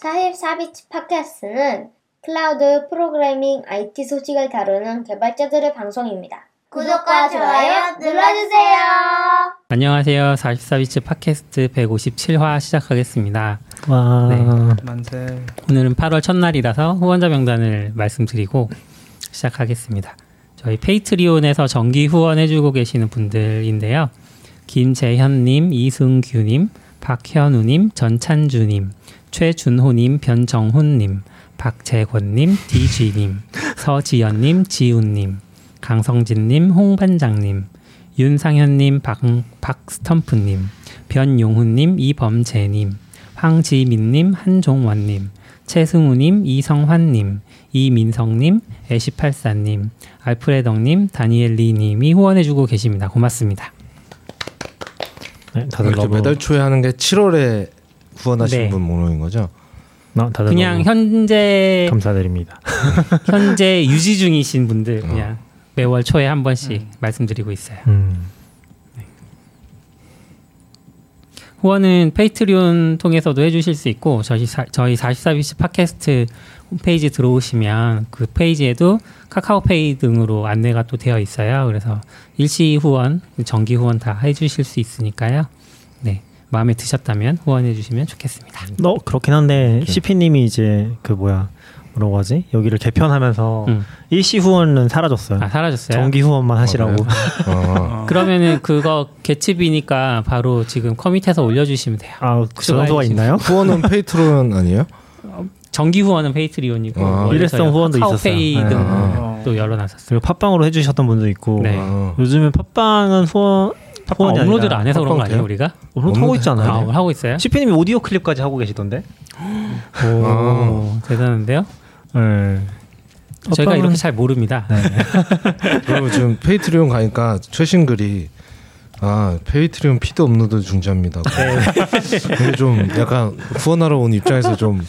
44bits 팟캐스트는 클라우드 프로그래밍 IT 소식을 다루는 개발자들의 방송입니다. 구독과 좋아요 눌러주세요. 안녕하세요. 44bits 팟캐스트 157화 시작하겠습니다. 와, 네. 만세. 오늘은 8월 첫날이라서 후원자 명단을 말씀드리고 시작하겠습니다. 저희 Patreon에서 정기 후원해주고 계시는 분들인데요. 김재현님, 이승규님, 박현우님, 전찬주님, 최준호님, 변정훈님, 박재권님, 디쥐님, 서지연님, 지훈님, 강성진님, 홍반장님, 윤상현님, 박, 박스텀프님, 변용훈님, 이범재님, 황지민님, 한종원님, 최승우님, 이성환님, 이민성님, 애시팔사님, 알프레덕님, 다니엘리님이 후원해주고 계십니다. 고맙습니다. 네, 다들 매달 초에 하는 게 7월에 후원하시는 네. 분 모르는 거죠? 어, 다들 그냥 현재 감사드립니다. 현재 유지 중이신 분들 그냥 매월 초에 한 번씩 말씀드리고 있어요. 음, 후원은 Patreon 통해서도 해주실 수 있고 저희 사, 저희 44bits 팟캐스트 홈페이지 들어오시면 그 페이지에도 카카오페이 등으로 안내가 또 되어 있어요. 그래서 일시 후원, 정기 후원 다 해주실 수 있으니까요. 네 마음에 드셨다면 후원해 주시면 좋겠습니다. 너 그렇긴 한데 오케이. CP님이 이제 그 뭐야 뭐라고 하지? 여기를 개편하면서 음. 일시 후원은 사라졌어요. 아 사라졌어요? 정기 후원만 하시라고. 어. 그러면은 그거 Gatsby니까 바로 지금 commit해서 올려주시면 돼요. 아, 그 정도가 있나요? 후원은 Patreon 아니에요? 정기 후원은 Patreon이고 아, 일회성 후원도 있었어요. 네. 등도 열어놨었어요. 그리고 팟빵으로 해주셨던 분도 있고 네. 어. 요즘은 팟빵은 후원 팟빵 후원이 업로드를 안 해서 그런 거 아니에요 돼요? 우리가? 업로드 하고 있잖아요. 아, 하고 있어요? CP님이 오디오 클립까지 하고 계시던데. 오, 대단한데요? 네. 저희가 이렇게 잘 모릅니다. 네. 그리고 지금 Patreon 가니까 최신 글이 아 Patreon feed 업로드 중지합니다. 근데 좀 약간 후원하러 온 입장에서 좀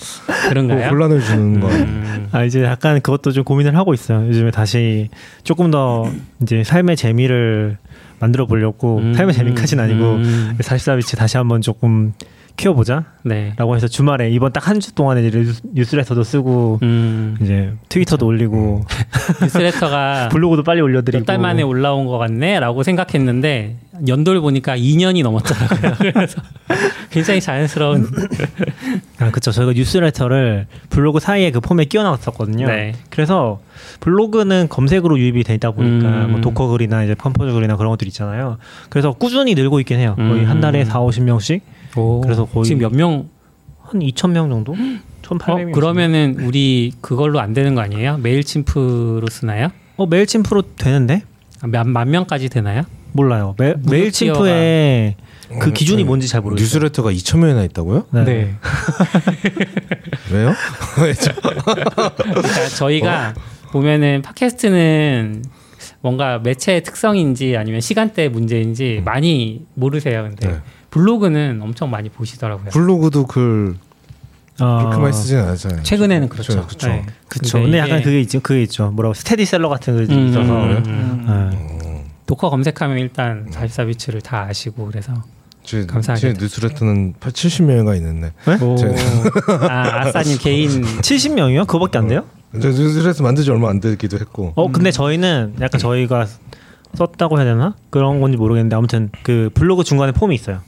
그런가요? 혼란을 주는 거. 음, 아 이제 약간 그것도 좀 고민을 하고 있어요. 요즘에 다시 조금 더 이제 삶의 재미를 만들어 보려고 음, 삶의 재미까지는 아니고 음, 44비치 다시 한번 조금 키워보자라고 네. 해서 주말에 이번 딱 한 주 동안에 뉴스- 뉴스레터도 쓰고 음, 이제 트위터도 올리고 뉴스레터가 블로그도 빨리 올려드리고 몇 달 만에 올라온 것 같네라고 생각했는데 연도를 보니까 2년이 넘었더라고요. 그래서 굉장히 자연스러운 아 그쵸 저희가 뉴스레터를 블로그 사이에 그 폼에 끼워놨었거든요. 네. 그래서 블로그는 검색으로 유입이 돼 있다 보니까 음. 뭐 Docker 글이나 이제 Compose 글이나 그런 것들 있잖아요. 그래서 꾸준히 늘고 있긴 해요. 거의 음. 한 달에 4, 50명씩 오, 그래서 거의 지금 몇 명? 한 2,000명 정도? 어, 1,800명. 그러면은 우리 그걸로 안 되는 거 아니에요? Mailchimp로 쓰나요? 어 Mailchimp로 되는데? 아, 몇, 만 명까지 되나요? 몰라요. 메, 메일침프에 그 어, 기준이 저희 뭔지 잘 모르겠어요. 뉴스레터가 2천 명이나 있다고요? 네. 왜요? 그러니까 저희가 보면은 팟캐스트는 뭔가 매체의 특성인지 아니면 시간대 문제인지 많이 모르세요. 근데 네. 블로그는 엄청 많이 보시더라고요. 블로그도 글 어, 그렇게 많이 쓰진 않잖아요. 최근에는 그렇죠. 그렇죠. 네. 그쵸. 근데 근데 이게- 약간 그게 있죠. 그게 있죠. 뭐라고 스테디셀러 같은 게 음, 있어서. 음, 음. 네. 어. Docker 검색하면 일단 44bits를 다 아시고 그래서 제, 감사하게도. 제 뉴스레터는 8, 70명가 있는데 오. 제- 아 아싸님 개인 70명이요? 그거밖에 안 돼요? 저 뉴스레터 만든 지 얼마 안 되기도 했고 어 근데 저희는 약간 저희가 썼다고 해야 되나 그런 건지 모르겠는데 아무튼 그 블로그 중간에 폼이 있어요.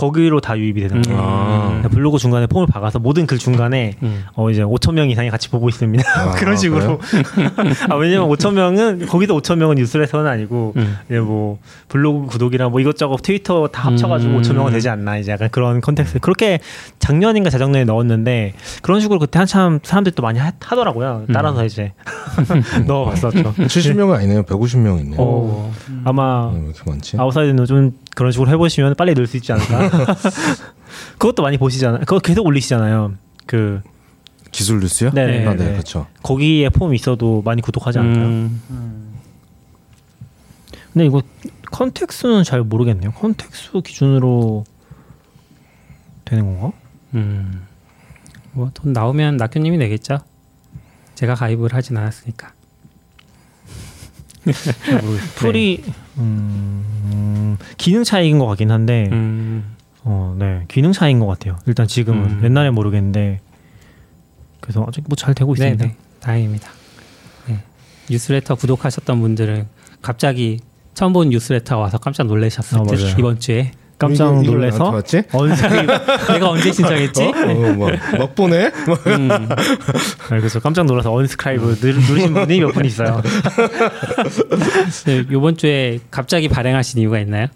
거기로 다 유입이 되는 거예요. 아. 블로그 중간에 폼을 박아서 모든 글 중간에 음. 어 이제 5천 명 이상이 같이 보고 있습니다. 아, 그런 식으로. 아 왜냐면 5천 명은 거기도 5천 명은 뉴스레터는 아니고 음. 이제 뭐 블로그 구독이랑 뭐 이것저것 트위터 다 합쳐가지고 음. 5천 명은 되지 않나 이제 약간 그런 context. 그렇게 작년인가 재작년에 넣었는데 그런 식으로 그때 한참 사람들이 또 많이 하, 하더라고요. 따라서 이제 넣어봤었죠. 70명은 아니네요 150명 있네요 어, 아마? 아웃사이더님 좀 그런 식으로 해보시면 빨리 늘 수 있지 않을까. 그것도 많이 보시잖아요. 그거 계속 올리시잖아요. 그 기술 뉴스요? 네, 아, 네, 네. 그렇죠. 거기에 폼 있어도 많이 구독하지 않을까요? 음. 근데 이거 contacts는 잘 모르겠네요. contacts 기준으로 되는 건가? 음. 뭐 돈 나오면 낙교님이 내겠죠. 제가 가입을 하진 않았으니까. 잘 모르겠어요. 풀이 음, 기능 차이인 것 같긴 한데 음. 어, 네 기능 차이인 것 같아요. 일단 지금은 음. 옛날에 모르겠는데 그래서 아직 뭐 잘 되고 있습니다. 네, 네. 다행입니다. 네. 뉴스레터 구독하셨던 분들은 갑자기 처음 본 뉴스레터 와서 깜짝 놀라셨을 어, 듯 맞아요. 이번 주에 깜짝 이거- 놀래서? 언제 내가 언제 신청했지? 어? 어, 뭐, 막 보네? 음, 네, 그래서 깜짝 놀라서 언스크라이브 누- 누르신 분이 몇 분 있어요. 네, 이번 주에 갑자기 발행하신 이유가 있나요?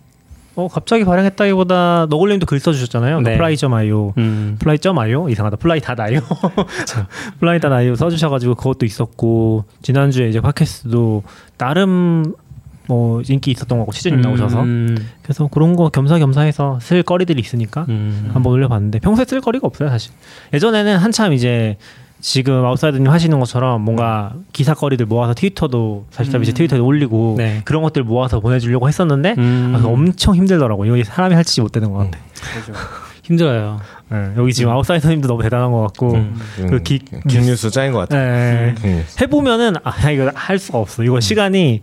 어 갑자기 발행했다기보다 너굴님도 글 써주셨잖아요. 네. 플라이.io 음, 플라이.io 이상하다. 플라이.io 플라이.io 써주셔가지고 그것도 있었고 지난 주에 이제 팟캐스트도 나름 뭐 인기 있었던 거고 나오셔서. 음, 그래서 그런 거 겸사겸사해서 쓸 거리들이 있으니까 음, 한번 올려봤는데 평소에 쓸 거리가 없어요 사실. 예전에는 한참 이제 지금 아웃사이더님 하시는 것처럼 뭔가 기사거리들 모아서 트위터도 사실 이제 트위터에 올리고 네. 그런 것들 모아서 보내주려고 했었는데 음, 아, 엄청 힘들더라고요 이거 사람이 할 짓이 못 되는 것 같아 그죠. 힘들어요. 네, 여기 지금 아웃사이더님도 너무 대단한 것 같고 음. 그 기- 빅뉴스 짱인 것 같아. 네. 해보면은 아 이거 할 수가 없어 이거 시간이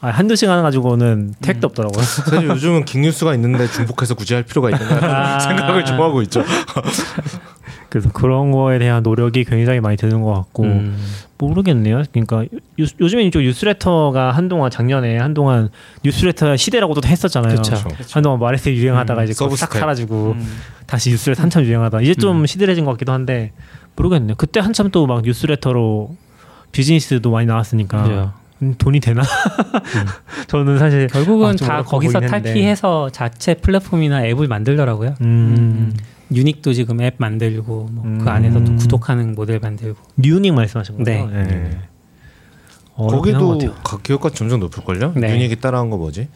아, 한두 시간 가지고는 택도 없더라고요 사실 요즘은 빅뉴스가 있는데 중복해서 굳이 할 필요가 있는가 아. 생각을 좀 하고 있죠. 그래서 그런 거에 대한 노력이 굉장히 많이 드는 것 같고 음, 모르겠네요. 그러니까 요, 요즘에 이쪽 뉴스레터가 한동안 작년에 한동안 뉴스레터 시대라고도 했었잖아요. 그쵸. 한동안 마레스 유행하다가 음, 이제 싹. 사라지고 음. 다시 뉴스레터 한참 유행하다. 이제 좀 시들해진 것 같기도 한데 모르겠네요. 그때 한참 또 막 뉴스레터로 비즈니스도 많이 나왔으니까 그죠. 음, 돈이 되나? 저는 사실 결국은 아, 좀다 거기서. 탈피해서 자체 플랫폼이나 앱을 만들더라고요. 음, 유닉도 지금 앱 만들고 뭐 음. 그 안에서 또 구독하는 모델 만들고. 뉴닉 말씀하신 거죠? 네. 네. 어렵긴 한것 거기도 기업가 점점 높을걸요? 네. 유닉이 따라한 거 뭐지?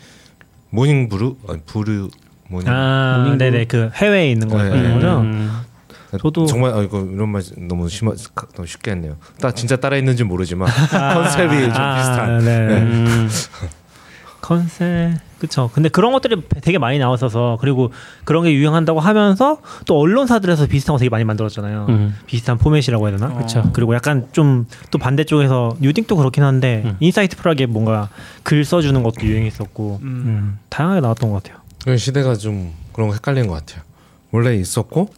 모닝 브루? 아니 브루 모닝. 아, 모닝 네네 그 해외에 있는 거 네, 말하는 네. 저도 정말 아 이거 이런 말 너무 심하 너무 쉽게 했네요. 딱 진짜 따라 했는지 모르지만 컨셉이 좀 비슷한. 네. 음, 컨셉 그쵸 근데 그런 것들이 되게 많이 나왔어서 그리고 그런 게 유행한다고 하면서 또 언론사들에서 비슷한 거 되게 많이 만들었잖아요 음. 비슷한 포맷이라고 해야 되나 그쵸. 그리고 약간 좀 또 반대쪽에서 뉴딩도 그렇긴 한데 음. 인사이트 프락에 뭔가 글 써주는 것도 유행했었고 음. 음. 다양하게 나왔던 것 같아요 그 시대가 좀 그런 거 헷갈리는 것 같아요. 원래 있었고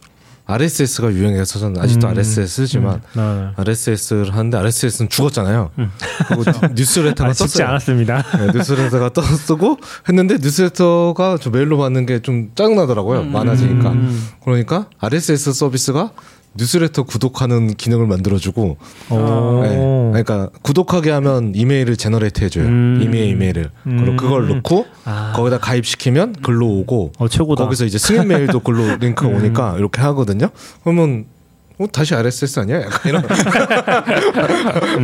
RSS가 유행해서 저는 아직도 음. RSS 쓰지만 네. RSS를 하는데 RSS는 죽었잖아요. 음. 그리고 뉴스레터가 아, 떴어요. 않았습니다 네, 뉴스레터가 떠 쓰고 했는데 뉴스레터가 저 메일로 받는 게 좀 짜증나더라고요. 음. 많아지니까. 음. 그러니까 RSS 서비스가 뉴스레터 구독하는 기능을 만들어주고 오. 네. 그러니까 구독하게 하면 이메일을 generate 해줘요. 음. 이메일 이메일을. 음. 그리고 그걸 넣고 아. 거기다 가입시키면 글로 오고 어 거기서 이제 승인 메일도 글로 링크가 음. 오니까 이렇게 하거든요. 그러면 어, 다시 RSS 아니야? 약간 이런.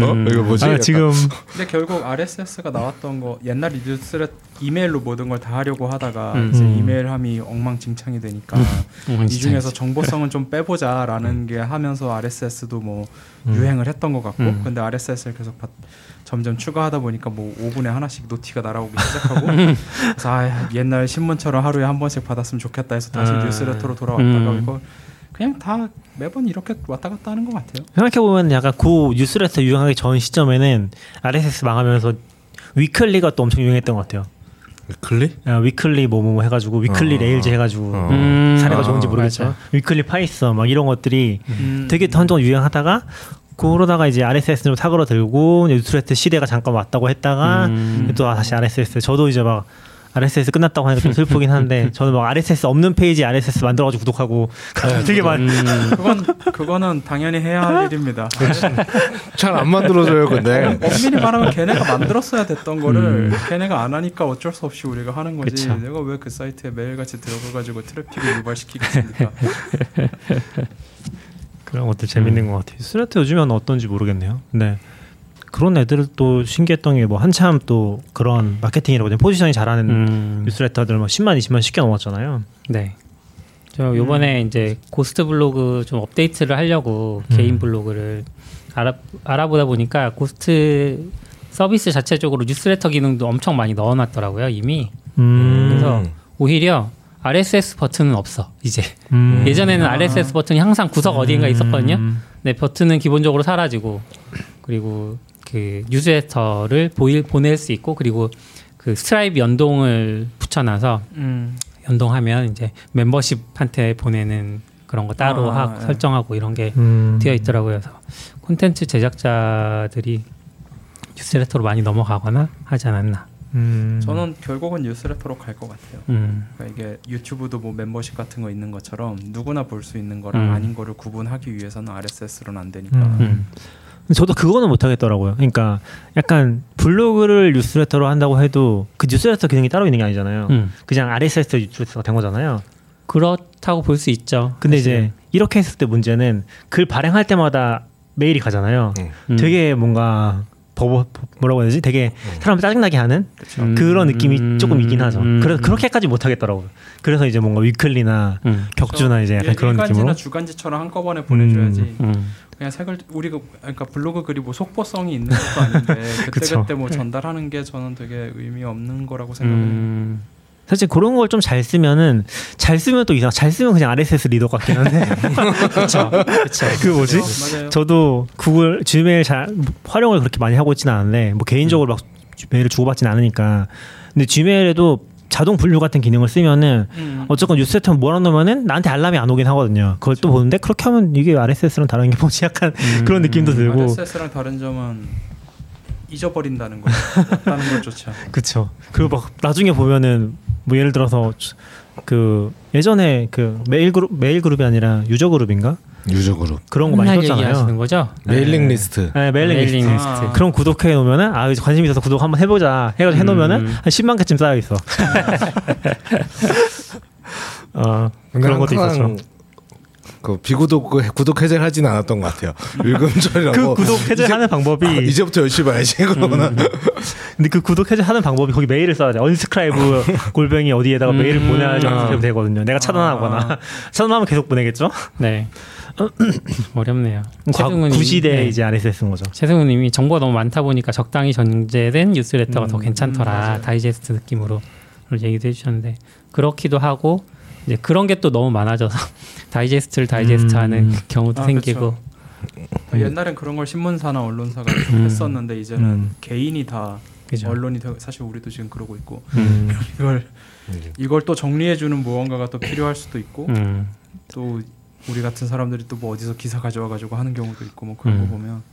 어? 이거 뭐지? 아. 지금 근데 결국 RSS가 나왔던 거 옛날 뉴스레 이메일로 모든 걸 다 하려고 하다가 음. 이제 음. 이메일함이 엉망진창이 되니까 음, 이 진짜. 중에서 정보성은 좀 빼보자라는 게 하면서 RSS도 뭐 음. 유행을 했던 것 같고 음. 근데 RSS를 계속 받- 점점 추가하다 보니까 뭐 5분에 하나씩 노티가 날아오기 시작하고 그래서 아, 옛날 신문처럼 하루에 한 번씩 받았으면 좋겠다 해서 다시 아. 뉴스레터로 돌아왔다가 음. 이거 그냥 다 매번 이렇게 왔다 갔다 하는 것 같아요. 생각해 보면 약간 그 뉴스레터 유행하기 전 시점에는 RSS 망하면서 위클리가 또 엄청 유행했던 것 같아요 클리? 야, weekly 뭐뭐 뭐 해가지고 weekly 어, Rails 해가지고 어. 음, 사례가 아, 좋은지 모르겠지만 weekly Python 막 이런 것들이 음. 되게 한동안 유행하다가 그러다가 이제 RSS로 사그러들고 뉴스레터 시대가 잠깐 왔다고 했다가 음. 또 다시 RSS 저도 이제 막 RSS 끝났다고 하니까 좀 슬프긴 한데 저는 막 RSS 없는 페이지 RSS 만들어가지고 구독하고 되게 많이 음, 그건 그거는 당연히 해야 할 일입니다. 잘 안 만들어져요, 근데. 엄밀히 말하면 걔네가 만들었어야 됐던 거를 걔네가 안 하니까 어쩔 수 없이 우리가 하는 거지. 그쵸. 내가 왜 그 사이트에 매일같이 들어가가지고 트래픽을 유발시키겠습니까? 그런 것들 재밌는 것 같아요. 뉴스레터 요즘에는 어떤지 모르겠네요. 네. 그런 애들 또 신기했던 게 뭐 한참 또 그런 마케팅이라고? 포지션이 잘하는 음, 뉴스레터들 막 10만 20만 쉽게 넘었잖아요. 네. 저 요번에 이제 Ghost 블로그 좀 업데이트를 하려고 음. 개인 블로그를 알아 알아보다 보니까 Ghost 서비스 자체적으로 뉴스레터 기능도 엄청 많이 넣어놨더라고요 이미. 음. 그래서 오히려 RSS 버튼은 없어 이제. 음. 예전에는 아. RSS 버튼이 항상 구석 어디인가 있었거든요. 음. 네 버튼은 기본적으로 사라지고 그리고 그 뉴스레터를 보일 보낼 수 있고 그리고 그 스트라이브 연동을 붙여놔서 음. 연동하면 이제 멤버십한테 보내는 그런 거 따로 아, 하고 네. 설정하고 이런 게 음. 되어 있더라고요. 그래서 콘텐츠 제작자들이 뉴스레터로 많이 넘어가거나 하지 않았나. 음. 저는 결국은 뉴스레터로 갈 것 같아요. 음. 그러니까 이게 유튜브도 뭐 멤버십 같은 거 있는 것처럼 누구나 볼 수 있는 거랑 음. 아닌 거를 구분하기 위해서는 RSS로는 안 되니까. 저도 그거는 못 하겠더라고요. 그러니까 약간 블로그를 뉴스레터로 한다고 해도 그 뉴스레터 기능이 따로 있는 게 아니잖아요. 음. 그냥 RSS 뉴스레터가 된 거잖아요. 그렇다고 볼 수 있죠. 근데 사실은. 이제 이렇게 했을 때 문제는 글 발행할 때마다 메일이 가잖아요. 음. 음. 되게 뭔가 버버 뭐라고 해야 되지? 되게 사람 짜증나게 하는 음. 그런 느낌이 조금 있긴 하죠. 음. 그래서 그렇게까지 못 하겠더라고요. 그래서 이제 뭔가 위클리나 음. 격주나 이제 약간 일- 그런 일간지나 느낌으로 주간지처럼 한꺼번에 보내줘야지. 음. 그냥 색을 우리가 그러니까 블로그 글이 뭐 속보성이 있는 것도 아닌데 그때 그쵸. 그때 뭐 전달하는 게 저는 되게 의미 없는 거라고 생각해요. 음. 사실 그런 걸 좀 잘 쓰면은 잘 쓰면 또 이상 잘 쓰면 그냥 RSS 리더 같긴 한데 그렇죠. 그렇죠. 그 뭐지? 맞아요. 저도 구글 지메일 잘 활용을 그렇게 많이 하고 있지는 않은데 뭐 개인적으로 막 메일을 주고받지는 않으니까 근데 지메일에도 자동 분류 같은 기능을 쓰면은 음. 어쨌건 뉴스레터 몰아놓으면은 나한테 알람이 안 오긴 하거든요. 그걸 또 보는데 그렇게 하면 이게 RSS랑 다른 게 뭐지 약간 음. 그런 느낌도 들고 RSS랑 다른 점은 잊어버린다는 거, 없다는 것조차. 그쵸. 그리고 막 나중에 보면은 뭐 예를 들어서 그 예전에 그 메일 그룹 메일 그룹이 아니라 user group인가 user group 그런 거 많이 썼잖아요. 거죠? mailing list 네, mailing list. mailing 아. 리스트. 그럼 구독해 놓으면은 아 이제 관심 있어서 구독 한번 해보자 해가지고 해놓으면은 음. 한 10만 개쯤 쌓여 있어. 어 그런 것도 항상 있었죠. 그 비구독 구독 해제를 하진 않았던 것 같아요. 일금절이라고 그 구독 해제하는 방법이 아, 이제부터 열심히 봐야지 그러거나 근데 그 구독 해제하는 방법이 거기 메일을 써야 돼. unsubscribe 골뱅이 어디에다가 음. 메일을 보내야지 아. unsubscribe 되거든요. 내가 차단하거나 차단하면 계속 보내겠죠. 네. 어렵네요. 과- 최승우님이- 구시대 네. 이제 RSS인 거죠. 최승우님이 정보가 너무 많다 보니까 적당히 전제된 뉴스레터가 더 음, 괜찮더라 음, 맞아요. 다이제스트 느낌으로 얘기도 해주셨는데 그렇기도 하고 이제 그런 게 또 너무 많아져서 다이제스트를 다이제스트하는 음. 경우도 아, 생기고 음. 옛날엔 그런 걸 신문사나 언론사가 좀 음. 했었는데 이제는 음. 개인이 다 그죠. 언론이 사실 우리도 지금 그러고 있고 음. 이걸 이걸 또 정리해 주는 무언가가 또 필요할 수도 있고 음. 또 우리 같은 사람들이 또 뭐 어디서 기사 가져와 가지고 하는 경우도 있고 뭐 그런 음. 거 보면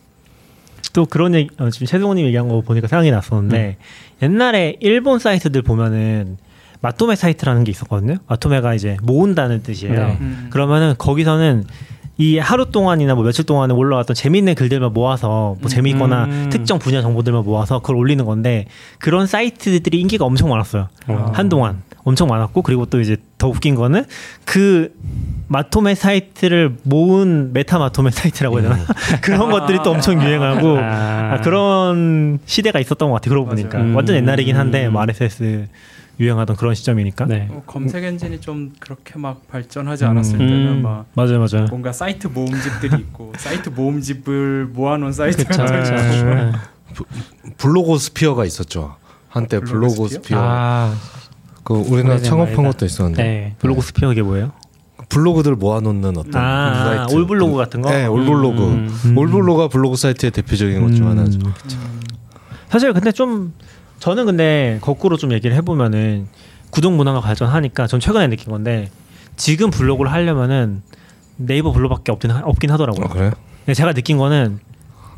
또 그런 얘기 어, 지금 최승호님 얘기한 거 보니까 생각이 났었는데 옛날에 일본 사이트들 보면은 마토메 사이트라는 게 있었거든요. 마토메가 이제 모은다는 뜻이에요. 네. 음. 그러면은 거기서는 이 하루 동안이나 뭐 며칠 동안에 올라왔던 재미있는 글들만 모아서 뭐 재미있거나 음. 특정 분야 정보들만 모아서 그걸 올리는 건데 그런 사이트들이 인기가 엄청 많았어요. 어. 한동안 엄청 많았고 그리고 또 이제 더 웃긴 거는 그 まとめ 사이트를 모은 meta まとめ 사이트라고 해야 되나 그런 것들이 또 엄청 유행하고 아. 아, 그런 시대가 있었던 것 같아요. 그러고 맞아요. 보니까 음. 완전 옛날이긴 한데 뭐 RSS 유행하던 그런 시점이니까. 네. 어, 검색 엔진이 좀 그렇게 막 발전하지 않았을 음. 때는 음. 막 맞아요, 맞아요. 뭔가 사이트 모음집들이 있고 사이트 모음집을 모아놓은 사이트가. 있고. 네. blog sphere가 있었죠. 한때 블로그 blog sphere? Sphere. 아, 그 우리나라 창업한. 것도 있었는데 네. blog sphere 이게 뭐예요? 블로그들 모아놓는 어떤 아, 사이트. 올블로그 같은 거? 네, 올블로그. 음. 올블로그가 블로그 사이트의 대표적인 것 중 하나죠. 음. 사실 근데 좀 저는 근데 거꾸로 좀 얘기를 해보면은 구독 문화가 발전하니까 전 최근에 느낀 건데 지금 블로그를 하려면은 네이버 블로그밖에 없긴, 하- 없긴 하더라고요. 아, 그래요? 근데 제가 느낀 거는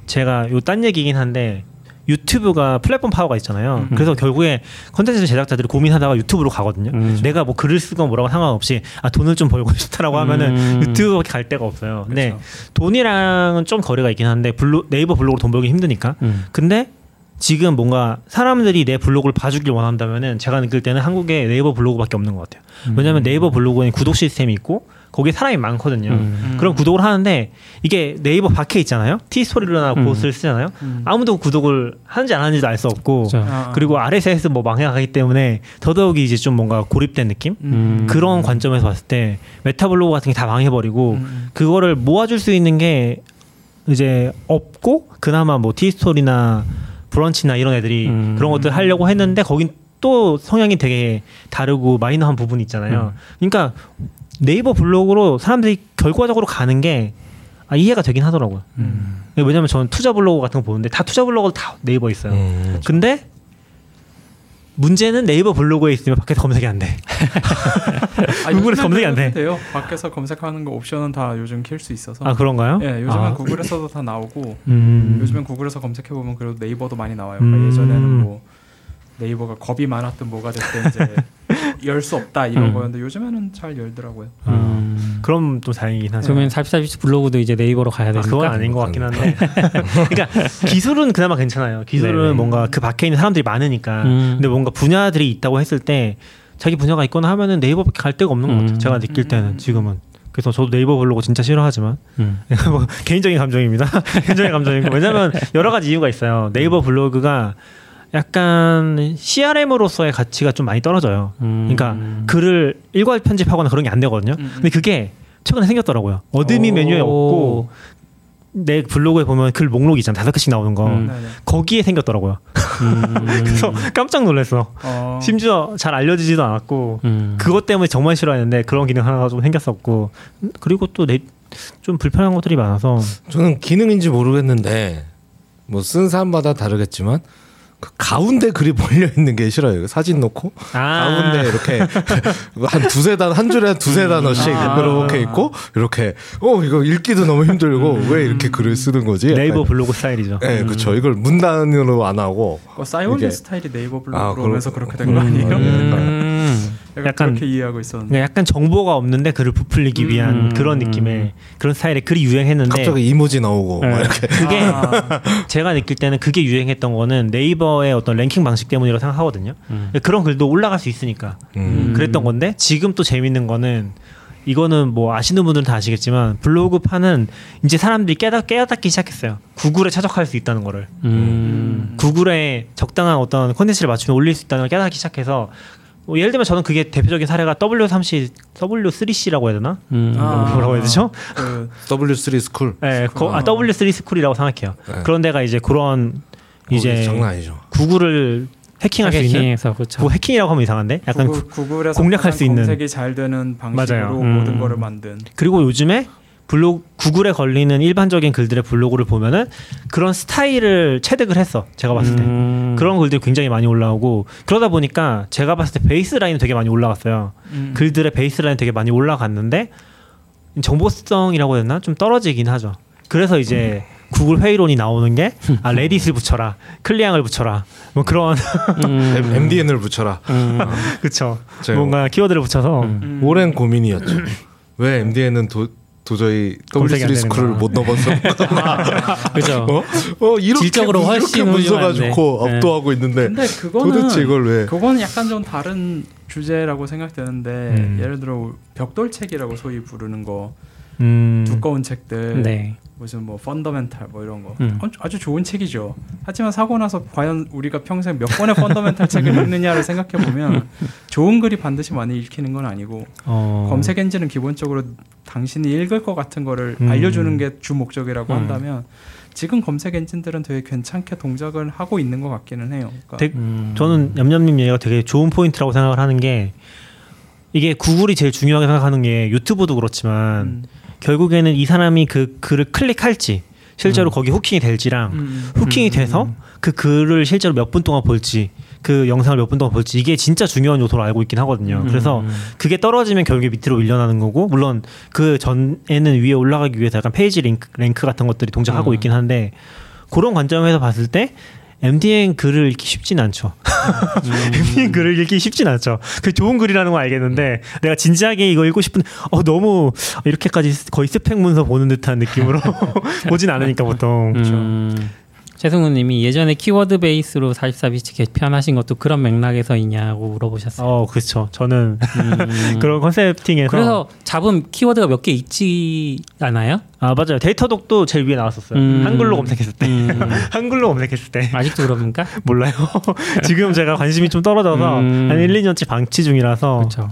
제가 요 딴 얘기긴 한데 유튜브가 플랫폼 파워가 있잖아요. 음. 그래서 결국에 컨텐츠 제작자들이 고민하다가 유튜브로 가거든요. 음. 내가 뭐 글을 쓰건 뭐라고 상관없이 아 돈을 좀 벌고 싶다라고 하면은 음. 유튜브밖에 갈 데가 없어요. 근데 그쵸. 돈이랑은 좀 거리가 있긴 한데 블로, 네이버 블로그로 돈 벌기 힘드니까. 음. 근데 지금 뭔가 사람들이 내 블로그를 봐주길 원한다면은 제가 느낄 때는 한국에 네이버 블로그밖에 없는 것 같아요. 왜냐하면 네이버 블로그에는 구독 시스템이 있고 거기에 사람이 많거든요. 음. 그럼 구독을 하는데 이게 네이버 밖에 있잖아요. 티스토리나 음. 보스를 쓰잖아요. 음. 아무도 구독을 하는지 안 하는지도 알 수 없고 그죠. 아. 그리고 RSS 뭐 망해가기 때문에 더더욱이 이제 좀 뭔가 고립된 느낌? 음. 그런 관점에서 봤을 때 메타블로그 같은 게 다 망해버리고 음. 그거를 모아줄 수 있는 게 이제 없고 그나마 뭐 티스토리나 브런치나 이런 애들이 음. 그런 것들 하려고 했는데 거긴 또 성향이 되게 다르고 마이너한 부분이 있잖아요. 그러니까 네이버 블로그로 사람들이 결과적으로 가는 게 아, 이해가 되긴 하더라고요. 음. 왜냐면 저는 투자 블로그 같은 거 보는데 다 투자 블로그 다 네이버 있어요. 음. 근데 문제는 네이버 블로그에 있으면 밖에서 검색이 안 돼. 아, 구글에서 검색이 안 돼. 돼요. 밖에서 검색하는 거 옵션은 다 요즘 킬 수 있어서. 아 그런가요? 예, 요즘은 아. 구글에서도 다 나오고 음. 요즘엔 구글에서 검색해 보면 그래도 네이버도 많이 나와요. 음. 그러니까 예전에는 뭐 네이버가 겁이 많았던 뭐가 됐든 이제 열 수 없다 이런 음. 거였는데 요즘에는 잘 열더라고요. 음. 그럼 좀 다행이긴 하죠. 그러면 44비치 블로그도 이제 네이버로 가야 아, 되니까. 그건 아닌 것 같긴 한데. 그러니까 기술은 그나마 괜찮아요. 기술은 네네. 뭔가 그 밖에 있는 사람들이 많으니까. 음. 근데 뭔가 분야들이 있다고 했을 때 자기 분야가 있거나 하면은 네이버밖에 갈 데가 없는 것 같아요. 음. 제가 느낄 때는 음. 지금은. 그래서 저도 네이버 블로그 진짜 싫어하지만 음. 뭐 개인적인 감정입니다. 개인적인 감정이고 왜냐면 여러 가지 이유가 있어요. 네이버 블로그가 약간 CRM으로서의 가치가 좀 많이 떨어져요. 음. 그러니까 글을 일괄 편집하거나 그런 게 안 되거든요. 음, 음. 근데 그게 최근에 생겼더라고요. admin 오. 메뉴에 없고 내 블로그에 보면 글 목록이 있잖아. 다섯 개씩 나오는 거. 음. 네네. 거기에 생겼더라고요. 음. 그래서 깜짝 놀랐어. 어, 심지어 잘 알려지지도 않았고 음. 그것 때문에 정말 싫어했는데 그런 기능 하나가 좀 생겼었고 그리고 또 좀 불편한 것들이 많아서 저는 기능인지 모르겠는데 뭐 쓴 사람마다 다르겠지만 그 가운데 글이 몰려 있는 게 싫어요. 사진 놓고 아. 가운데 이렇게 한 두세 단 한 줄에 한 두세 단어씩 아. 이렇게 있고 이렇게 어 이거 읽기도 너무 힘들고 왜 이렇게 글을 쓰는 거지? 네이버 약간 블로그 스타일이죠. 네, 그렇죠. 이걸 문단으로 안 하고 그 싸이월드 이게- 스타일이 네이버 아, 블로그로 그렇- 오면서 그렇게 된 거 아니에요? 음. 약간, 약간- 그렇게 이해하고 있었는데. 약간 정보가 없는데 글을 부풀리기 위한 음. 그런 느낌의 그런 스타일의 글이 유행했는데 갑자기 이모지 나오고 네. 막 이렇게 그게 아, 제가 느낄 때는 그게 유행했던 거는 네이버의 어떤 랭킹 방식 때문이라고 생각하거든요. 음. 그런 글도 올라갈 수 있으니까 음. 그랬던 건데 지금 또 재밌는 거는 이거는 뭐 아시는 분들은 다 아시겠지만 블로그 파는 이제 사람들이 깨닫, 깨닫기 시작했어요. 구글에 최적화할 수 있다는 거를. 음. 구글에 적당한 어떤 콘텐츠를 맞추면 올릴 수 있다는 걸 깨닫기 시작해서 뭐 예를 들면 저는 그게 대표적인 사례가 W3C, W3C라고 해야 되나? 음. 아. 뭐라고 해야 되죠? 그 W3 School 네, 거- 아, W3 스쿨이라고 생각해요. 네. 그런 데가 이제 그런 이제 장난 아니죠. 구글을 해킹할 수 있는 그렇죠. 뭐 해킹이라고 하면 이상한데 약간 구- 구글, 구글 에서 공략할 수 있는. 검색이 잘 되는 방식으로 맞아요. 음. 모든 거를 만든. 그리고 요즘에 블로그 구글에 걸리는 일반적인 글들의 블로그를 보면은 그런 스타일을 체득을 했어. 제가 봤을 때. 음. 그런 글들이 굉장히 많이 올라오고 그러다 보니까 제가 봤을 때 baseline은 되게 많이 올라갔어요. 음. 글들의 baseline 되게 많이 올라갔는데 정보성이라고 해야 되나 좀 떨어지긴 하죠. 그래서 이제 구글 회의론이 나오는 게 아 레딧을 붙여라, 클리앙을 붙여라, 뭐 그런 음. MDN을 붙여라. 음. 그쵸. 뭔가 키워드를 붙여서 음. 음. 오랜 고민이었죠. 왜 MDN은 도, 도저히 검색이 안 W3 스쿨을 되는구나. 못 넣어봤어. 그죠. 어? 어 이렇게 질적으로 훨씬 이렇게 문서가. 좋고 네. 압도하고 있는데 근데 그거는 도대체 이걸 왜? 그거는 약간 좀 다른 주제라고 생각되는데 음. 예를 들어 벽돌책이라고 소위 부르는 거 음, 두꺼운 책들 네. 무슨 뭐 fundamental 뭐 이런 거 음. 아주- 좋은 책이죠. 하지만 사고 나서 과연 우리가 평생 몇 권의 fundamental 책을 읽느냐를 생각해 보면 좋은 글이 반드시 많이 읽히는 건 아니고 어, 검색 엔진은 기본적으로 당신이 읽을 것 같은 거를 음. 알려주는 게 주 목적이라고 음. 한다면 지금 검색 엔진들은 되게 괜찮게 동작을 하고 있는 것 같기는 해요. 그러니까 되게- 음. 저는 냠냠님 얘기가 되게 좋은 포인트라고 생각을 하는 게 이게 구글이 제일 중요하게 생각하는 게 유튜브도 그렇지만 음. 결국에는 이 사람이 그 글을 클릭할지 실제로 거기 hooking이 될지랑 음. hooking이 음. 돼서 그 글을 실제로 몇 분 동안 볼지 그 영상을 몇 분 동안 볼지 이게 진짜 중요한 요소로 알고 있긴 하거든요. 그래서 음. 그게 떨어지면 결국에 밑으로 밀려나는 거고 물론 그 전에는 위에 올라가기 위해서 약간 page link, rank 같은 것들이 동작하고 음. 있긴 한데 그런 관점에서 봤을 때 MDN 글을 읽기 쉽진 않죠. MDN 글을 읽기 쉽진 않죠. 그 좋은 글이라는 건 알겠는데 내가 진지하게 이거 읽고 싶은 어 너무 이렇게까지 거의 스펙 문서 보는 듯한 느낌으로 보진 않으니까 보통. 음. 최승우 님이 예전에 키워드 베이스로 44bits 개편하신 것도 그런 맥락에서이냐고 물어보셨어요. 어 그렇죠. 저는 음. 그런 concepting에서 그래서 잡은 키워드가 몇 개 있지 않아요? 아 맞아요. Datadog도 제일 위에 나왔었어요. 음. 한글로 검색했을 때. 음. 한글로 검색했을 때. 아직도 그럽니까? 몰라요. 지금 제가 관심이 좀 떨어져서 음. 한 1, 2년째 방치 중이라서 그렇죠.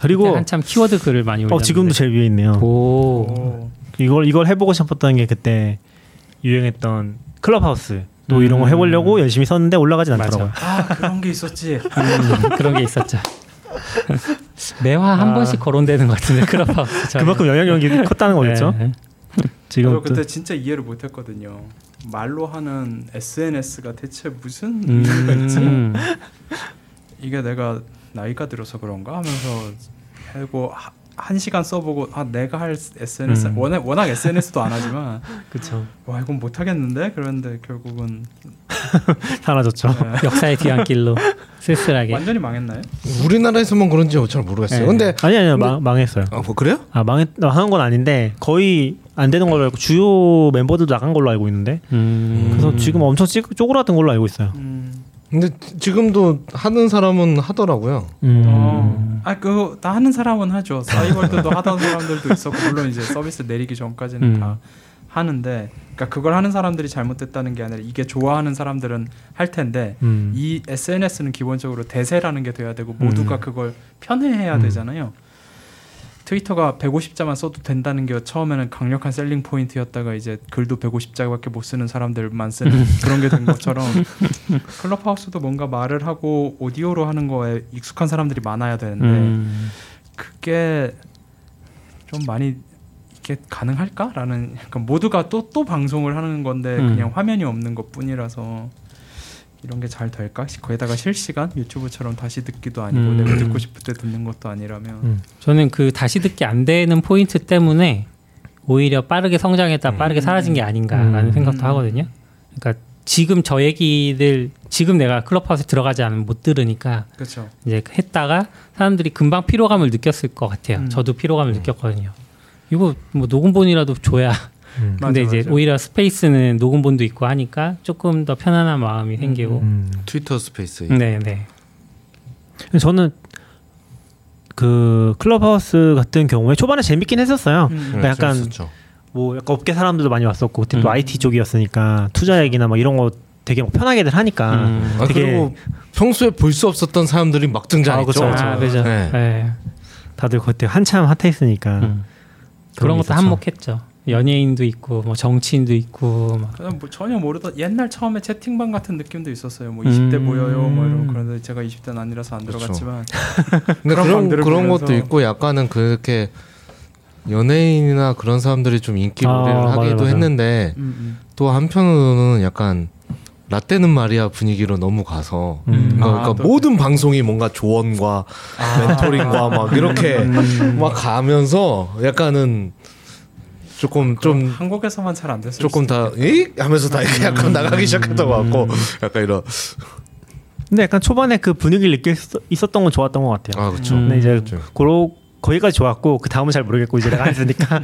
그리고 한참 키워드 글을 많이 올렸는데. 어 지금도 제일 위에 있네요. 오. 오. 이걸 이걸 해 보고 싶었던 게 그때 유행했던 클럽하우스 또 음. 이런 거 해보려고 열심히 썼는데 올라가진. 않더라고요. 아 그런 게 있었지. 음, 그런 게 있었죠. 매화 한 아. 번씩 거론되는 것 같은데 클럽하우스. 그만큼 영향력이 컸다는 거겠죠. 네. 지금 저도 또 그때 진짜 이해를 못했거든요. 말로 하는 SNS가 대체 무슨 음. 이게 내가 나이가 들어서 그런가 하면서 하고 하- 한 시간 써보고 아 내가 할 SNS 음. 워낙 워낙 SNS도 안 하지만 그렇죠. 와 이건 못 하겠는데 그런데 결국은 사라졌죠. 네. 역사의 뒤안길로 쓸쓸하게. 완전히 망했나요? 우리나라에서만 그런지 잘 모르겠어요. 네. 근데 아니 아니요 망, 망했어요. 아, 뭐 그래요? 아 망했 하는 건 아닌데 거의 안 되는 걸로 알고 주요 멤버들도 나간 걸로 알고 있는데 음. 그래서 지금 엄청 찌, 쪼그라든 걸로 알고 있어요. 음. 근데 지금도 하는 사람은 하더라고요. 음. 어. 아 그거 다 하는 사람은 하죠. 사이버드도 하던 사람들도 있었고 물론 이제 서비스 내리기 전까지는 음. 다 하는데 그러니까 그걸 하는 사람들이 잘못됐다는 게 아니라 이게 좋아하는 사람들은 할 텐데 음. 이 SNS는 기본적으로 대세라는 게 돼야 되고 모두가 음. 그걸 편애해야 음. 되잖아요. 트위터가 150자만 써도 된다는 게 처음에는 강력한 셀링 포인트였다가 이제 글도 150자밖에 못 쓰는 사람들만 쓰는 그런 게 된 것처럼 클럽하우스도 뭔가 말을 하고 오디오로 하는 거에 익숙한 사람들이 많아야 되는데 음. 그게 좀 많이 이게 가능할까라는 약간 모두가 또또 방송을 하는 건데 음. 그냥 화면이 없는 것 뿐이라서 이런 게 잘 될까? 거기다가 실시간 유튜브처럼 다시 듣기도 아니고 음. 내가 듣고 싶을 때 듣는 것도 아니라면 음. 저는 그 다시 듣기 안 되는 포인트 때문에 오히려 빠르게 성장했다 빠르게 사라진 게 아닌가라는 음. 생각도 하거든요. 그러니까 지금 저 얘기를 지금 내가 클럽하우스 들어가지 않으면 못 들으니까 그렇죠. 이제 했다가 사람들이 금방 피로감을 느꼈을 것 같아요. 음. 저도 피로감을 느꼈거든요. 이거 뭐 녹음본이라도 줘야. 음. 근데 맞아, 이제 맞아. 오히려 스페이스는 녹음본도 있고 하니까 조금 더 편안한 마음이 생기고. 음. 트위터 스페이스. 네, 네. 저는 그 클럽하우스 같은 경우에 초반에 재밌긴 했었어요. 음. 그러니까 약간 재밌었죠. 뭐 약간 업계 사람들도 많이 왔었고 그때 또 음. IT 쪽이었으니까 투자 얘기나 뭐 이런 거 되게 뭐 편하게들 하니까 음. 아, 되게 그리고 평소에 볼 수 없었던 사람들이 막 등장했죠. 그쵸, 그쵸. 아, 그죠. 네. 네. 다들 그때 한참 핫했으니까 음. 그런 것도 있었죠. 한몫했죠. 연예인도 있고 뭐 정치인도 있고 막. 그냥 뭐 전혀 모르던 옛날 처음에 채팅방 같은 느낌도 있었어요. 뭐 음. 20대 모여요, 뭐 이런 그런데 제가 20대는 아니라서 안 그렇죠. 들어갔지만 그런 그런 그런 보면서- 것도 있고 약간은 그렇게 연예인이나 그런 사람들이 좀 인기몰이를 아, 하기도 맞아요. 했는데 음, 음. 또 한편으로는 약간 라떼는 마리아 분위기로 너무 가서 음. 그러니까, 아, 그러니까 또- 모든 방송이 뭔가 조언과 멘토링과 막 이렇게 음. 막 가면서 약간은 조금 좀 한국에서만 잘 안 됐어요. 조금 다 이? 하면서 다 약간 나가기 시작했던 것 같고 약간 이런 근데 약간 초반에 그 분위기를 느낄 수 있었던 건 좋았던 것 같아요. 아 그렇죠. 음. 근데 이제 그렇죠. 고로 거기까지 좋았고 그 다음은 잘 모르겠고 이제 내가 안 했으니까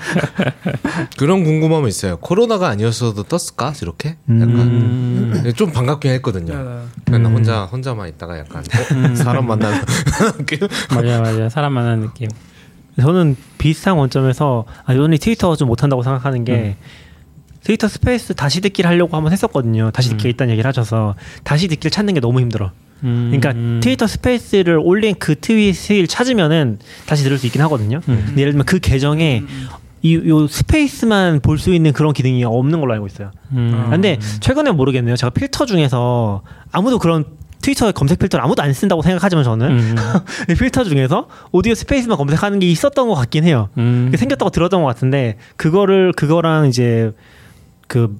그런 궁금함은 있어요. 코로나가 아니었어도 떴을까 이렇게 약간 음. 좀 반갑긴 했거든요. 네, 네. 맨날 음. 혼자 혼자만 있다가 약간 어? 사람 만나는 느낌. 맞아요, 맞아요. 사람 만나는 느낌. 저는 비슷한 원점에서 아 요번에 트위터가 좀 못한다고 생각하는 게 트위터 스페이스 다시 듣기를 하려고 한번 했었거든요. 다시 듣기가 음. 있다는 얘기를 하셔서 다시 듣기를 찾는 게 너무 힘들어. 음. 그러니까 음. 트위터 스페이스를 올린 그 트윗을 찾으면은 다시 들을 수 있긴 하거든요. 음. 근데 예를 들면 그 계정에 이 요 스페이스만 볼 수 있는 그런 기능이 없는 걸로 알고 있어요. 음. 근데 최근에 모르겠네요. 제가 필터 중에서 아무도 그런 트위터 검색 필터를 아무도 안 쓴다고 생각하지만 저는 음. 이 필터 중에서 오디오 스페이스만 검색하는 게 있었던 것 같긴 해요. 음. 생겼다고 들었던 것 같은데 그거를 그거랑 이제 그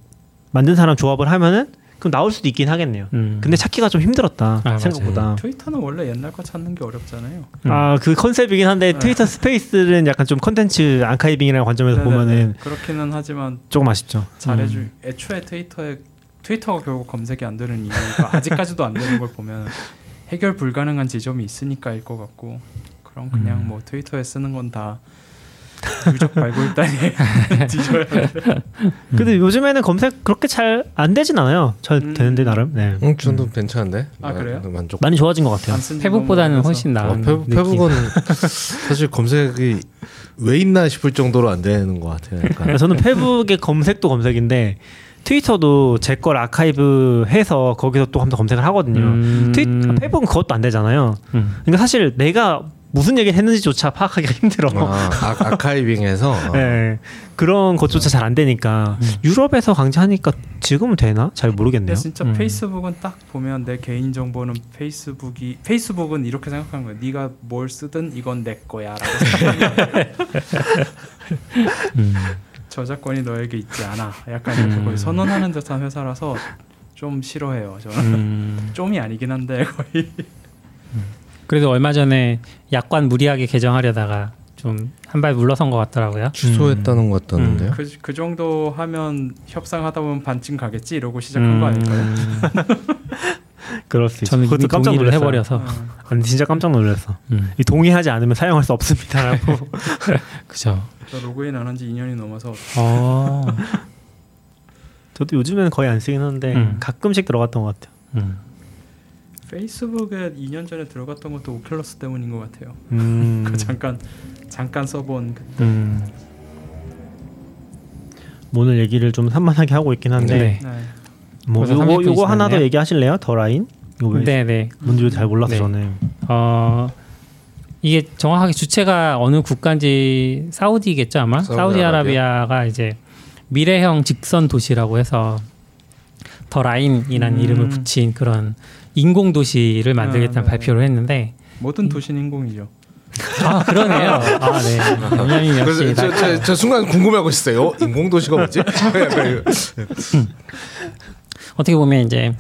만든 사람 조합을 하면은 그럼 나올 수도 있긴 하겠네요. 음. 근데 찾기가 좀 힘들었다 아, 생각보다. 트위터는 원래 옛날 거 찾는 게 어렵잖아요. 음. 아그 컨셉이긴 한데 네. 트위터 스페이스는 약간 좀 컨텐츠 archiving이라는 관점에서 네네네. 보면은 그렇기는 하지만 조금 아쉽죠. 잘해주. 음. 애초에 트위터에 트위터가 결국 검색이 안 되는 이유가 아직까지도 안 되는 걸 보면 해결 불가능한 지점이 있으니까일 것 같고 그럼 그냥 음. 뭐 트위터에 쓰는 건 다 유적 발굴단이 뒤져야 돼. 근데 요즘에는 검색 그렇게 잘 안 되진 않아요. 잘 음. 되는데 나름. 네. 응, 저도 괜찮은데. 아, 그래요? 만족. 많이 좋아진 것 같아요. 페북보다는 훨씬 오래돼서. 어, 나은 페북, 느낌. 페북은 사실 검색이 왜 있나 싶을 정도로 안 되는 것 같아요. 약간. 저는 페북의 검색도 검색인데 트위터도 제 걸 아카이브 해서 거기서 또 한번 검색을 하거든요. 음. 트위 아, 페북은 그것도 안 되잖아요. 음. 그러니까 사실 내가 무슨 얘기를 했는지조차 파악하기가 힘들어. 아, 아, 아카이빙해서 어. 네, 그런 것조차 잘 안 되니까 유럽에서 강제하니까 지금은 되나? 잘 모르겠네요. 진짜 음. 페이스북은 딱 보면 내 개인 정보는 페이스북이 페이스북은 이렇게 생각하는 거야. 네가 뭘 쓰든 이건 내 거야라고. 음. 저작권이 너에게 있지 않아. 약간 음. 거의 선언하는 듯한 회사라서 좀 싫어해요. 저는 음. 좀이 아니긴 한데 거의 그래도 얼마 전에 약관 무리하게 개정하려다가 좀 한 발 물러선 것 같더라고요. 취소했다는 것 같다는데요. 그, 그 정도 하면 협상하다 보면 반쯤 가겠지 이러고 시작한 음. 거 아닐까요? 그럴 수 있어. 저는 그것도 깜짝 놀랐어요. 해버려서. 아니, 진짜 깜짝 놀랐어. 음. 이 동의하지 않으면 사용할 수 없습니다라고. 그죠. 저 로그인 안 한 지 2년이 넘어서 어. 저도 요즘에는 거의 안 쓰긴 하는데 음. 가끔씩 들어갔던 것 같아요. 음. 페이스북에 2년 전에 들어갔던 것도 오큘러스 때문인 것 같아요. 음. 그 잠깐 잠깐 써본 그- 음. 오늘 얘기를 좀 산만하게 하고 있긴 한데 네. 네. 뭐 요거 30분 요거 하나 더. 얘기하실래요? 더 라인? 요거 네, 네. 뭔지 잘 몰라서 네. 저는. 어 이게 정확하게 주체가 어느 국가인지 사우디겠죠 아마 사우디아라비아. 사우디아라비아가 이제 미래형 직선 도시라고 해서 더 라인이라는 음. 이름을 붙인 그런 인공 도시를 만들겠다는 아, 네. 발표를 했는데 모든 도시는 인공이죠. 아 그러네요 아 네 영양이 그래서 역시 저, 저, 저 순간 궁금해하고 있어요. 어? 인공 도시가 뭐지? 어떻게 보면 이제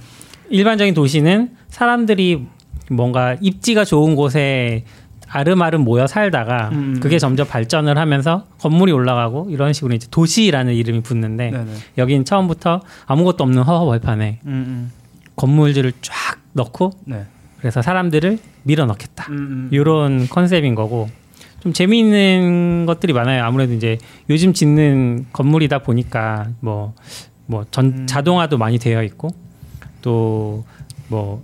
일반적인 도시는 사람들이 뭔가 입지가 좋은 곳에 아름아름 모여 살다가 음. 그게 점점 발전을 하면서 건물이 올라가고 이런 식으로 이제 도시라는 이름이 붙는데 네네. 여긴 처음부터 아무것도 없는 허허벌판에 음, 음. 건물들을 쫙 넣고 네. 그래서 사람들을 밀어 넣겠다. 음, 음. 이런 컨셉인 거고 좀 재미있는 것들이 많아요. 아무래도 이제 요즘 짓는 건물이다 보니까 뭐 뭐전 음. 자동화도 많이 되어 있고 또뭐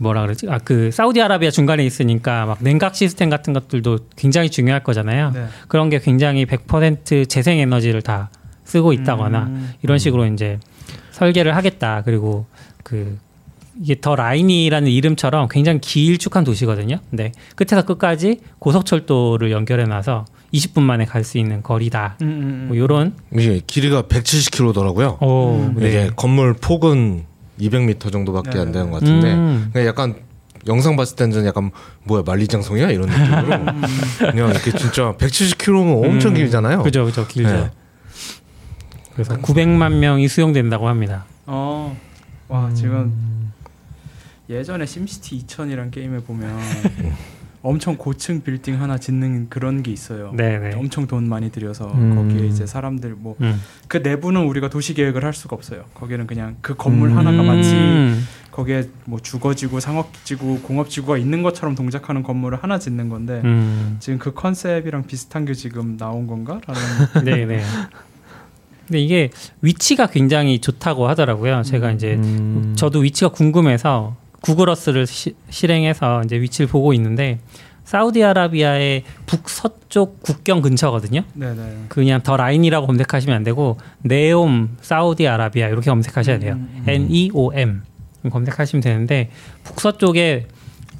뭐라 그러지? 아 그 사우디아라비아 중간에 있으니까 막 냉각 시스템 같은 것들도 굉장히 중요할 거잖아요. 네. 그런 게 굉장히 100% 재생 에너지를 다 쓰고 있다거나 음. 이런 식으로 이제 설계를 하겠다. 그리고 그 이게 더 라인이라는 이름처럼 굉장히 길쭉한 도시거든요. 근데 끝에서 끝까지 고속철도를 연결해 놔서 20분 만에 갈 수 있는 거리다. 음, 음, 음. 뭐 요런 이게 길이가 170km더라고요. 오, 음. 이게 건물 폭은 200m 정도밖에 네. 안 되는 것 같은데 음. 약간 영상 봤을 때는 저는 약간 뭐야 만리장성이야 이런 느낌으로 그냥 이렇게 진짜 170km면 엄청 음. 길잖아요. 그죠, 그죠, 길죠. 네. 그래서 900만 명이 수용된다고 합니다. 어. 와 지금 예전에 심시티 2000이란 게임에 보면 엄청 고층 빌딩 하나 짓는 그런 게 있어요. 네, 네. 엄청 돈 많이 들여서 음. 거기에 이제 사람들 뭐그 음. 내부는 우리가 도시 계획을 할 수가 없어요. 거기는 그냥 그 건물 하나가 마치 음. 거기에 뭐 주거지구, 상업지구, 공업지구가 있는 것처럼 동작하는 건물을 하나 짓는 건데 음. 지금 그 컨셉이랑 비슷한 게 지금 나온 건가?라는 네, 네. 근데 이게 위치가 굉장히 좋다고 하더라고요. 제가 이제 음. 저도 위치가 궁금해서 구글어스를 시- 실행해서 이제 위치를 보고 있는데 사우디아라비아의 북서쪽 국경 근처거든요. 네네. 그냥 더 라인이라고 검색하시면 안 되고 네옴 사우디아라비아 이렇게 검색하셔야 돼요. 음, 음. N E O M 검색하시면 되는데 북서쪽에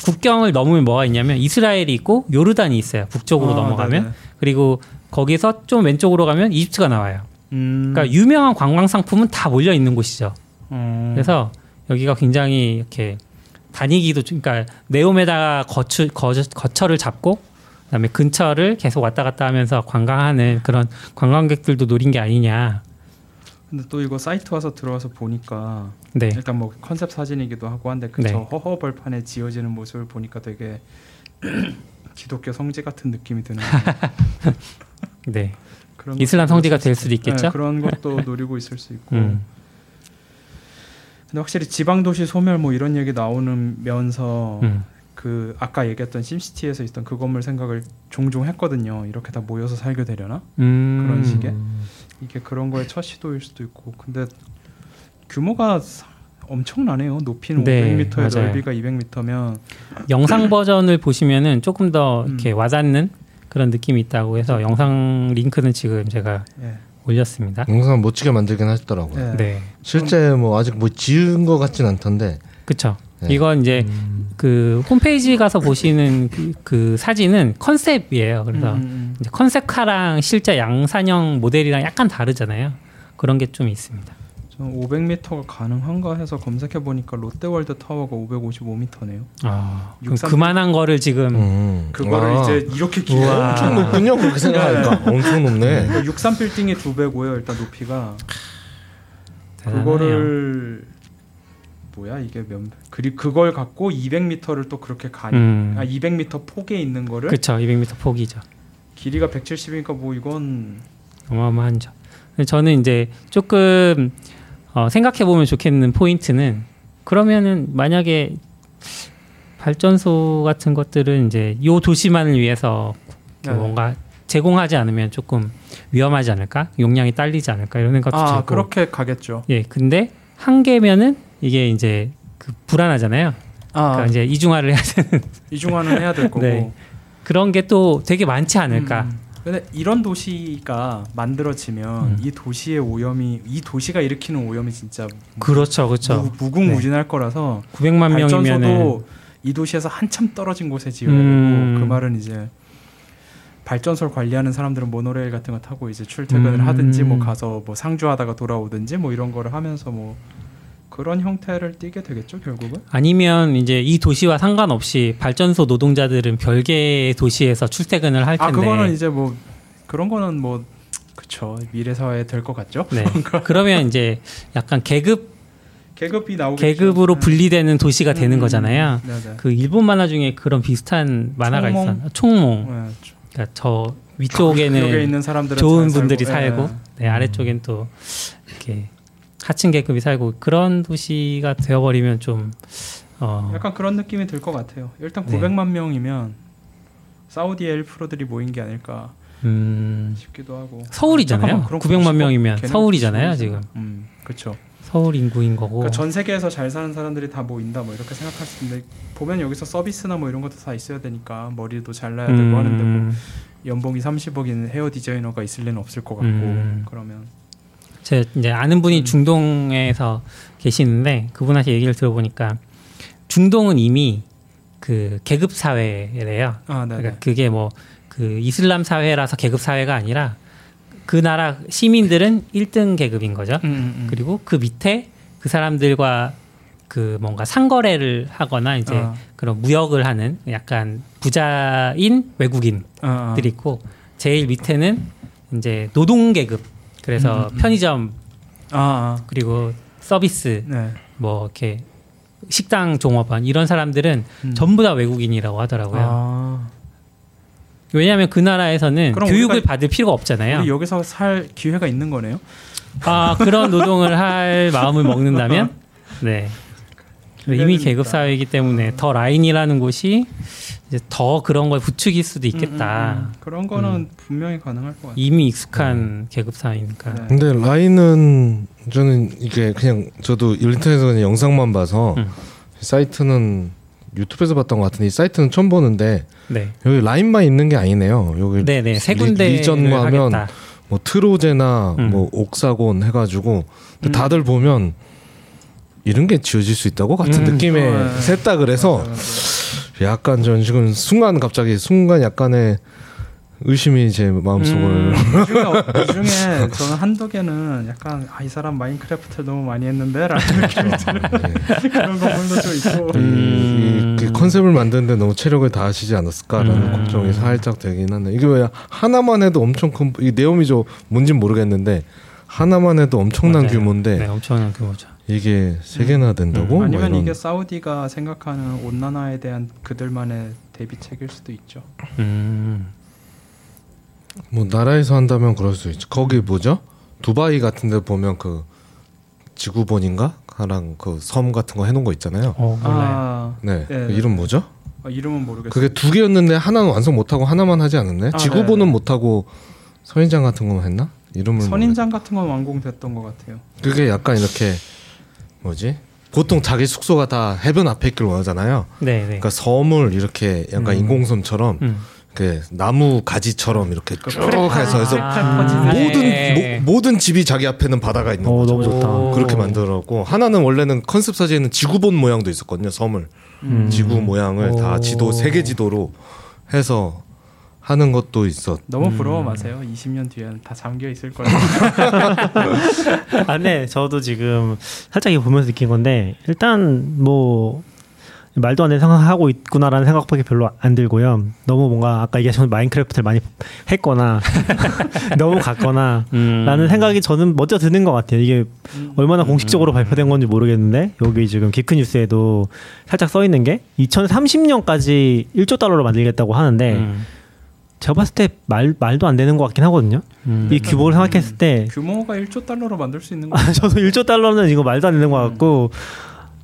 국경을 넘으면 뭐가 있냐면 이스라엘이 있고 요르단이 있어요. 북쪽으로 아, 넘어가면 네네. 그리고 거기서 좀 왼쪽으로 가면 이집트가 나와요. 음. 그러니까 유명한 관광 상품은 다 몰려 있는 곳이죠. 음. 그래서 여기가 굉장히 이렇게 다니기도 좀- 그러니까 네옴에다가 거추, 거, 거처를 잡고 그다음에 근처를 계속 왔다 갔다 하면서 관광하는 그런 관광객들도 노린 게 아니냐. 근데 또 이거 사이트 와서 들어와서 보니까 네. 일단 뭐 컨셉 사진이기도 하고 한데 그 네. 저 허허벌판에 지어지는 모습을 보니까 되게 기독교 성지 같은 느낌이 드는. 네. 그런 이슬람 것도 성지가 될 수- 수도 있겠죠? 네, 그런 것도 노리고 있을 수 있고. 음. 근데 확실히 지방 도시 소멸 뭐 이런 얘기 나오면서 음. 그 아까 얘기했던 심시티에서 있던 그 건물 생각을 종종 했거든요. 이렇게 다 모여서 살게 되려나? 음. 그런 식의 이게 그런 거의 첫 시도일 수도 있고. 근데 규모가 사- 엄청나네요. 높이는 네, 500m에 맞아요. 넓이가 200m면 영상 버전을 보시면은 조금 더 이렇게 음. 와닿는 그런 느낌이 있다고 해서 영상 링크는 지금 제가 예. 올렸습니다. 영상 멋지게 만들긴 하셨더라고요. 예. 네. 실제 뭐 아직 뭐 지은 것 같진 않던데 그쵸. 네. 이건 이제 그 홈페이지 가서 보시는 그, 그 사진은 컨셉이에요. 그래서 음, 음, 이제 컨셉카랑 실제 양산형 모델이랑 약간 다르잖아요. 그런 게 좀 있습니다. 음. 저는 500m가 가능한가 해서 검색해 보니까 롯데월드 타워가 555m네요. 아, 그럼 육삼- 그만한 거를 지금 음. 그거를 아, 이제 이렇게 길게 우와. 엄청 높군요. 그렇게 생각하니까 엄청 높네. 그러니까 63 빌딩이 두 배고요. 일단 높이가. 그거를 뭐야 이게 몇 그리 그걸 갖고 200m를 또 그렇게 가니 음. 아 200m 폭에 있는 거를 그렇죠. 200m 폭이죠. 길이가 170이니까 뭐 이건 어마어마한죠. 근데 저는 이제 조금 어, 생각해 보면 좋겠는 포인트는 그러면은 만약에 발전소 같은 것들은 이제 요 도시만을 위해서 그 네. 뭔가 제공하지 않으면 조금 위험하지 않을까? 용량이 딸리지 않을까? 이런 생각도 아 들고. 그렇게 가겠죠. 예, 근데 한 개면은 이게 이제 그 불안하잖아요. 아 그러니까 이제 이중화를 해야 되는 이중화는 해야 될 거고. 네. 그런 게 또 되게 많지 않을까? 음. 근데 이런 도시가 만들어지면 음. 이 도시의 오염이 이 도시가 일으키는 오염이 진짜 그렇죠, 그렇죠. 무, 무궁무진할 거라서 900만 명이면은 이 도시에서 한참 떨어진 곳에 지어야 음. 되고 그 말은 이제 발전소를 관리하는 사람들은 모노레일 같은 거 타고 이제 출퇴근을 음. 하든지 뭐 가서 뭐 상주하다가 돌아오든지 뭐 이런 거를 하면서 뭐 그런 형태를 띠게 되겠죠 결국은 아니면 이제 이 도시와 상관없이 발전소 노동자들은 별개의 도시에서 출퇴근을 할 텐데. 아 그거는 이제 뭐 그런 거는 뭐 그쵸 미래 사회에 될것 같죠 네. 그러면 이제 약간 계급 계급이 나오겠죠 계급으로 네. 분리되는 도시가 되는 음, 거잖아요. 네네. 그 일본 만화 중에 그런 비슷한 만화가? 있어요. 총몽. 네, 그러니까 저 위쪽에는 사람들은 좋은 잘 분들이 살고, 살고, 예. 네, 아래쪽엔 또 이렇게 하층 계급이 살고 그런 도시가 되어버리면 좀 어, 약간 그런 느낌이 들 것 같아요. 일단 네. 900만 명이면 사우디의 엘프로들이 모인 게 아닐까 음, 싶기도 하고. 서울이잖아요. 그럼 900만 90억 명이면 서울이잖아요, 90억 이잖아. 지금. 음, 그렇죠. 서울 인구인 거고. 그러니까 전 세계에서 잘 사는 사람들이 다 모인다 뭐 이렇게 생각할 수 있는데 보면 여기서 서비스나 뭐 이런 것도 다 있어야 되니까 머리도 잘라야 되고 하는데 뭐 음, 연봉이 30억인 헤어 디자이너가 있을 리는 없을 것 같고 음. 그러면 제 이제 아는 분이 음. 중동에서 계시는데 그분한테 얘기를 들어보니까 중동은 이미 그 계급 사회래요. 아, 네. 그러니까 그게 뭐 그 이슬람 사회라서 계급 사회가 아니라 그 나라 시민들은 1등 계급인 거죠. 음, 음, 음. 그리고 그 밑에 그 사람들과 그 뭔가 상거래를 하거나 이제 아, 그런 무역을 하는 약간 부자인 외국인들이 아, 아. 있고 제일 밑에는 이제 노동 계급 그래서 음, 음. 편의점 아, 아. 그리고 서비스 네. 뭐 이렇게 식당 종업원 이런 사람들은 음. 전부 다 외국인이라고 하더라고요. 아. 왜냐하면 그 나라에서는 교육을 받을 필요가 없잖아요. 여기서 살 기회가 있는 거네요. 아 그런 노동을 할 마음을 먹는다면 네 이미 기대됩니다. 계급 사회이기 때문에 더 라인이라는 곳이 이제 더 그런 걸 부추길 수도 있겠다. 음, 음, 음. 그런 거는 분명히 가능할 것 같아요. 이미 익숙한 계급 사회니까. 네. 근데 라인은 저는 이게 그냥 저도 인터넷에서 그냥 영상만 봐서 음. 사이트는 유튜브에서 봤던 것 같은데 이 사이트는 처음 보는데 네, 여기 라인만 있는 게 아니네요. 여기 네, 네. 세 리- 군데 리전과 하면. 뭐 트로제나 음. 뭐 옥사곤 해가지고 음. 다들 보면 이런 게 지어질 수 있다고 같은 음. 느낌의 어, 네. 셋다 그래서 맞아요, 맞아요. 약간 전 지금 순간 갑자기 순간 약간의 의심이 제 마음속을 음. 이 중에, 어- 이 중에 저는 한두 개는 약간 아, 이 사람 마인크래프트를 너무 많이 했는데 라는 느낌이 드는 네. 그런 부분도 좀 있고 음. 이, 이 컨셉을 만드는데 너무 체력을 다하시지 않았을까라는 음. 걱정이 살짝 되긴 하네. 이게 왜 하나만 해도 엄청 큰, 이 네오미죠 뭔진 모르겠는데 하나만 해도 엄청난 맞아요. 규모인데 네, 엄청난 규모죠. 이게 세 개나 된다고? 뭐 아니면 이런. 이게 사우디가 생각하는 온난화에 대한 그들만의 대비책일 수도 있죠. 음. 뭐 나라에서 한다면 그럴 수 있죠. 거기 뭐죠? 두바이 같은 데 보면 그 지구본인가? 하랑 그 섬 같은 거 해놓은 거 있잖아요. 어. 아, 네, 네. 그 이름 뭐죠? 아, 이름은 모르겠어요. 그게 두 개였는데 하나는 완성 못하고 하나만 하지 않았나요? 아, 지구본은 네. 못하고 선인장 같은 거 했나? 이름을 선인장 같은 건 완공됐던 것 같아요. 그게 약간 이렇게 뭐지? 보통 자기 숙소가 다 해변 앞에 있길 원하잖아요. 네, 네. 그러니까 섬을 이렇게 약간 음. 인공섬처럼 음. 그 나무 가지처럼 이렇게 쭉 해서 해서 아, 모든 네. 모, 모든 집이 자기 앞에는 바다가 있는 오, 거죠. 너무 좋다. 오. 그렇게 만들었고 하나는 원래는 컨셉 사진에는 지구본 모양도 있었거든요. 섬을 음. 지구 모양을 다 오. 지도 세계 지도로 해서 하는 것도 있었. 너무 음. 부러워 마세요. 20년 뒤엔 다 잠겨 있을 거예요. 아, 네, 저도 지금 살짝 이거 보면서 느낀 건데 일단 뭐 말도 안 되는 생각하고 있구나라는 생각밖에 별로 안 들고요. 너무 뭔가 아까 얘기하신 마인크래프트를 많이 했거나 너무 갔거나 음. 라는 생각이 저는 먼저 드는 것 같아요. 이게 얼마나 공식적으로 발표된 건지 모르겠는데 여기 지금 기크 뉴스에도 살짝 써 있는 게 2030년까지 1조 달러로 만들겠다고 하는데 음. 제가 봤을 때 말 말도 안 되는 것 같긴 하거든요. 음. 이 규모를 생각했을 때 규모가 1조 달러로 만들 수 있는 거. 아, 저도 1조 달러는 이거 말도 안 되는 것 같고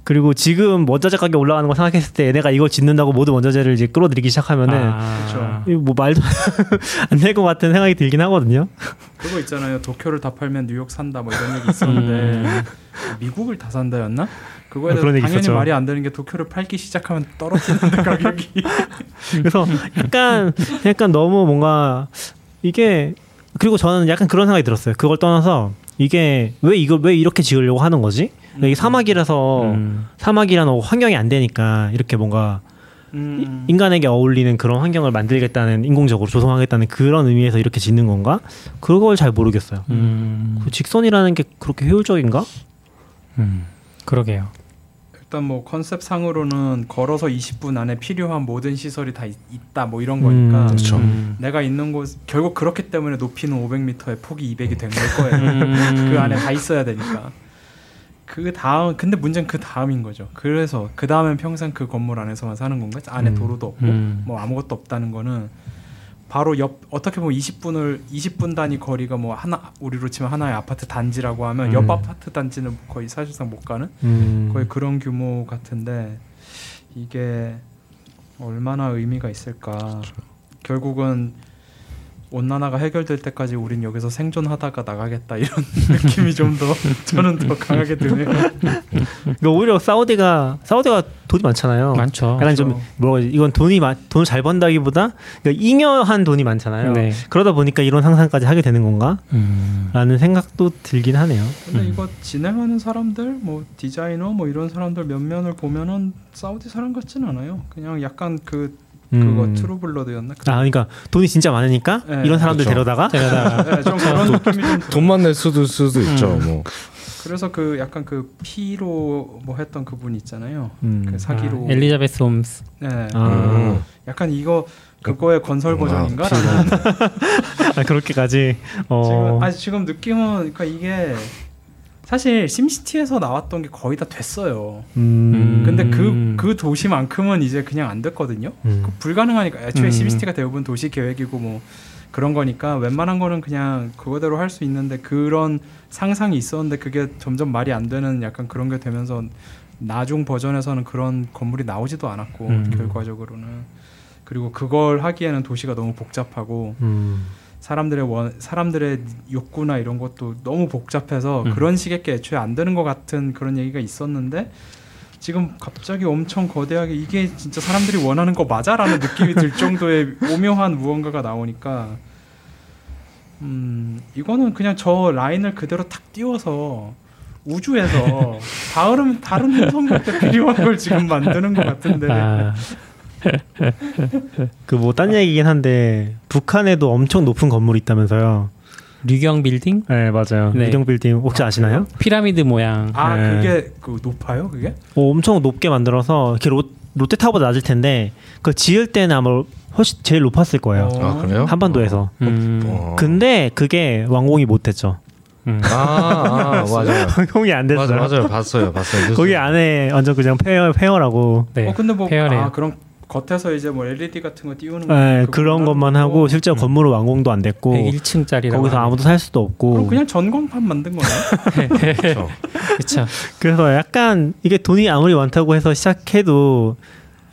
그리고 지금 원자재 가격 올라가는 거 생각했을 때 얘네가 이걸 짓는다고 모든 원자재를 이제 끌어들이기 시작하면은 아. 이거 뭐 말도 안 될 것 같은 생각이 들긴 하거든요. 그거 있잖아요. 도쿄를 다 팔면 뉴욕 산다 뭐 이런 얘기 있었는데 미국을 다 산다였나? 그거에 아, 대해서 얘기 당연히 있었죠. 말이 안 되는 게 도쿄를 팔기 시작하면 떨어지는데 가격이. 그래서 약간 약간 너무 뭔가 이게 그리고 저는 약간 그런 생각이 들었어요. 그걸 떠나서 이게 왜 이걸 왜 이렇게 지으려고 하는 거지? 이게 사막이라서 음. 사막이라는 환경이 안 되니까 이렇게 뭔가 음. 인간에게 어울리는 그런 환경을 만들겠다는 인공적으로 조성하겠다는 그런 의미에서 이렇게 짓는 건가? 그걸 잘 모르겠어요. 음. 그 직선이라는 게 그렇게 효율적인가? 음. 그러게요. 일단 뭐 컨셉 상으로는 걸어서 20분 안에 필요한 모든 시설이 다 있, 다뭐 이런 음, 거니까 그렇죠. 음. 내가 있는 곳 결국 그렇기 때문에 높이는 500m에 폭이 200이 된 걸 거예요. 음. 그 안에 다 있어야 되니까. 그 다음 근데 문제는 그 다음인 거죠. 그래서 그 다음엔 평생 그 건물 안에서만 사는 건가? 안에 음. 도로도 없고 음. 뭐 아무것도 없다는 거는 바로 옆 어떻게 보면 20분을 20분 단위 거리가 뭐 하나 우리로 치면 하나의 아파트 단지라고 하면 옆 음. 아파트 단지는 거의 사실상 못 가는 음. 거의 그런 규모 같은데 이게 얼마나 의미가 있을까? 결국은 온난화가 해결될 때까지 우린 여기서 생존하다가 나가겠다 이런 느낌이 좀 더 저는 더 강하게 드네요. 그러니까 오히려 사우디가 사우디가 돈이 많잖아요. 많죠. 약간 좀 뭐라 그러지? 이건 돈이 많 돈을 잘 번다기보다 그러니까 잉여한 돈이 많잖아요. 네. 그러다 보니까 이런 상상까지 하게 되는 건가? 음. 라는 생각도 들긴 하네요. 근데 이거 진행하는 사람들 뭐 디자이너 뭐 이런 사람들 몇 면을 보면은 사우디 사람 같진 않아요. 그냥 약간 그 그거 음. 트루블러드였나? 아, 그러니까 돈이 진짜 많으니까 네. 이런 사람들 그렇죠. 데려다가 데려다가 네, 좀 그런 느낌이 좀. 돈만 낼 수도 수도 있죠. 뭐 그래서 그 약간 그 피로 뭐 했던 그분 있잖아요. 음. 그 사기로 아, 엘리자베스 홈스. 네. 아, 음. 약간 이거 그거의 건설 아, 버전인가? 라는 아, 그렇게까지 어. 지금 아니 지금 느낌은 그러니까 이게 사실 심시티에서 나왔던 게 거의 다 됐어요. 음. 근데 그 음. 그 도시만큼은 이제 그냥 안 됐거든요. 음. 그 불가능하니까 애초에 음. 심시티가 대부분 도시 계획이고 뭐 그런 거니까 웬만한 거는 그냥 그거대로 할 수 있는데 그런 상상이 있었는데 그게 점점 말이 안 되는 약간 그런 게 되면서 나중 버전에서는 그런 건물이 나오지도 않았고 음. 결과적으로는 그리고 그걸 하기에는 도시가 너무 복잡하고 음. 사람들의 원 사람들의 욕구나 이런 것도 너무 복잡해서 음. 그런 식의 게 애초에 안 되는 것 같은 그런 얘기가 있었는데 지금 갑자기 엄청 거대하게 이게 진짜 사람들이 원하는 거 맞아라는 느낌이 들 정도의 오묘한 무언가가 나오니까 음 이거는 그냥 저 라인을 그대로 탁 띄워서 우주에서 다른 다른 행성들 때걸 지금 만드는 것 같은데 아, 그 뭐 딴 얘기긴 한데 북한에도 엄청 높은 건물이 있다면서요. 류경 빌딩? 네 맞아요. 네. 유경 빌딩 혹시 아시나요? 피라미드 모양. 아 네. 그게 그 높아요 그게 어, 엄청 높게 만들어서 이렇게 롯, 롯데타워보다 낮을 텐데 그 지을 때는 아마 훨씬 제일 높았을 거예요. 어. 아 그래요? 한반도에서. 음. 어. 근데 그게 완공이 못됐죠. 음. 아, 아 맞아요. 완공이 안 됐어요. 맞아 맞아요. 봤어요. 봤어요. 거기 안에 완전 그냥 폐허 폐허라고. 네. 어 근데 뭐 폐허래요. 아, 그런 겉에서 이제 뭐 LED 같은 거 띄우는 네, 그런 것만 하고 뭐 실제 건물은 완공도 안 됐고 101층짜리라고. 거기서 아무도 살 수도 없고. 그럼 그냥 전광판 만든 거네. 그렇죠. 그렇죠. 그래서 약간 이게 돈이 아무리 많다고 해서 시작해도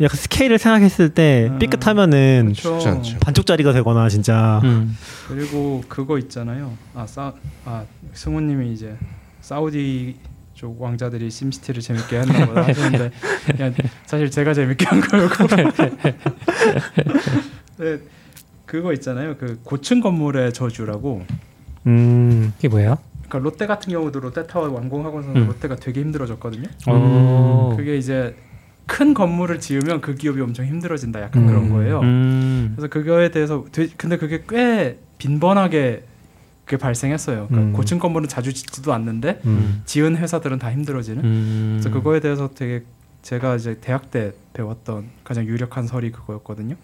약간 스케일을 생각했을 때 음, 삐끗하면은 그렇죠. 반쪽짜리가 되거나 진짜 음. 그리고 그거 있잖아요. 아싸아 승우님이 이제 사우디 쪽 왕자들이 심시티를 재밌게 했나 보다 하셨는데 그냥 사실 제가 재밌게 한 거였고. 네, 그거 있잖아요. 그 고층 건물의 저주라고. 음, 그게 뭐예요? 그러니까 롯데 같은 경우도 롯데타워 완공하고서 음. 롯데가 되게 힘들어졌거든요. 어. 그게 이제 큰 건물을 지으면 그 기업이 엄청 힘들어진다 약간 그런 음. 거예요. 음. 그래서 그거에 대해서 되- 근데 그게 꽤 빈번하게 그게 발생했어요. 그러니까 음. 고층 건물은 자주 짓지도 않는데 음. 지은 회사들은 다 힘들어지는. 음. 그래서 그거에 대해서 되게 제가 이제 대학 때 배웠던 가장 유력한 설이 그거였거든요.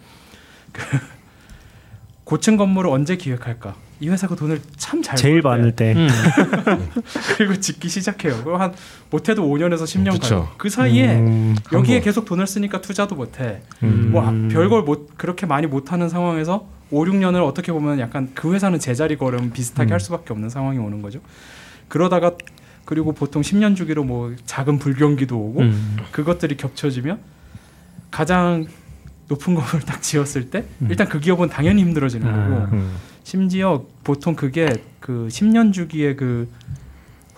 그 고층 건물을 언제 기획할까? 이 회사가 돈을 참 잘 제일 벌 때. 많을 때. 음. 그리고 짓기 시작해요. 그럼 한 못해도 5년에서 10년 그쵸. 가요. 그 사이에 음, 여기에. 계속 돈을 쓰니까 투자도 못해. 음. 뭐 아, 별걸 못 그렇게 많이 못하는 상황에서 5, 6년을 어떻게 보면 약간 그 회사는 제자리 걸음 비슷하게 음. 할 수밖에 없는 상황이 오는 거죠. 그러다가 그리고 보통 10년 주기로 뭐 작은 불경기도 오고 음. 그것들이 겹쳐지면 가장 높은 건물을 딱 지었을 때 음. 일단 그 기업은 당연히 힘들어지는 아. 거고 음. 심지어 보통 그게 그 10년 주기의 그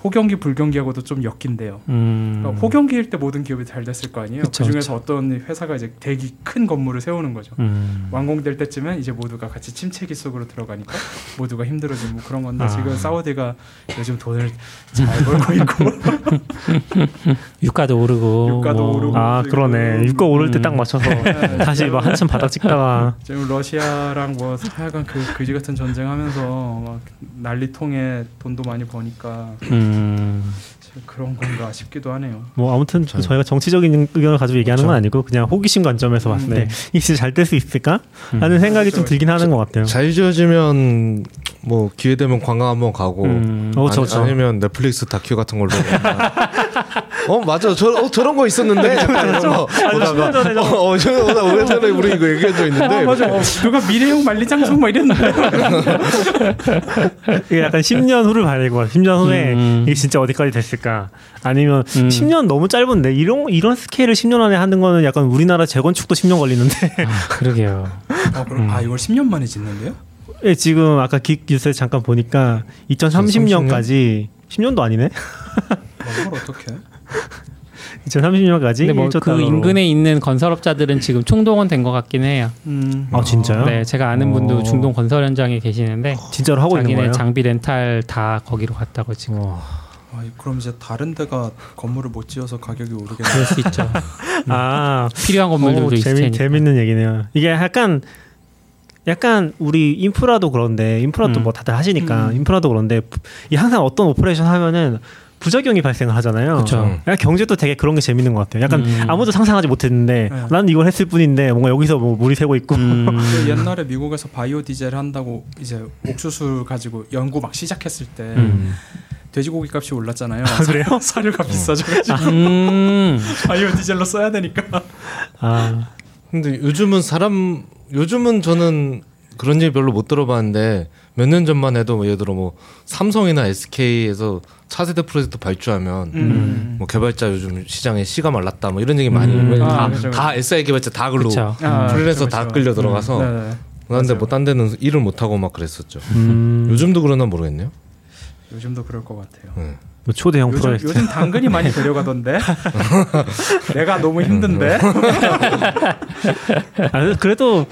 호경기 불경기하고도 좀 엮인대요. 음. 그러니까 호경기일 때 모든 기업이 잘 됐을 거 아니에요. 그쵸, 그 중에서 어떤 회사가 이제 되게 큰 건물을 세우는 거죠. 음. 완공될 때쯤엔 이제 모두가 같이 침체기 속으로 들어가니까 모두가 힘들어지고 뭐 그런 건데 아. 지금 사우디가 요즘 돈을 잘 벌고 있고 유가도 오르고 유가도 뭐. 오르고. 아 그러네. 유가 오를 때 딱 맞춰서 네. 다시 막 한참 바닥 찍다가 지금 러시아랑 뭐 하여간 그 그지 같은 전쟁하면서 막 난리통에 돈도 많이 버니까 음. 그런 건가 싶기도 하네요. 뭐 아무튼 잘- 저희가 정치적인 의견을 가지고 얘기하는 건 그렇죠. 아니고 그냥 호기심 관점에서 봤을 때 네. 이게 진짜 잘 될 수 있을까 하는 음. 생각이 좀 그렇죠. 들긴 하는 것 같아요. 잘 지어지면 뭐 기회 되면 관광 한번 가고 음. 어, 그렇죠, 아니, 그렇죠. 아니 면 넷플릭스 다큐 같은 걸로 어 맞아 저 어, 저런 거 있었는데 이런 어, 어 저, 나 오래 전에 우리 이거 얘기한 적 있는데 아 맞아. 어, 누가 미래형 만리장성 막 이랬는데. 이게 약간 10년 후를 같아요. 10년 후에 음. 이게 진짜 어디까지 됐을까? 아니면 음. 10년 너무 짧은데 이런 이런 스케일을 10년 안에 하는 거는 약간 우리나라 재건축도 10년 걸리는데 아, 그러게요. 아, 그럼 아 이걸 10년 만에 짓는데요? 예, 지금 아까 기, 뉴스에 잠깐 보니까 2030년까지 10년도 아니네? 아, 이걸 어떻게? 2030년까지 근데 뭐그 인근에 있는 건설업자들은 지금 총동원 된 것 같긴 해요. 음. 아 진짜요? 네, 제가 아는 분도 어. 중동 건설 현장에 계시는데 진짜로 하고 있는 거예요? 장비 렌탈 다 거기로 갔다고 지금. 와. 아, 그럼 이제 다른 데가 건물을 못 지어서 가격이 오르겠네. 그럴 수 있죠. 아 필요한 건물들도 어, 있을 재미, 테니까. 재밌는 얘기네요. 이게 약간 약간 우리 인프라도 그런데 인프라도 음. 뭐 다들 하시니까 음. 인프라도 그런데 부- 이 항상 어떤 operation 하면은 부작용이 발생을 하잖아요. 그쵸. 음. 약간 경제도 되게 그런 게 재밌는 것 같아요. 약간 음. 아무도 상상하지 못했는데 네. 나는 이걸 했을 뿐인데 뭔가 여기서 뭐 물이 새고 있고 음. 그 옛날에 미국에서 바이오 디젤 한다고 이제 옥수수 가지고 연구 막 시작했을 때 음. 돼지고기 값이 올랐잖아요. 그래요? 사료가 비싸져가지고 음. 바이오 디젤로 써야 되니까. 아 근데 요즘은 사람 요즘은 저는 그런 얘기 별로 못 들어봤는데 몇 년 전만 해도 뭐 예를 들어 뭐 삼성이나 SK에서 차세대 프로젝트 발주하면 음. 뭐 개발자 요즘 시장에 씨가 말랐다 뭐 이런 얘기 많이 음. 다, 아, 그죠. 다 SI 개발자 다 글로 그쵸. 아, 프리랜서 다. 끌려 들어가서 네, 네. 그런데. 뭐 딴 데는 일을 못 하고 막 그랬었죠. 음, 요즘도 그러나 모르겠네요. 요즘도 그럴 것 같아요. 네. 뭐 초대형 요즘, 프로젝트 요즘 당근이 많이 데려가던데. 내가 너무 힘든데. 아, 그래도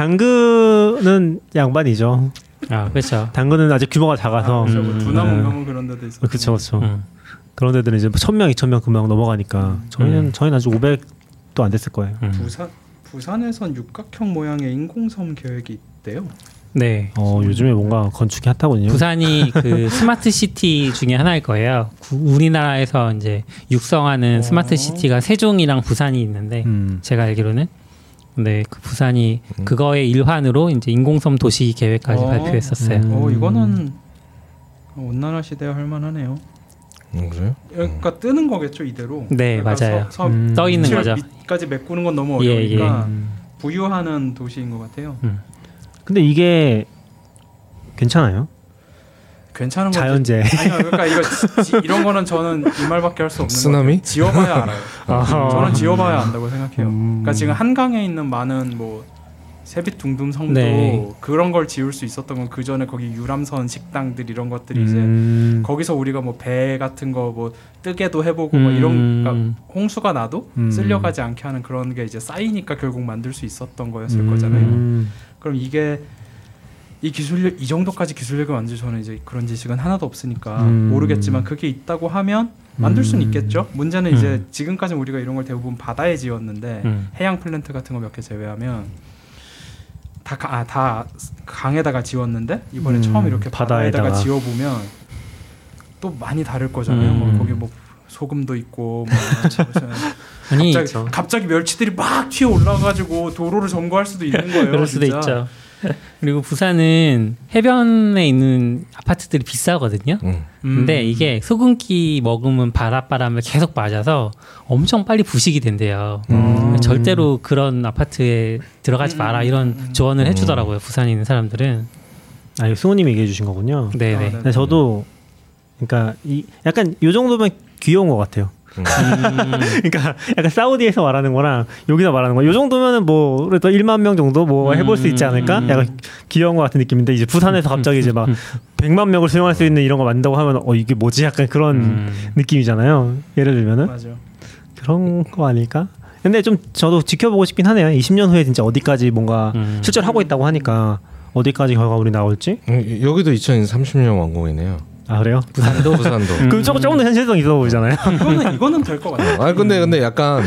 당근은 양반이죠. 아, 그렇죠. 당근은 아직 규모가 작아서 그렇죠. 뭐 음. 두나무 네. 그런 데도 있어. 그렇죠, 그렇죠. 음. 그런 데들은 이제 천 명, 이천 명 금방 넘어가니까 저희는 음. 저희는 아직 500도 안 됐을 거예요. 음. 부산 부산에선 육각형 모양의 인공섬 계획이 있대요. 네. 어, 요즘에 뭔가 건축이 핫하거든요. 부산이 그 스마트 시티 중에 하나일 거예요. 구- 우리나라에서 이제 육성하는 어. 스마트 시티가 세종이랑 부산이 있는데 음. 제가 알기로는 근데 그 부산이 음. 그거의 일환으로 이제 인공섬 도시 계획까지 어. 발표했었어요. 음. 어 이거는 온난화 시대에 할 만하네요. 음, 그래요? 그러니까 뜨는 거겠죠 이대로. 네, 그러니까 맞아요. 서, 서 음. 떠 있는 거죠. 밑까지 메꾸는 건 너무 예, 어려우니까 음. 부유하는 도시인 것 같아요. 근데 이게 괜찮아요? 괜찮은. 자연재. 아니요, 그러니까 이거 지, 지- 이런 거는 저는 이 말밖에 할 수 없는 쓰나미? 거 지어봐야 알아요. 아하. 저는 지어봐야 안다고 생각해요. 음. 그러니까 지금 한강에 있는 많은 뭐 세빛둥둥 성도 네. 그런 걸 지을 수 있었던 건 그 전에 거기 유람선 식당들 이런 것들이 이제 음. 거기서 우리가 뭐 배 같은 거 뭐 뜨개도 해보고 뭐 이런 그러니까 음. 홍수가 나도 음. 쓸려가지 않게 하는 그런 게 이제 쌓이니까 결국 만들 수 있었던 거였을 음. 거잖아요. 그럼 이게 이 기술력 이 정도까지 기술력을 만들 저는 이제 그런 지식은 하나도 없으니까 음. 모르겠지만 그게 있다고 하면 만들 수는 음. 있겠죠. 문제는 이제 음. 지금까지 우리가 이런 걸 대부분 바다에 지었는데 음. 해양 플랜트 같은 거 몇 개 제외하면 다, 가, 아, 다 강에다가 지웠는데 이번에 음, 처음 이렇게 바다에다가, 바다에다가. 지어보면 또 많이 다를 거잖아요. 음. 뭐 거기 뭐 소금도 있고 뭐 아니 갑자기, 갑자기 멸치들이 막 튀어 올라가지고 도로를 점거할 수도 있는 거예요. 그럴 수도 진짜. 있죠. 그리고 부산은 해변에 있는 아파트들이 비싸거든요. 음. 근데 이게 소금기 머금은 바닷바람을 계속 맞아서 엄청 빨리 부식이 된대요. 음. 절대로 그런 아파트에 들어가지 마라 이런 조언을 해주더라고요. 부산에 있는 사람들은. 아, 이거 승우님이 얘기해 주신 거군요. 네네. 아, 네. 저도 그러니까 이 약간 요 정도면 귀여운 것 같아요. 음. 그러니까 약간 사우디에서 말하는 거랑 여기서 말하는 거. 요 정도면은 뭐 그래도 1만 명 정도 뭐 해볼 수 있지 않을까? 음. 약간 귀여운 것 같은 느낌인데 이제 부산에서 갑자기 이제 막 100만 명을 수용할 수 있는 이런 거 만든다고 하면 어 이게 뭐지? 약간 그런 음. 느낌이잖아요. 예를 들면은 맞아. 그런 거 아닐까? 근데 좀 저도 지켜보고 싶긴 하네요. 20년 후에 진짜 어디까지 뭔가 음. 실제로 하고 있다고 하니까 어디까지 결과물이 나올지. 음, 여기도 2030년 완공이네요. 아 그래요? 부산도 부산도. 음. 그럼 조금 조금 더 현실성 있어 보이잖아요. 이거는 이거는 될 것 같아요. 아 근데 근데 약간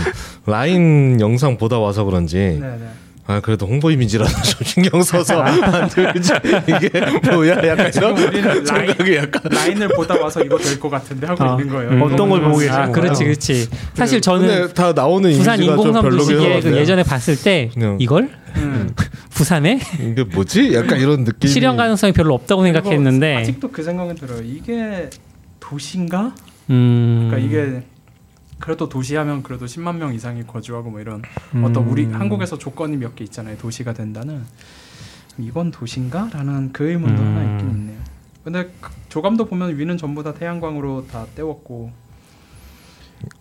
라인 영상 보다 와서 그런지 네네. 아 그래도 홍보 이미지라도 좀 신경 써서 만들지 이게 뭐야 약간 이런 우리는 라인- 생각이 약간 라인을 보다 와서 이거 될 것 같은데 하고 아, 있는 거예요. 음. 어떤 걸 보고 계시는 아, 그렇지, 그렇지. 사실 저는 다 나오는 부산 인공섬 도시계획을 하거든요. 예전에 봤을 때 그냥- 이걸 음. 부산에 이게 뭐지? 약간 이런 느낌. 실현 가능성이 별로 없다고 생각했는데 아직도 그 생각은 들어요. 이게 도시인가? 음. 그러니까 이게 그래도 도시하면 그래도 10만 명 이상이 거주하고 뭐 이런 음. 어떤 우리 한국에서 조건이 몇 개 있잖아요. 도시가 된다는 이건 도시인가라는 그 의문도 음. 하나 있긴 있네요. 근데 그 조감도 보면 위는 전부 다 태양광으로 다 때웠고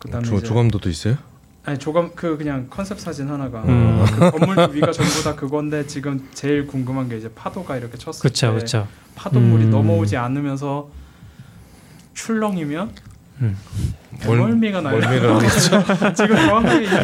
그다음에 조, 조감도도 있어요? 아니 조감 그 그냥 컨셉 사진 하나가 음. 그 건물 위가 전부 다 그건데 지금 제일 궁금한 게 이제 파도가 이렇게 쳤을 그렇죠, 때 그렇죠. 파도물이 음. 넘어오지 않으면서 출렁이면 음. 멀미가 나요. 멀미가 지금 정확하게 이게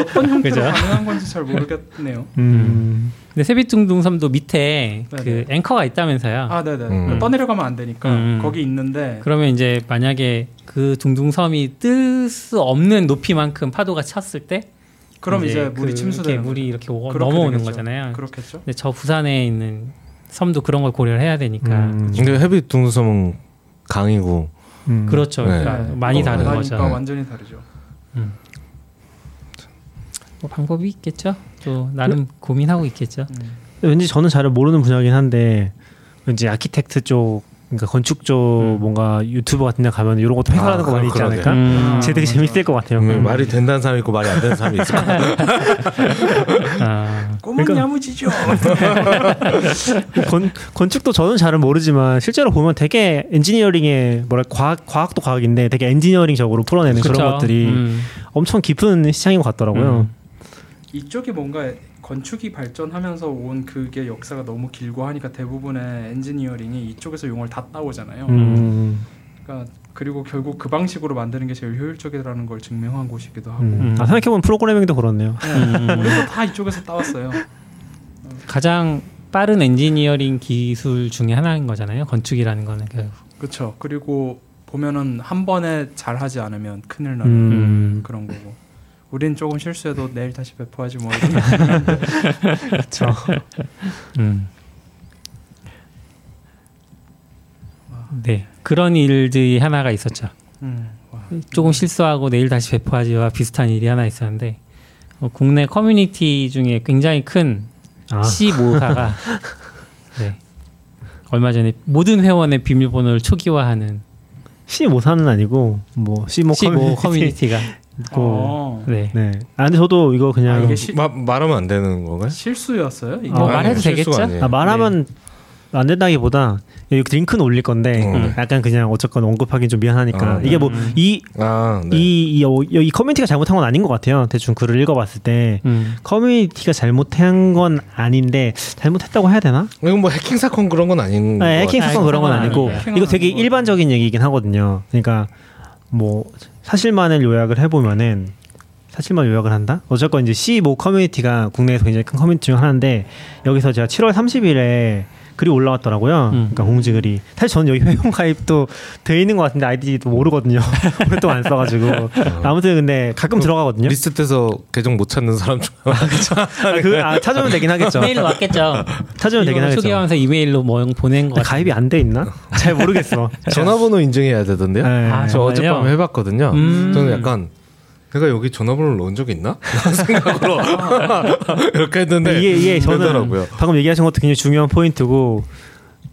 어떤 형태로 그죠? 가능한 건지 잘 모르겠네요. 음. 근데 세빛둥둥섬도 밑에 네네. 그 앵커가 있다면서요. 아, 네네. 음. 떠내려가면 안 되니까 음. 거기 있는데 그러면 이제 만약에 그 둥둥섬이 뜰 수 없는 높이만큼 파도가 쳤을 때 그럼 이제, 그 물이 이렇게 침수되는 물이 이렇게 오- 넘어오는 되겠죠. 거잖아요. 그렇겠죠. 근데 저 부산에 있는 섬도 그런 걸 고려를 해야 되니까 음. 근데 헤비 둥섬은 강이고 음. 그렇죠. 네. 그러니까 많이 어, 다른 거죠. 그러니까 완전히 다르죠. 뭐 방법이 있겠죠. 또 나름 고민하고 있겠죠. 음. 왠지 저는 잘 모르는 분야긴 한데 왠지 아키텍트 쪽 그러니까 건축 쪽 음. 뭔가 유튜버 같은 데 가면 이런 것도 해설하는 아, 거 많이 있지. 않을까? 음. 제 되게. 재밌을 것 같아요. 음, 말이 된다는 사람이 있고 말이 안 되는 사람이 거야. 아, 꿈은 그러니까- 야무지죠. 건, 건축도 저는 잘은 모르지만 실제로 보면 되게 엔지니어링의 뭐랄 과학 과학도 과학인데 되게 엔지니어링적으로 풀어내는 그런 그쵸. 것들이 음. 엄청 깊은 시장인 것 같더라고요. 음. 이쪽이 뭔가 건축이 발전하면서 온 그게 역사가 너무 길고 하니까 대부분의 엔지니어링이 이쪽에서 용어를 다 따오잖아요. 음. 그러니까 그리고 결국 그 방식으로 만드는 게 제일 효율적이라는 걸 증명한 곳이기도 하고. 음. 아, 생각해보면 프로그래밍도 그렇네요. 음. 우리도 다 이쪽에서 따왔어요. 가장 빠른 엔지니어링 기술 중에 하나인 거잖아요. 건축이라는 거는 그 그렇죠. 그리고 보면은 한 번에 잘 하지 않으면 큰일 나는 음. 그런 거고. 우린 조금 실수해도 내일 다시 배포하지 뭐. 그렇죠. 음. 네 그런 일들이 하나가 있었죠. 음, 와. 조금 실수하고 내일 다시 배포하지와 비슷한 일이 하나 있었는데 어, 국내 커뮤니티 중에 굉장히 큰 아. C 모사가 네. 얼마 전에 모든 회원의 비밀번호를 초기화하는 C모사는 아니고 뭐 C모 C모 커뮤니티 커뮤니티가 있 고. 어. 네. 네. 아 근데 저도 이거 아, 그냥 이게 시, 마, 말하면 안 되는 건가요? 실수였어요? 이게? 뭐 아, 말해도 되겠죠? 아니에요. 아, 말하면 안 된다기보다 여기 링크는 올릴 건데 음. 약간 그냥 어쨌건 언급하긴 좀 미안하니까 아, 이게 뭐이 아, 네. 이, 이, 어, 이 커뮤니티가 잘못한 건 아닌 것 같아요. 대충 글을 읽어봤을 때 음. 커뮤니티가 잘못한 건 아닌데 잘못했다고 해야 되나? 이건 뭐 해킹 사건 그런 건 아닌 네, 것 해킹. 사건 그런 건 아니고. 이거 되게 일반적인 얘기긴 하거든요. 그러니까 뭐 사실만을 요약을 해보면은 사실만 요약을 한다? 어쨌건 이제 C모 커뮤니티가 국내에서 굉장히 큰 커뮤니티 중 하나인데 여기서 제가 7월 30일에 글이 올라왔더라고요. 음. 그러니까 공지글이. 사실 저는 여기 회원 가입도 돼 있는 것 같은데 아이디도 모르거든요. 오랫동안 안 써가지고. 아무튼 근데 가끔 들어가거든요. 리스트에서 계정 못 찾는 사람 중 아, 그, 아, 찾으면 되긴 하겠죠. 메일로 왔겠죠. 찾으면 되긴 하겠죠. 초기화하면서 이메일로 뭐 보낸 거. 가입이 안 돼 있나? 잘 모르겠어. 전화번호 인증해야 되던데요. 네. 아, 저 정말요? 어젯밤에 해봤거든요. 음. 저는 약간 내가 여기 전화번호를 넣은 적 있나? 생각으로 이렇게 했는데 이게 이게 저는 되더라고요. 방금 얘기하신 것도 굉장히 중요한 포인트고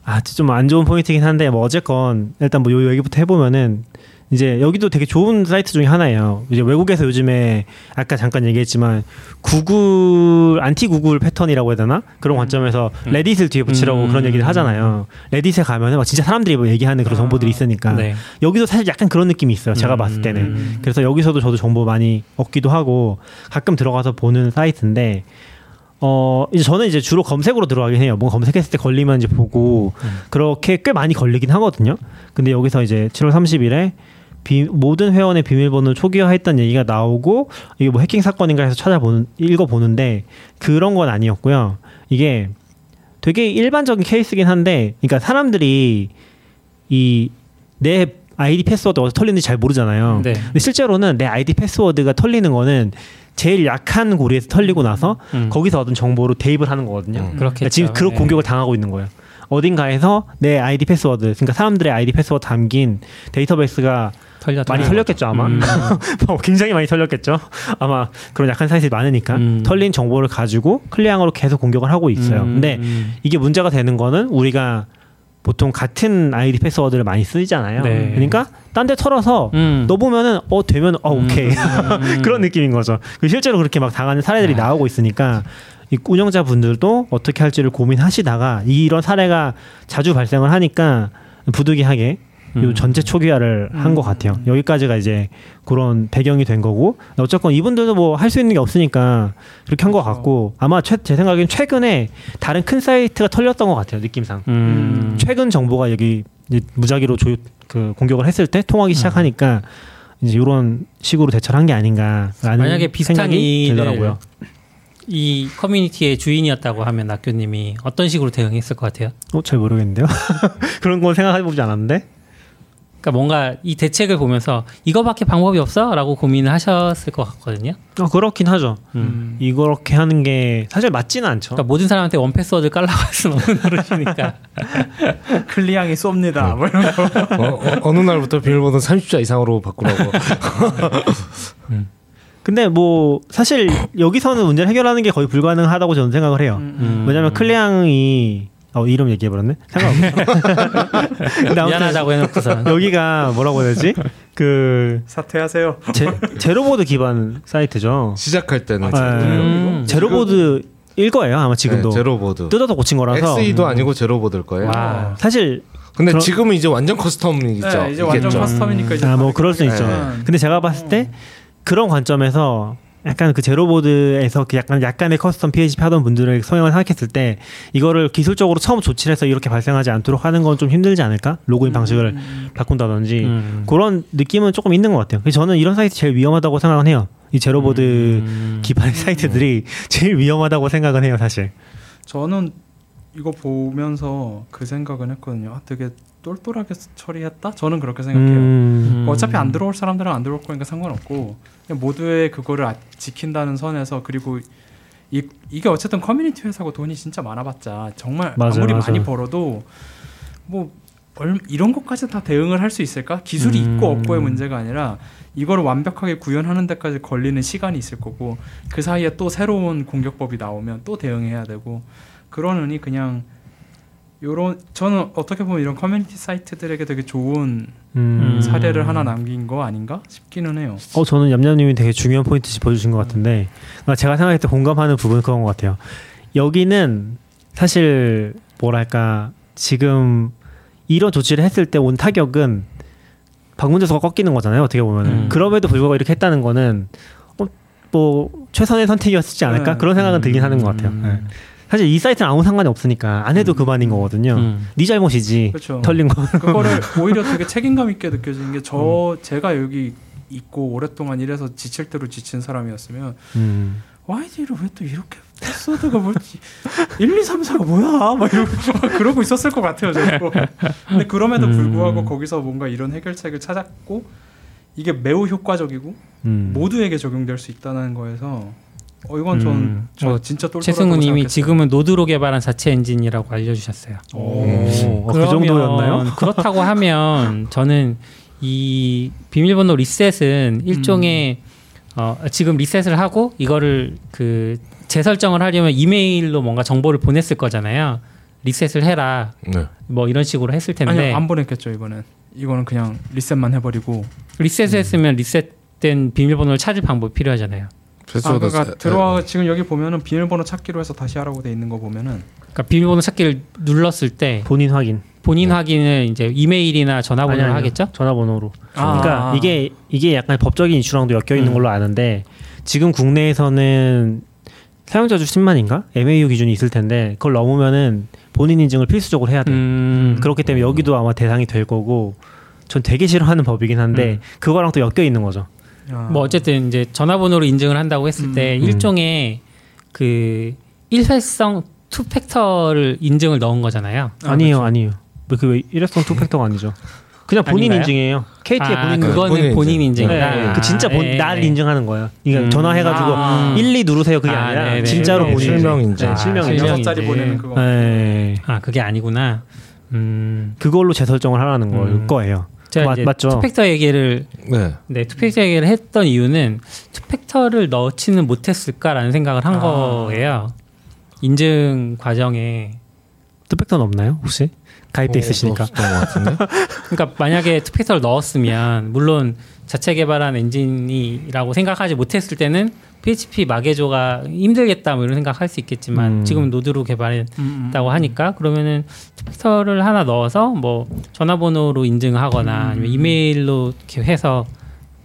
아 좀 안 좋은 포인트긴 한데 뭐 어쨌건 일단 뭐 요 얘기부터 해보면은 이제 여기도 되게 좋은 사이트 중에 하나예요. 이제 외국에서 요즘에 아까 잠깐 얘기했지만 구글 안티 구글 패턴이라고 해야 되나 그런 관점에서 레딧을 뒤에 붙이라고 음. 그런 얘기를 하잖아요. 레딧에 가면은 막 진짜 사람들이 뭐 얘기하는 그런 정보들이 있으니까 네. 여기도 사실 약간 그런 느낌이 있어요. 제가 음. 봤을 때는. 그래서 여기서도 저도 정보 많이 얻기도 하고 가끔 들어가서 보는 사이트인데 어 이제 저는 이제 주로 검색으로 들어가긴 해요. 뭔가 검색했을 때 걸리면 이제 보고 그렇게 꽤 많이 걸리긴 하거든요. 근데 여기서 이제 7월 30일에 비, 모든 회원의 비밀번호 초기화했던 얘기가 나오고 이게 뭐 해킹 사건인가 해서 찾아보는 읽어 보는데 그런 건 아니었고요. 이게 되게 일반적인 케이스긴 한데, 그러니까 사람들이 이 내 아이디 패스워드 어디서 털리는지 잘 모르잖아요. 네. 근데 실제로는 내 아이디 패스워드가 털리는 거는 제일 약한 고리에서 털리고 나서 음. 거기서 얻은 정보로 대입을 하는 거거든요. 음. 그러니까 그렇겠죠. 지금 그런 네. 공격을 당하고 있는 거예요. 어딘가에서 내 아이디 패스워드, 그러니까 사람들의 아이디 패스워드 담긴 데이터베이스가 털렸다. 많이 털렸겠죠 아마. 음. 뭐 굉장히 많이 털렸겠죠. 아마 그런 약한 사이트들이 많으니까 음. 털린 정보를 가지고 클리앙으로 계속 공격을 하고 있어요. 음, 근데 음. 이게 문제가 되는 거는 우리가 보통 같은 아이디 패스워드를 많이 쓰잖아요. 네. 그러니까 딴 데 털어서 음. 너 보면은 어 되면 어 오케이 그런 느낌인 거죠. 그 실제로 그렇게 막 당하는 사례들이 아. 나오고 있으니까 이 운영자 분들도 어떻게 할지를 고민하시다가 이런 사례가 자주 발생을 하니까 부득이하게 요 음. 전체 초기화를 한것 같아요. 여기까지가 이제 그런 배경이 된 거고 어쨌건 이분들도 뭐 할 수 있는 게 없으니까 그렇게 한것 그렇죠. 같고 아마 최, 제 생각엔 최근에 다른 큰 사이트가 털렸던 것 같아요 느낌상. 음. 최근 정보가 여기 무작위로 조, 그 공격을 했을 때 통하기 시작하니까 이제 이런 식으로 대처를 한 게 아닌가라는 만약에 비슷한 생각이 들더라고요. 이 커뮤니티의 주인이었다고 하면 낙교님이 어떤 식으로 대응했을 것 같아요? 어, 잘 모르겠는데요. 그런 건 생각해 보지 않았는데. 그러니까 뭔가 이 대책을 보면서 이거밖에 방법이 없어라고 고민을 하셨을 것 같거든요. 어, 그렇긴 하죠. 음. 이렇게 하는 게 사실 맞지는 않죠. 그러니까 모든 사람한테 원 패스워드 깔라고 할 수는 없는 노릇이니까. 클리앙이 쏩니다. 뭐 이런 거. 어, 느 날부터 비밀번호 30자 이상으로 바꾸라고. 근데 뭐 사실 여기서는 문제를 해결하는 게 거의 불가능하다고 저는 생각을 해요. 음. 왜냐하면 클리앙이 어 이름 얘기해버렸네. 상관없어. 근데 미안하다고 해놓고서 여기가 뭐라고 해야 되지? 그 사퇴하세요. 제, 제로보드 기반 사이트죠. 시작할 때는 네. 음. 제로보드 일 거예요 아마 지금도 네, 제로보드. 뜯어서 고친 거라서 XE도 아니고 제로보드일 거예요. 와. 사실 근데 그럼- 지금은 이제 완전 custom이죠. 네, 이제 완전 이겠죠. custom이니까 이제 아뭐다 그럴 수 있죠. 네. 근데 제가 봤을 때 그런 관점에서 약간 그 제로보드에서 그 약간 약간의 custom PHP 하던 분들의 성향을 생각했을 때 이거를 기술적으로 처음 조치를 해서 이렇게 발생하지 않도록 하는 건 좀 힘들지 않을까? 로그인 방식을 바꾼다든지 음. 그런 느낌은 조금 있는 것 같아요. 그래서 저는 이런 사이트 제일 위험하다고 생각은 해요. 이 제로보드 음. 기반의 사이트들이 제일 위험하다고 생각은 해요, 사실. 저는 이거 보면서 그 생각은 했거든요. 아, 되게 똘똘하게 처리했다. 저는 그렇게 생각해요. 음, 음. 어차피 안 들어올 사람들은 안 들어올 거니까 상관없고 모두의 그거를 아- 지킨다는 선에서 그리고 이, 이게 어쨌든 커뮤니티 회사고 돈이 진짜 많아봤자 정말 맞아요, 아무리 맞아요. 많이 벌어도 뭐 얼, 이런 것까지 다 대응을 할 수 있을까? 기술이 음. 있고 없고의 문제가 아니라 이거를 완벽하게 구현하는 데까지 걸리는 시간이 있을 거고 그 사이에 또 새로운 공격법이 나오면 또 대응해야 되고 그러느니 그냥 요런 저는 어떻게 보면 이런 커뮤니티 사이트들에게 되게 좋은 음. 사례를 하나 남긴 거 아닌가 싶기는 해요. 어, 저는 얌얌님이 되게 중요한 포인트 짚어주신 것 같은데, 그러니까 제가 생각할 때 공감하는 부분은 그런 것 같아요. 여기는 사실, 뭐랄까, 지금 이런 조치를 했을 때 온 타격은 방문자수가 꺾이는 거잖아요, 어떻게 보면. 은 음. 그럼에도 불구하고 이렇게 했다는 거는, 어, 뭐, 최선의 선택이었지 않을까? 네. 그런 생각은 들긴 하는 것 같아요. 음. 네. 사실 이 사이트는 아무 상관이 없으니까, 안 해도 그만인 거거든요. 음. 네 잘못이지. 그렇죠. 털린 거. 그거를 오히려 되게 책임감 있게 느껴지는 게 저 제가 여기 있고 오랫동안 일해서 지칠 대로 지친 사람이었으면 음. YD를 왜 또 이렇게 패스워드가 뭐지 1, 2, 3, 4가 뭐야 막 이러고 막 그러고 있었을 것 같아요 저도 근데 그럼에도 불구하고 음. 거기서 뭔가 이런 해결책을 찾았고 이게 매우 효과적이고 음. 모두에게 적용될 수 있다는 거에서 어 이건 전 음. 저 어, 진짜 똘똘하다고 최승우님이. 지금은 Node로 개발한 자체 엔진이라고 알려주셨어요. 오, 어, 그 정도였나요? 그렇다고 하면 저는 이 비밀번호 리셋은 일종의 어, 지금 리셋을 하고 이거를 그 재설정을 하려면 이메일로 뭔가 정보를 보냈을 거잖아요. 리셋을 해라. 네. 뭐 이런 식으로 했을 텐데 아니요 안 보냈겠죠 이거는. 이거는 그냥 리셋만 해버리고. 리셋을 했으면 리셋된 비밀번호를 찾을 방법이 필요하잖아요. 아, 패스워드 그러니까 세- 들어와 지금 여기 보면은 비밀번호 찾기로 해서 다시 하라고 돼 있는 거 보면은 그러니까 비밀번호 찾기를 눌렀을 때 본인 확인. 본인 확인을 이제 이메일이나 아니, 아니요. 하겠죠? 전화번호로. 아. 그러니까 이게 이게 약간 법적인 이슈랑도 엮여 있는 음. 걸로 아는데 지금 국내에서는 사용자 주 10만인가 MAU 기준이 있을 텐데 그걸 넘으면은 본인 인증을 필수적으로 해야 돼. 요 음, 그렇기 때문에 여기도 아마 대상이 될 거고 전 되게 싫어하는 법이긴 한데 음. 그거랑 또 엮여 있는 거죠. 아, 뭐 어쨌든 이제 전화번호로 인증을 한다고 했을 때 음. 일종의 그 일회성 two factor를 인증을 넣은 거잖아요. 아, 아니에요, 그렇죠. 아니에요. 그 일회성 two factor가 아니죠. 그냥 본인 아닌가요? 인증이에요. KT의 아, 본인 인증. 그거는 본인 본인, 인증. 인증이다. 네, 그 진짜 본, 네, 나를 네. 인증하는 거예요. 그러니까 음. 전화해가지고 아. 1, 2 누르세요 그게 아, 아, 니라. 진짜로 네, 본인 실명 인증. 네, 실명 아, 인증. 여섯 자리 인증. 보내는 그거. 네. 아 그게 아니구나. 음, 그걸로 재설정을 하라는 걸 음. 거예요. 제가 맞- 이제 맞죠? two factor 얘기를 네. 네 two factor 얘기를 했던 이유는 two factor를 넣지는 못했을까라는 생각을 한 아. 거예요. 인증 과정에 two factor는 없나요 혹시? 가입돼 있으시니까. 어, 같은데. 그러니까 만약에 two factor를 넣었으면 물론 자체 개발한 엔진이라고 생각하지 못했을 때는 PHP 마개조가 힘들겠다 뭐 이런 생각할 수 있겠지만 음. 지금 Node로 개발했다고 음, 음. 하니까 그러면은 two factor를 하나 넣어서 뭐 전화번호로 인증하거나 음. 아니면 이메일로 이렇게 해서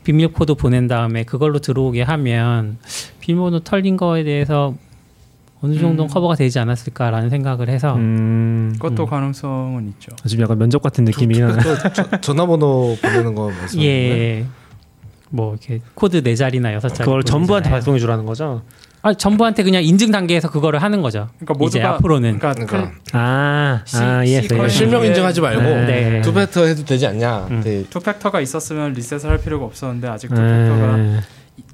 비밀 코드 보낸 다음에 그걸로 들어오게 하면 비밀번호 털린 거에 대해서 어느 정도 는 음. 커버가 되지 않았을까라는 생각을 해서 음, 그것도 음. 가능성은 있죠. 지금 약간 면접 같은 느낌이긴 하네. 전화번호 보내는 거 말씀하시는 거예요? 예. 뭐 이렇게 코드 네 자리나 여섯 자리 그걸 전부한테. 발송해 주라는 거죠? 아 전부한테 그냥 인증 단계에서 그거를 하는 거죠. 그러니까 이제 모두가 앞으로는 그러니까, 그러니까 아, 시- 아. 시- 이해했어요. 실명 인증하지 말고 네. two factor 해도 되지 않냐. 음. 네. two factor가 있었으면 리셋을 할 필요가 없었는데 아직 two factor가 네.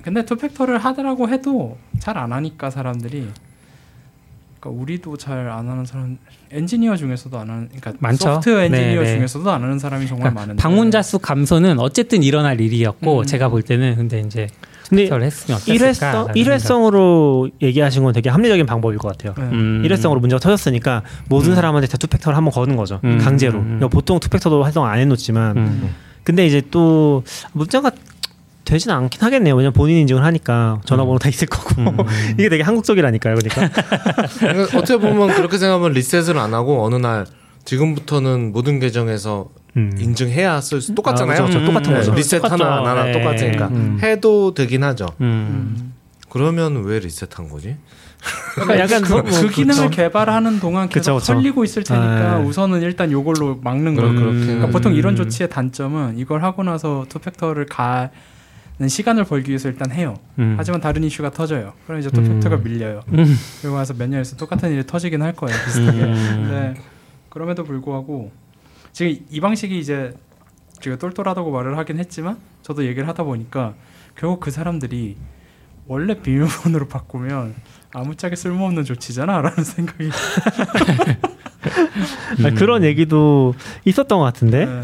근데 two factor를 하더라고 해도 잘 안 하니까 사람들이 그러니까 우리도 잘 안 하는 사람 엔지니어 중에서도 안 하는 그러니까 많죠. 소프트웨어 엔지니어 네, 네. 중에서도 안 하는 사람이 정말 그러니까 많은데 방문자 수 감소는 어쨌든 일어날 일이었고 음. 제가 볼 때는 근데 이제 근데? 일회성, 일회성으로 얘기하신 건 되게 합리적인 방법일 것 같아요. 네. 음. 일회성으로 문제가 터졌으니까 모든 음. 사람한테 다 two factor를 한번 거는 거죠. 음. 강제로. 음. 보통 two factor도 활성 안 해놓지만. 음. 근데 이제 또 문제가 되진 않긴 하겠네요. 왜냐면 본인 인증을 하니까 전화번호 다 있을 거고. 음. 이게 되게 한국적이라니까요. 그러니까. 그러니까 어떻게 보면 그렇게 생각하면 리셋을 안 하고 어느 날 지금부터는 모든 계정에서 음. 인증해야 쓸 수 똑같잖아요. 아, 그렇죠. 음, 똑같은 네. 거죠. 리셋 똑같죠. 하나 안 하나 네. 똑같으니까 음. 해도 되긴 하죠. 음. 음. 그러면 왜 리셋한 거지? 그러니까 약간 그, 뭐 그 기능을 개발하는 동안 계속 그쵸, 그쵸. 털리고 있을 테니까 네. 우선은 일단 요걸로 막는 거예요. 그렇게 그러니까 음. 보통 이런 조치의 단점은 이걸 하고 나서 투팩터를 가는 시간을 벌기 위해서 일단 해요. 음. 하지만 다른 이슈가 터져요. 그럼 이제 투팩터가 밀려요. 음. 그리고 나서 몇 년에서 똑같은 일이 터지긴 할 거예요. 비슷하게. 음. 근데 그럼에도 불구하고 지금 이 방식이 이제 제가 똘똘하다고 말을 하긴 했지만 저도 얘기를 하다 보니까 결국 그 사람들이 원래 비밀번호로 바꾸면 아무짝에 쓸모없는 조치잖아라는 생각이 아니, 그런 얘기도 있었던 것 같은데. 네.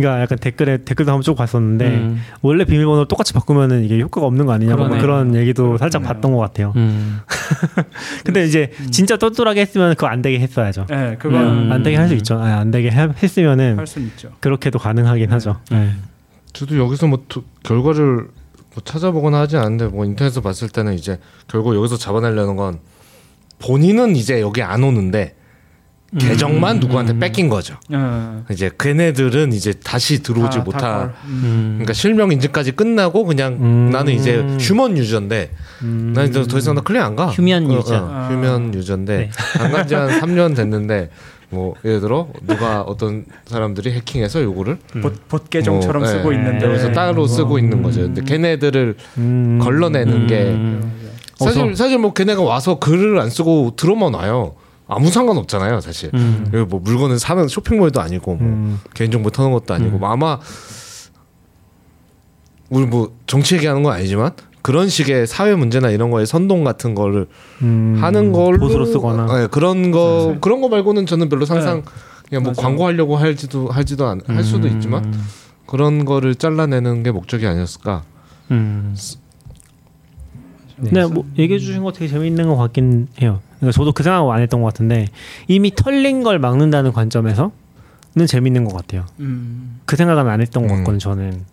그러니까 약간 댓글에 댓글도 한번 쭉 봤었는데 음. 원래 비밀번호를 똑같이 바꾸면은 이게 효과가 없는 거 아니냐고 뭐. 그런 얘기도 살짝 그러네요. 봤던 것 같아요. 음. 근데 이제 음. 진짜 똘똘하게 했으면 그거 안 되게 했어야죠. 네, 그건 음. 안 되게 할 수 있죠. 아, 안 되게 해- 했으면은 할 수는 있죠. 그렇게도 가능하긴 하죠. 네. 저도 여기서 뭐 투- 결과를 뭐 찾아보거나 하지 않는데 뭐 인터넷에서 봤을 때는 이제 결국 여기서 잡아내려는 건 본인은 이제 여기 안 오는데 계정만 음. 누구한테 뺏긴 거죠. 네. 이제 걔네들은 이제 다시 들어오지 다- 다 못한. 걸- 음. 음. 그러니까 실명 인증까지 끝나고 그냥 음. 나는 이제 휴먼 유저인데 음. 난 이제 더 이상 나 클릭 안 가. 휴면 어, 유저. 어, 아. 휴면 유저인데 네. 안간지 한 3년 됐는데 뭐 예를 들어 누가 어떤 사람들이 해킹해서 요거를 봇, 봇 계정처럼 뭐, 쓰고 예, 있는데 여기서 따로 쓰고 있는 거죠. 근데 걔네들을 음. 걸러내는 게 음. 사실 사실 뭐 걔네가 와서 글을 안 쓰고 들어만 와요. 아무 상관 없잖아요, 사실. 음. 여기 뭐 물건을 사는 쇼핑몰도 아니고 뭐 음. 개인정보 터는 것도 아니고 음. 뭐 아마 우리 뭐 정치 얘기하는 건 아니지만 그런 식의 사회 문제나 이런 거에 선동 같은 거를 음. 하는 걸로 보수로 쓰거나. 네, 그런 거 네. 그런 거 말고는 저는 별로 상상 그냥 뭐 맞아요. 광고하려고 할지도 할지도 안, 할 수도 음. 있지만 그런 거를 잘라내는 게 목적이 아니었을까. 음. 네, 뭐 얘기해 주신 거 되게 재밌는 것 같긴 해요. 그러니까 저도 그 생각 안 했던 것 같은데 이미 털린 걸 막는다는 관점에서는 재밌는 것 같아요. 음. 그 생각은 안 했던 것 음. 같거든 저는.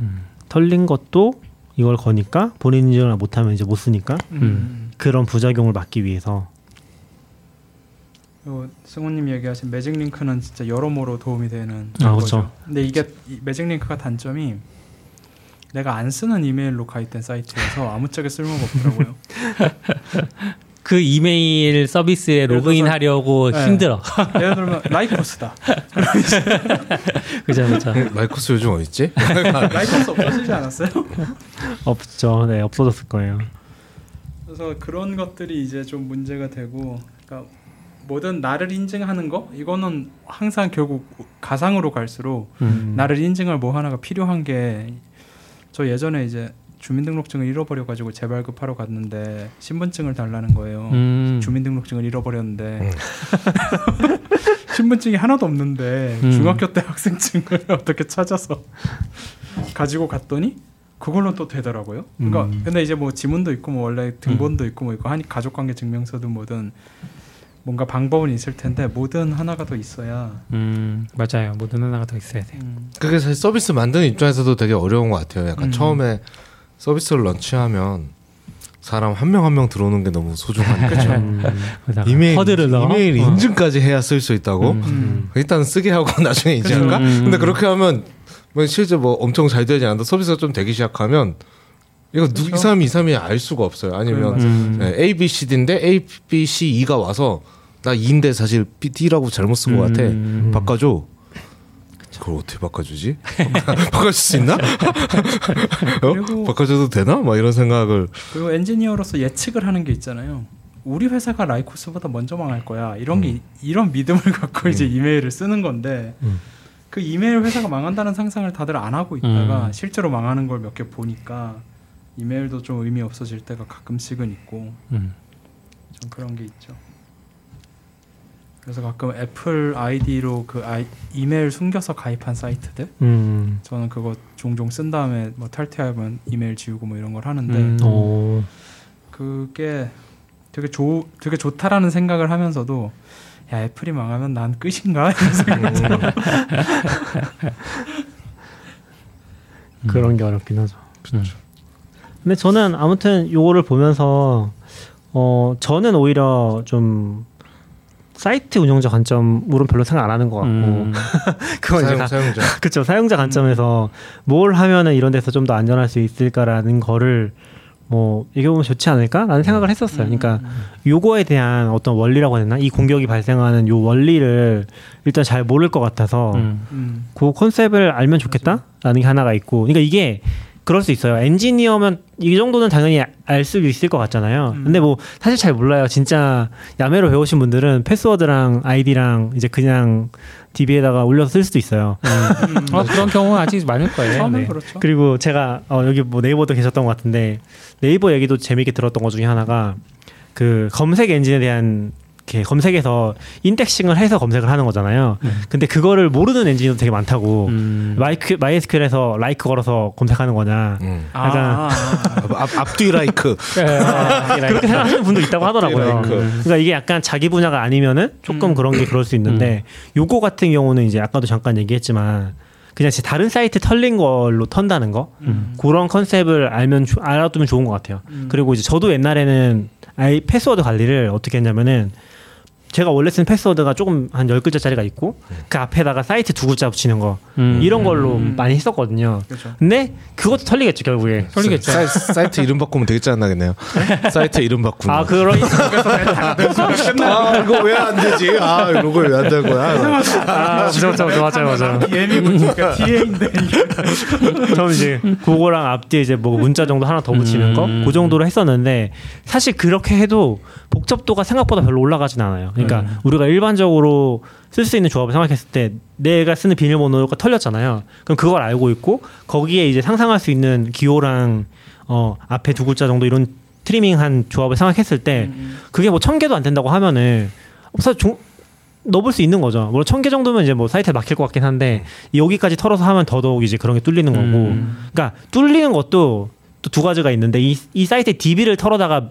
음, 털린 것도 이걸 거니까 본인 인증을 못하면 이제 못 쓰니까 음. 그런 부작용을 막기 위해서. 그리고 승우님 얘기하신 매직 링크는 진짜 여러모로 도움이 되는 아, 거죠. 그쵸. 근데 이게 이 매직 링크가 단점이 내가 안 쓰는 이메일로 가입된 사이트여서 아무짝에 쓸모가 없더라고요. 그 이메일 서비스에 로그인하려고 네. 힘들어. 예를 들면 Lycos다. 그죠, 그죠. Lycos 요즘 어딨지? Lycos 없어지지 않았어요? 없죠. 네, 없어졌을 거예요. 그래서 그런 것들이 이제 좀 문제가 되고, 그러니까 뭐든 나를 인증하는 거 이거는 항상 결국 가상으로 갈수록 음. 나를 인증할 뭐 하나가 필요한 게 저 예전에 이제 주민등록증을 잃어버려 가지고 재발급하러 갔는데 신분증을 달라는 거예요. 음. 주민등록증을 잃어버렸는데 신분증이 하나도 없는데 음. 중학교 때 학생증을 어떻게 찾아서 가지고 갔더니 그걸로 또 되더라고요. 그러니까 음. 근데 이제 뭐 지문도 있고 뭐 원래 등본도 있고 뭐 있고 하니 가족관계 증명서든 뭐든 뭔가 방법은 있을 텐데 뭐든 하나가 더 있어야. 음, 맞아요. 모든 하나가 더 있어야 돼. 음. 그게 사실 서비스 만드는 입장에서도 되게 어려운 것 같아요. 약간 음. 처음에 서비스를 런치하면 사람 한 명 한 명 들어오는 게 너무 소중하니까 음. 그러다가 이메일. 이메일 어. 인증까지 해야 쓸 수 있다고 음. 음. 일단 쓰게 하고 나중에 인증할까? 음. 근데 그렇게 하면 뭐 실제 뭐 엄청 잘 되지 않아도 서비스가 좀 되기 시작하면 이거 누, 이 그렇죠. 사람이 이 사람이 알 수가 없어요. 아니면 음. 네, A, B, C, D인데 A, B, C, E가 와서 나 2인데 사실 B, D라고 잘못 쓴 것 같아. 음. 바꿔줘. 그걸 어떻게 바꿔주지? 바꿔줄 수 있나? 어? 바꿔줘도 되나? 막 이런 생각을 그리고 엔지니어로서 예측을 하는 게 있잖아요. 우리 회사가 라이코스보다 먼저 망할 거야. 이런 게 이런 믿음을 갖고 이제 이메일을 쓰는 건데 음. 그 이메일 회사가 망한다는 상상을 다들 안 하고 있다가 음. 실제로 망하는 걸 몇 개 보니까 이메일도 좀 의미 없어질 때가 가끔씩은 있고 음. 좀 그런 게 있죠. 그래서 가끔 애플 아이디로 그 아이, 이메일 숨겨서 가입한 사이트들 음. 저는 그거 종종 쓴 다음에 뭐 탈퇴하면 이메일 지우고 뭐 이런 걸 하는데 음. 오. 그게 되게 좋 되게 좋다라는 생각을 하면서도 야 애플이 망하면 난 끝인가 이런 생각이 들어. 그런 게 어렵긴 하죠. 음. 근데 저는 아무튼 요거를 보면서 어 저는 오히려 좀 사이트 운영자 관점으로 별로 생각 안 하는 것 같고 음. 그건 사용, 제가 사용자 그쵸 사용자 관점에서 뭘 하면은 이런 데서 좀 더 안전할 수 있을까라는 거를 뭐 얘기해보면 좋지 않을까라는 생각을 했었어요. 그러니까 요거에 대한 어떤 원리라고 해야 되나 이 공격이 발생하는 요 원리를 일단 잘 모를 것 같아서 음. 음. 그 컨셉을 알면 좋겠다라는 게 하나가 있고 그러니까 이게 그럴 수 있어요 엔지니어면 이 정도는 당연히 알 수 있을 것 같잖아요 음. 근데 뭐 사실 잘 몰라요 진짜 야매로 배우신 분들은 패스워드랑 아이디랑 이제 그냥 DB에다가 올려서 쓸 수도 있어요 음. 어, 그런 경우 아직 많을 거예요. 처음엔 네. 그렇죠. 그리고 제가 어, 여기 뭐 네이버도 계셨던 것 같은데 네이버 얘기도 재미있게 들었던 것 중에 하나가 그 검색 엔진에 대한 이렇게 검색에서 indexing을 해서 검색을 하는 거잖아요. 근데 그거를 모르는 엔지니어도 되게 많다고. 음. 마이크, MySQL에서 LIKE 걸어서 검색하는 거냐. 음. 아, 약간- 아, 아. 앞, 앞뒤 LIKE 그렇게 생각하시는 분도 있다고 하더라고요. LIKE. 그러니까 이게 약간 자기 분야가 아니면은 조금 음. 그런 게 그럴 수 있는데 요거 같은 경우는 이제 아까도 잠깐 얘기했지만 그냥 제 다른 사이트 털린 걸로 턴다는 거 음. 그런 컨셉을 알면 조- 알아두면 좋은 것 같아요. 음. 그리고 이제 저도 옛날에는 아이 패스워드 관리를 어떻게 했냐면은 제가 원래 쓴 패스워드가 조금 한 10글자짜리가 있고 그 앞에다가 사이트 두 글자 붙이는 거 음. 이런 걸로 음. 많이 했었거든요. 그렇죠. 근데 그것도 털리겠죠 결국에. 털리겠죠. 사이, 사이트 이름 바꾸면 되게 짠나겠네요 사이트 이름 바꾸는 아 거. 그런 아 이거 왜 안 되지? 아 이거 왜안될 거야? 아 맞아 맞아 맞아 맞아. DM이 붙으니까 TA인데 저는 이제 그거랑 앞뒤에 이제 뭐 문자 정도 하나 더 붙이는 음. 거그 정도로 했었는데 사실 그렇게 해도 복잡도가 생각보다 별로 올라가진 않아요. 그러니까 음. 우리가 일반적으로 쓸 수 있는 조합을 생각했을 때 내가 쓰는 비밀번호가 털렸잖아요. 그럼 그걸 알고 있고 거기에 이제 상상할 수 있는 기호랑 어 앞에 두 글자 정도 이런 트리밍한 조합을 생각했을 때 음. 그게 뭐 천 개도 안 된다고 하면은 사실 종, 넣어볼 수 있는 거죠. 물론 천개 정도면 이제 뭐 사이트에 막힐 것 같긴 한데 여기까지 털어서 하면 더더욱 이제 그런 게 뚫리는 거고. 음. 그러니까 뚫리는 것도 또 두 가지가 있는데 이, 이 사이트에 DB를 털어다가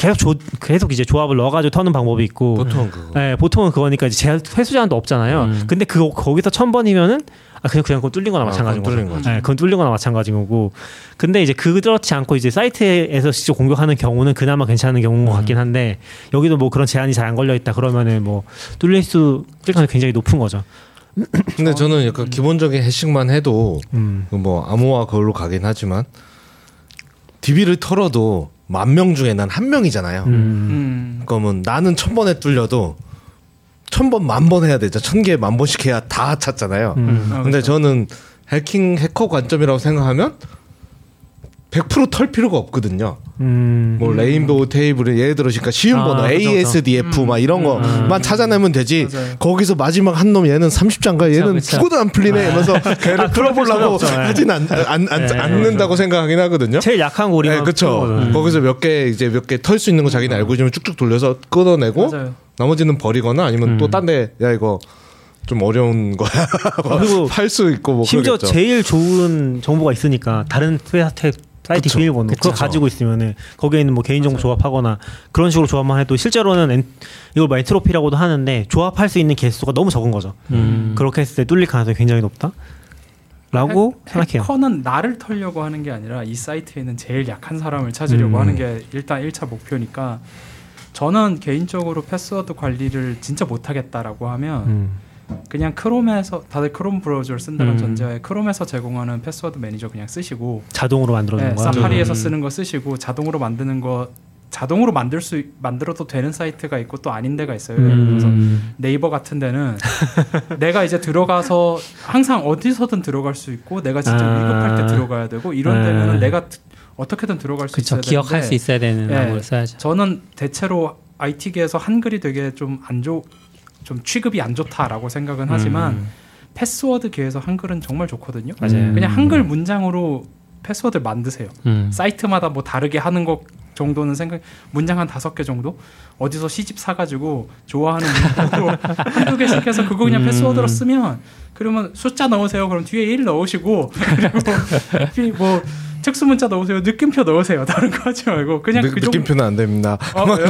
계속 조, 계속 이제 조합을 넣어가지고 터는 방법이 있고 보통. 네, 보통은 그거니까 이제 제한 회수 제한도 없잖아요. 음. 근데 그 거기서 천 번이면은 아 그냥 그냥 그건 뚫린 거나 아, 마찬가지인 거죠. 뚫린 거죠. 네, 그건 뚫린 거나 마찬가지인 거고. 근데 이제 그렇지 않고 이제 사이트에서 직접 공격하는 경우는 그나마 괜찮은 경우인 것 같긴 한데 여기도 뭐 그런 제한이 잘 안 걸려 있다 그러면은 뭐 뚫릴 수 가능성이 굉장히 높은 거죠. 근데 저는 약간 기본적인 해식만 해도 음. 뭐 암호화 그걸로 가긴 하지만 DB를 털어도 만 명 중에 난 한 명이잖아요. 음. 음. 그러면 나는 천 번에 뚫려도 천 번 만 번 해야 되죠. 천 개 만 번씩 해야 다 찼잖아요. 음. 아, 근데 그렇죠. 저는 해킹 해커 관점이라고 생각하면 100%털 필요가 없거든요. 음. 뭐 레인보우 테이블에 예를 들어 그러니까 쉬운 아, 번호. ASDF 막 이런 거만 찾아내면 되지. 맞아요. 거기서 마지막 한 놈 얘는 30장가 얘는 그쵸. 죽어도 안 풀리네 이러면서 걔를 풀어보려고 없죠. 네. 하진 않, 안, 안, 네, 않는다고 생각하긴 하거든요. 제일 약한 고리만 네. 풀거든. 거기서 몇 개 이제 몇 개 털 수 있는 거 자기는 알고 있으면 쭉쭉 돌려서 끊어내고 맞아요. 나머지는 버리거나 아니면 음. 또딴 데 야 이거 좀 어려운 거야. 그리고 팔 수 있고 뭐 심지어 그러겠죠. 제일 좋은 정보가 있으니까 다른 회사 탭 사이트 그쵸. 비밀번호 그거 그쵸. 가지고 있으면은 거기에 있는 뭐 개인정보 조합하거나 그런 식으로 조합만 해도 실제로는 엔, 이걸 뭐 엔트로피라고도 하는데 조합할 수 있는 개수가 너무 적은 거죠. 음. 그렇게 했을 때 뚫릴 가능성이 굉장히 높다. 라고 해- 생각해요. 해커는 나를 털려고 하는 게 아니라 이 사이트에 있는 제일 약한 사람을 찾으려고 음. 하는 게 일단 1차 목표니까 저는 개인적으로 패스워드 관리를 진짜 못하겠다라고 하면 음. 그냥 Chrome에서 다들 크롬 브라우저를 쓴다는 음. 전제하에 Chrome에서 제공하는 패스워드 매니저 그냥 쓰시고 자동으로 만들어주는 네, 거야. Safari에서 음. 쓰는 거 쓰시고 자동으로 만드는 거 자동으로 만들 수 만들어도 되는 사이트가 있고 또 아닌 데가 있어요. 들어서 음. 네이버 같은 데는 내가 이제 들어가서 항상 어디서든 들어갈 수 있고 내가 진짜 아. 위급할 때 들어가야 되고 이런 아. 데면은 내가 드- 어떻게든 들어갈 수 그쵸 있어야 기억할 되는데 수 있어야 되는 네. 써야죠. 저는 대체로 IT계에서 한글이 되게 좀 안 좋, 좀 취급이 안 좋다라고 생각은 하지만 음. 패스워드 계에서 한글은 정말 좋거든요. 맞아요. 그냥 한글 문장으로 패스워드를 만드세요. 음. 사이트마다 뭐 다르게 하는 것 정도는 생각 문장 한 다섯 개 정도 어디서 시집 사가지고 좋아하는 한두 개씩 해서 그거 그냥 음. 패스워드로 쓰면 그러면 숫자 넣으세요 그럼 뒤에 1 넣으시고 그리고 뭐 특수 문자 넣으세요 느낌표 넣으세요 다른 거 하지 말고 그냥 느, 그 정도 느낌표는 안 됩니다. 어, 왜요?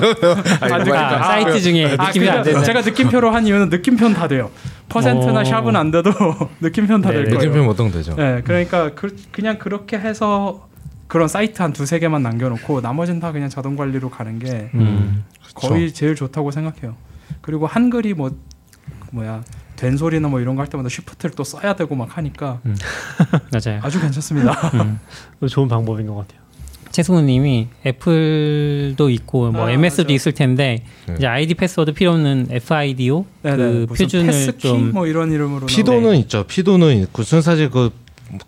아, 느낌표. 아, 아, 사이트 중에 아, 느낌이 안 되는. 제가 느낌표로 한 이유는 느낌표는 다 돼요. 퍼센트나 어. 샵은 안 돼도 느낌표는 다될 네, 거예요. 느낌표 못동 되죠. 네, 그러니까 그, 그냥 그렇게 해서 그런 사이트 한 두세 개만 남겨놓고 나머지는 다 그냥 자동 관리로 가는 게 음. 거의 제일 좋다고 생각해요. 그리고 한글이 뭐 뭐야 된 소리나 뭐 이런 거 할 때마다 쉬프트를 또 써야 되고 막 하니까 맞아요. 아주 괜찮습니다. 음. 좋은 방법인 것 같아요. 최승우님이 Apple도 있고 뭐 아, MS도 맞아. 있을 텐데 네. 이제 아이디 패스워드 필요 없는 FIDO 네네, 그 무슨 표준을 passkey 좀뭐 이런 이름으로 FIDO는 있죠. FIDO는 있고 전 사실 그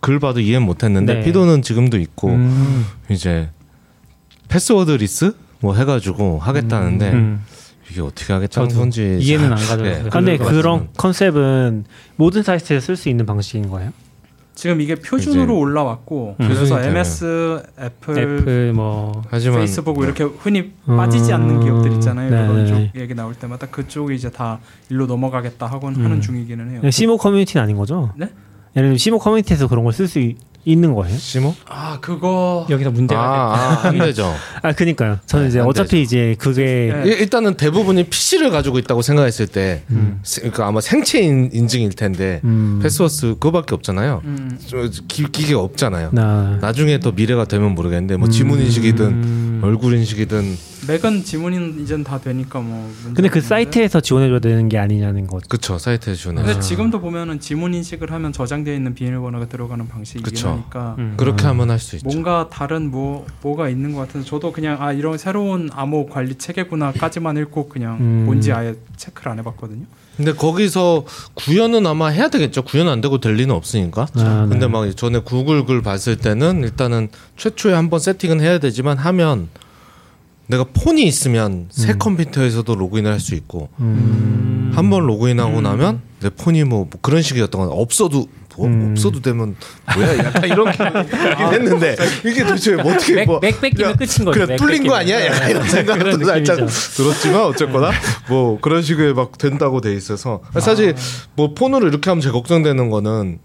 글 봐도 이해 못했는데 네. FIDO는 지금도 있고 음. 이제 passwordless 뭐 해가지고 하겠다는데 음. 이게 어떻게 하겠다는 저도 건지 이해는 안 잘- 가져요. 예, 근데 그런. 컨셉은 모든 사이트에 쓸 수 있는 방식인 거예요? 지금 이게 표준으로 올라왔고 음. 그래서. MS, Apple, Apple 뭐 하지만 페이스북 이렇게 흔히 음. 빠지지 않는 기업들 있잖아요. 네, 그런 네, 쪽 네. 얘기 나올 때마다 그쪽이 이제 다 일로 넘어가겠다 하고는 음. 하는 중이기는 해요. 시모 커뮤니티는 아닌 거죠? 네? 예를 들면 시모 커뮤니티에서 그런 걸 쓸 수 있는 거예요? 시모? 아 그거 여기서 문제가 아, 아, 안 되죠. 아, 그니까요. 저는 네, 이제 안 어차피 이제 그게 네. 일- 일단은 대부분이 PC를 가지고 있다고 생각했을 때, 음. 세- 그러니까 아마 생체 인- 인증일 텐데 음. 패스워드 그거밖에 없잖아요. 음, 저 기, 기계가 없잖아요. 나 나중에 또 미래가 되면 모르겠는데 뭐 지문 인식이든 음. 얼굴 인식이든 Mac은 지문인 이젠 다 되니까 뭐. 근데 그 없는데. 사이트에서 지원해줘야 되는 게 아니냐는 거죠. 그쵸 사이트에 주네. 근데 아. 지금도 보면은 지문 인식을 하면 저장되어 있는 비밀번호가 들어가는 방식이긴 그쵸. 하니까 음. 그렇게 하면 할 수 있죠. 뭔가 다른 뭐 뭐가 있는 것 같은데 저도 그냥 아 이런 새로운 암호 관리 체계구나까지만 읽고 그냥 음. 뭔지 아예 체크를 안 해봤거든요. 근데 거기서 구현은 아마 해야 되겠죠. 구현 안 되고 될 리는 없으니까. 아, 근데 네. 막 전에 구글 글 봤을 때는 일단은 최초에 한번 세팅은 해야 되지만 하면 내가 폰이 있으면 새 음. 컴퓨터에서도 로그인을 할 수 있고 음. 한번 로그인하고 음. 나면 내 폰이 뭐, 뭐 그런 식이었던 건 없어도 뭐 음. 없어도 되면 뭐야 약간 이런 기분이긴 했는데 이게 도대체 뭐 어떻게 맥, 뭐맥 뺏기면 그냥- 끝인 거죠. 맥 뚫린 거. 아니야? 약간 이런 그런 생각도 살짝. 들었지만 어쨌거나 뭐 그런 식의 막 된다고 돼 있어서 사실 뭐 폰으로 이렇게 하면 제일 걱정되는 거는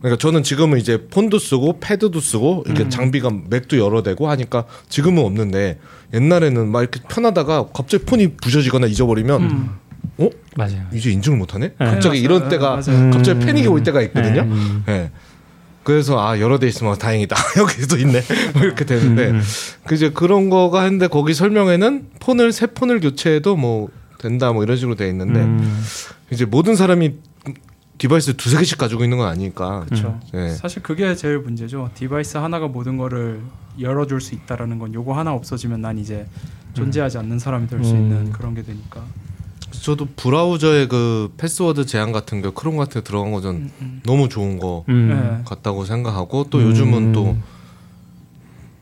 그러니까 저는 지금은 이제 폰도 쓰고 패드도 쓰고 음. 이렇게 장비가 맥도 여러 대고 하니까 지금은 없는데 옛날에는 막 이렇게 편하다가 갑자기 폰이 부셔지거나 잊어버리면 음. 어 맞아요. 이제 인증을 못하네? 네. 갑자기 네, 이런 맞아요. 때가 맞아요. 음. 갑자기 패닉이 올 때가 있거든요. 음. 예. 그래서 아 여러 대 있으면 다행이다 여기도 있네 뭐 이렇게 되는데 음. 그 이제 그런 거가 했는데 거기 설명에는 폰을 새 폰을 교체해도 뭐 된다 뭐 이런 식으로 돼 있는데 음. 이제 모든 사람이 디바이스 두세 개씩 가지고 있는 건 아니니까 그렇죠. 예. 사실 그게 제일 문제죠. 디바이스 하나가 모든 거를 열어줄 수 있다라는 건 요거 하나 없어지면 난 이제 존재하지 않는 사람이 될수 음. 있는 그런 게 되니까. 저도 브라우저의 그 패스워드 제한 같은 게 크롬 같은 데 들어간 거전 음, 음. 너무 좋은 거 음. 네. 같다고 생각하고 또 음. 요즘은 또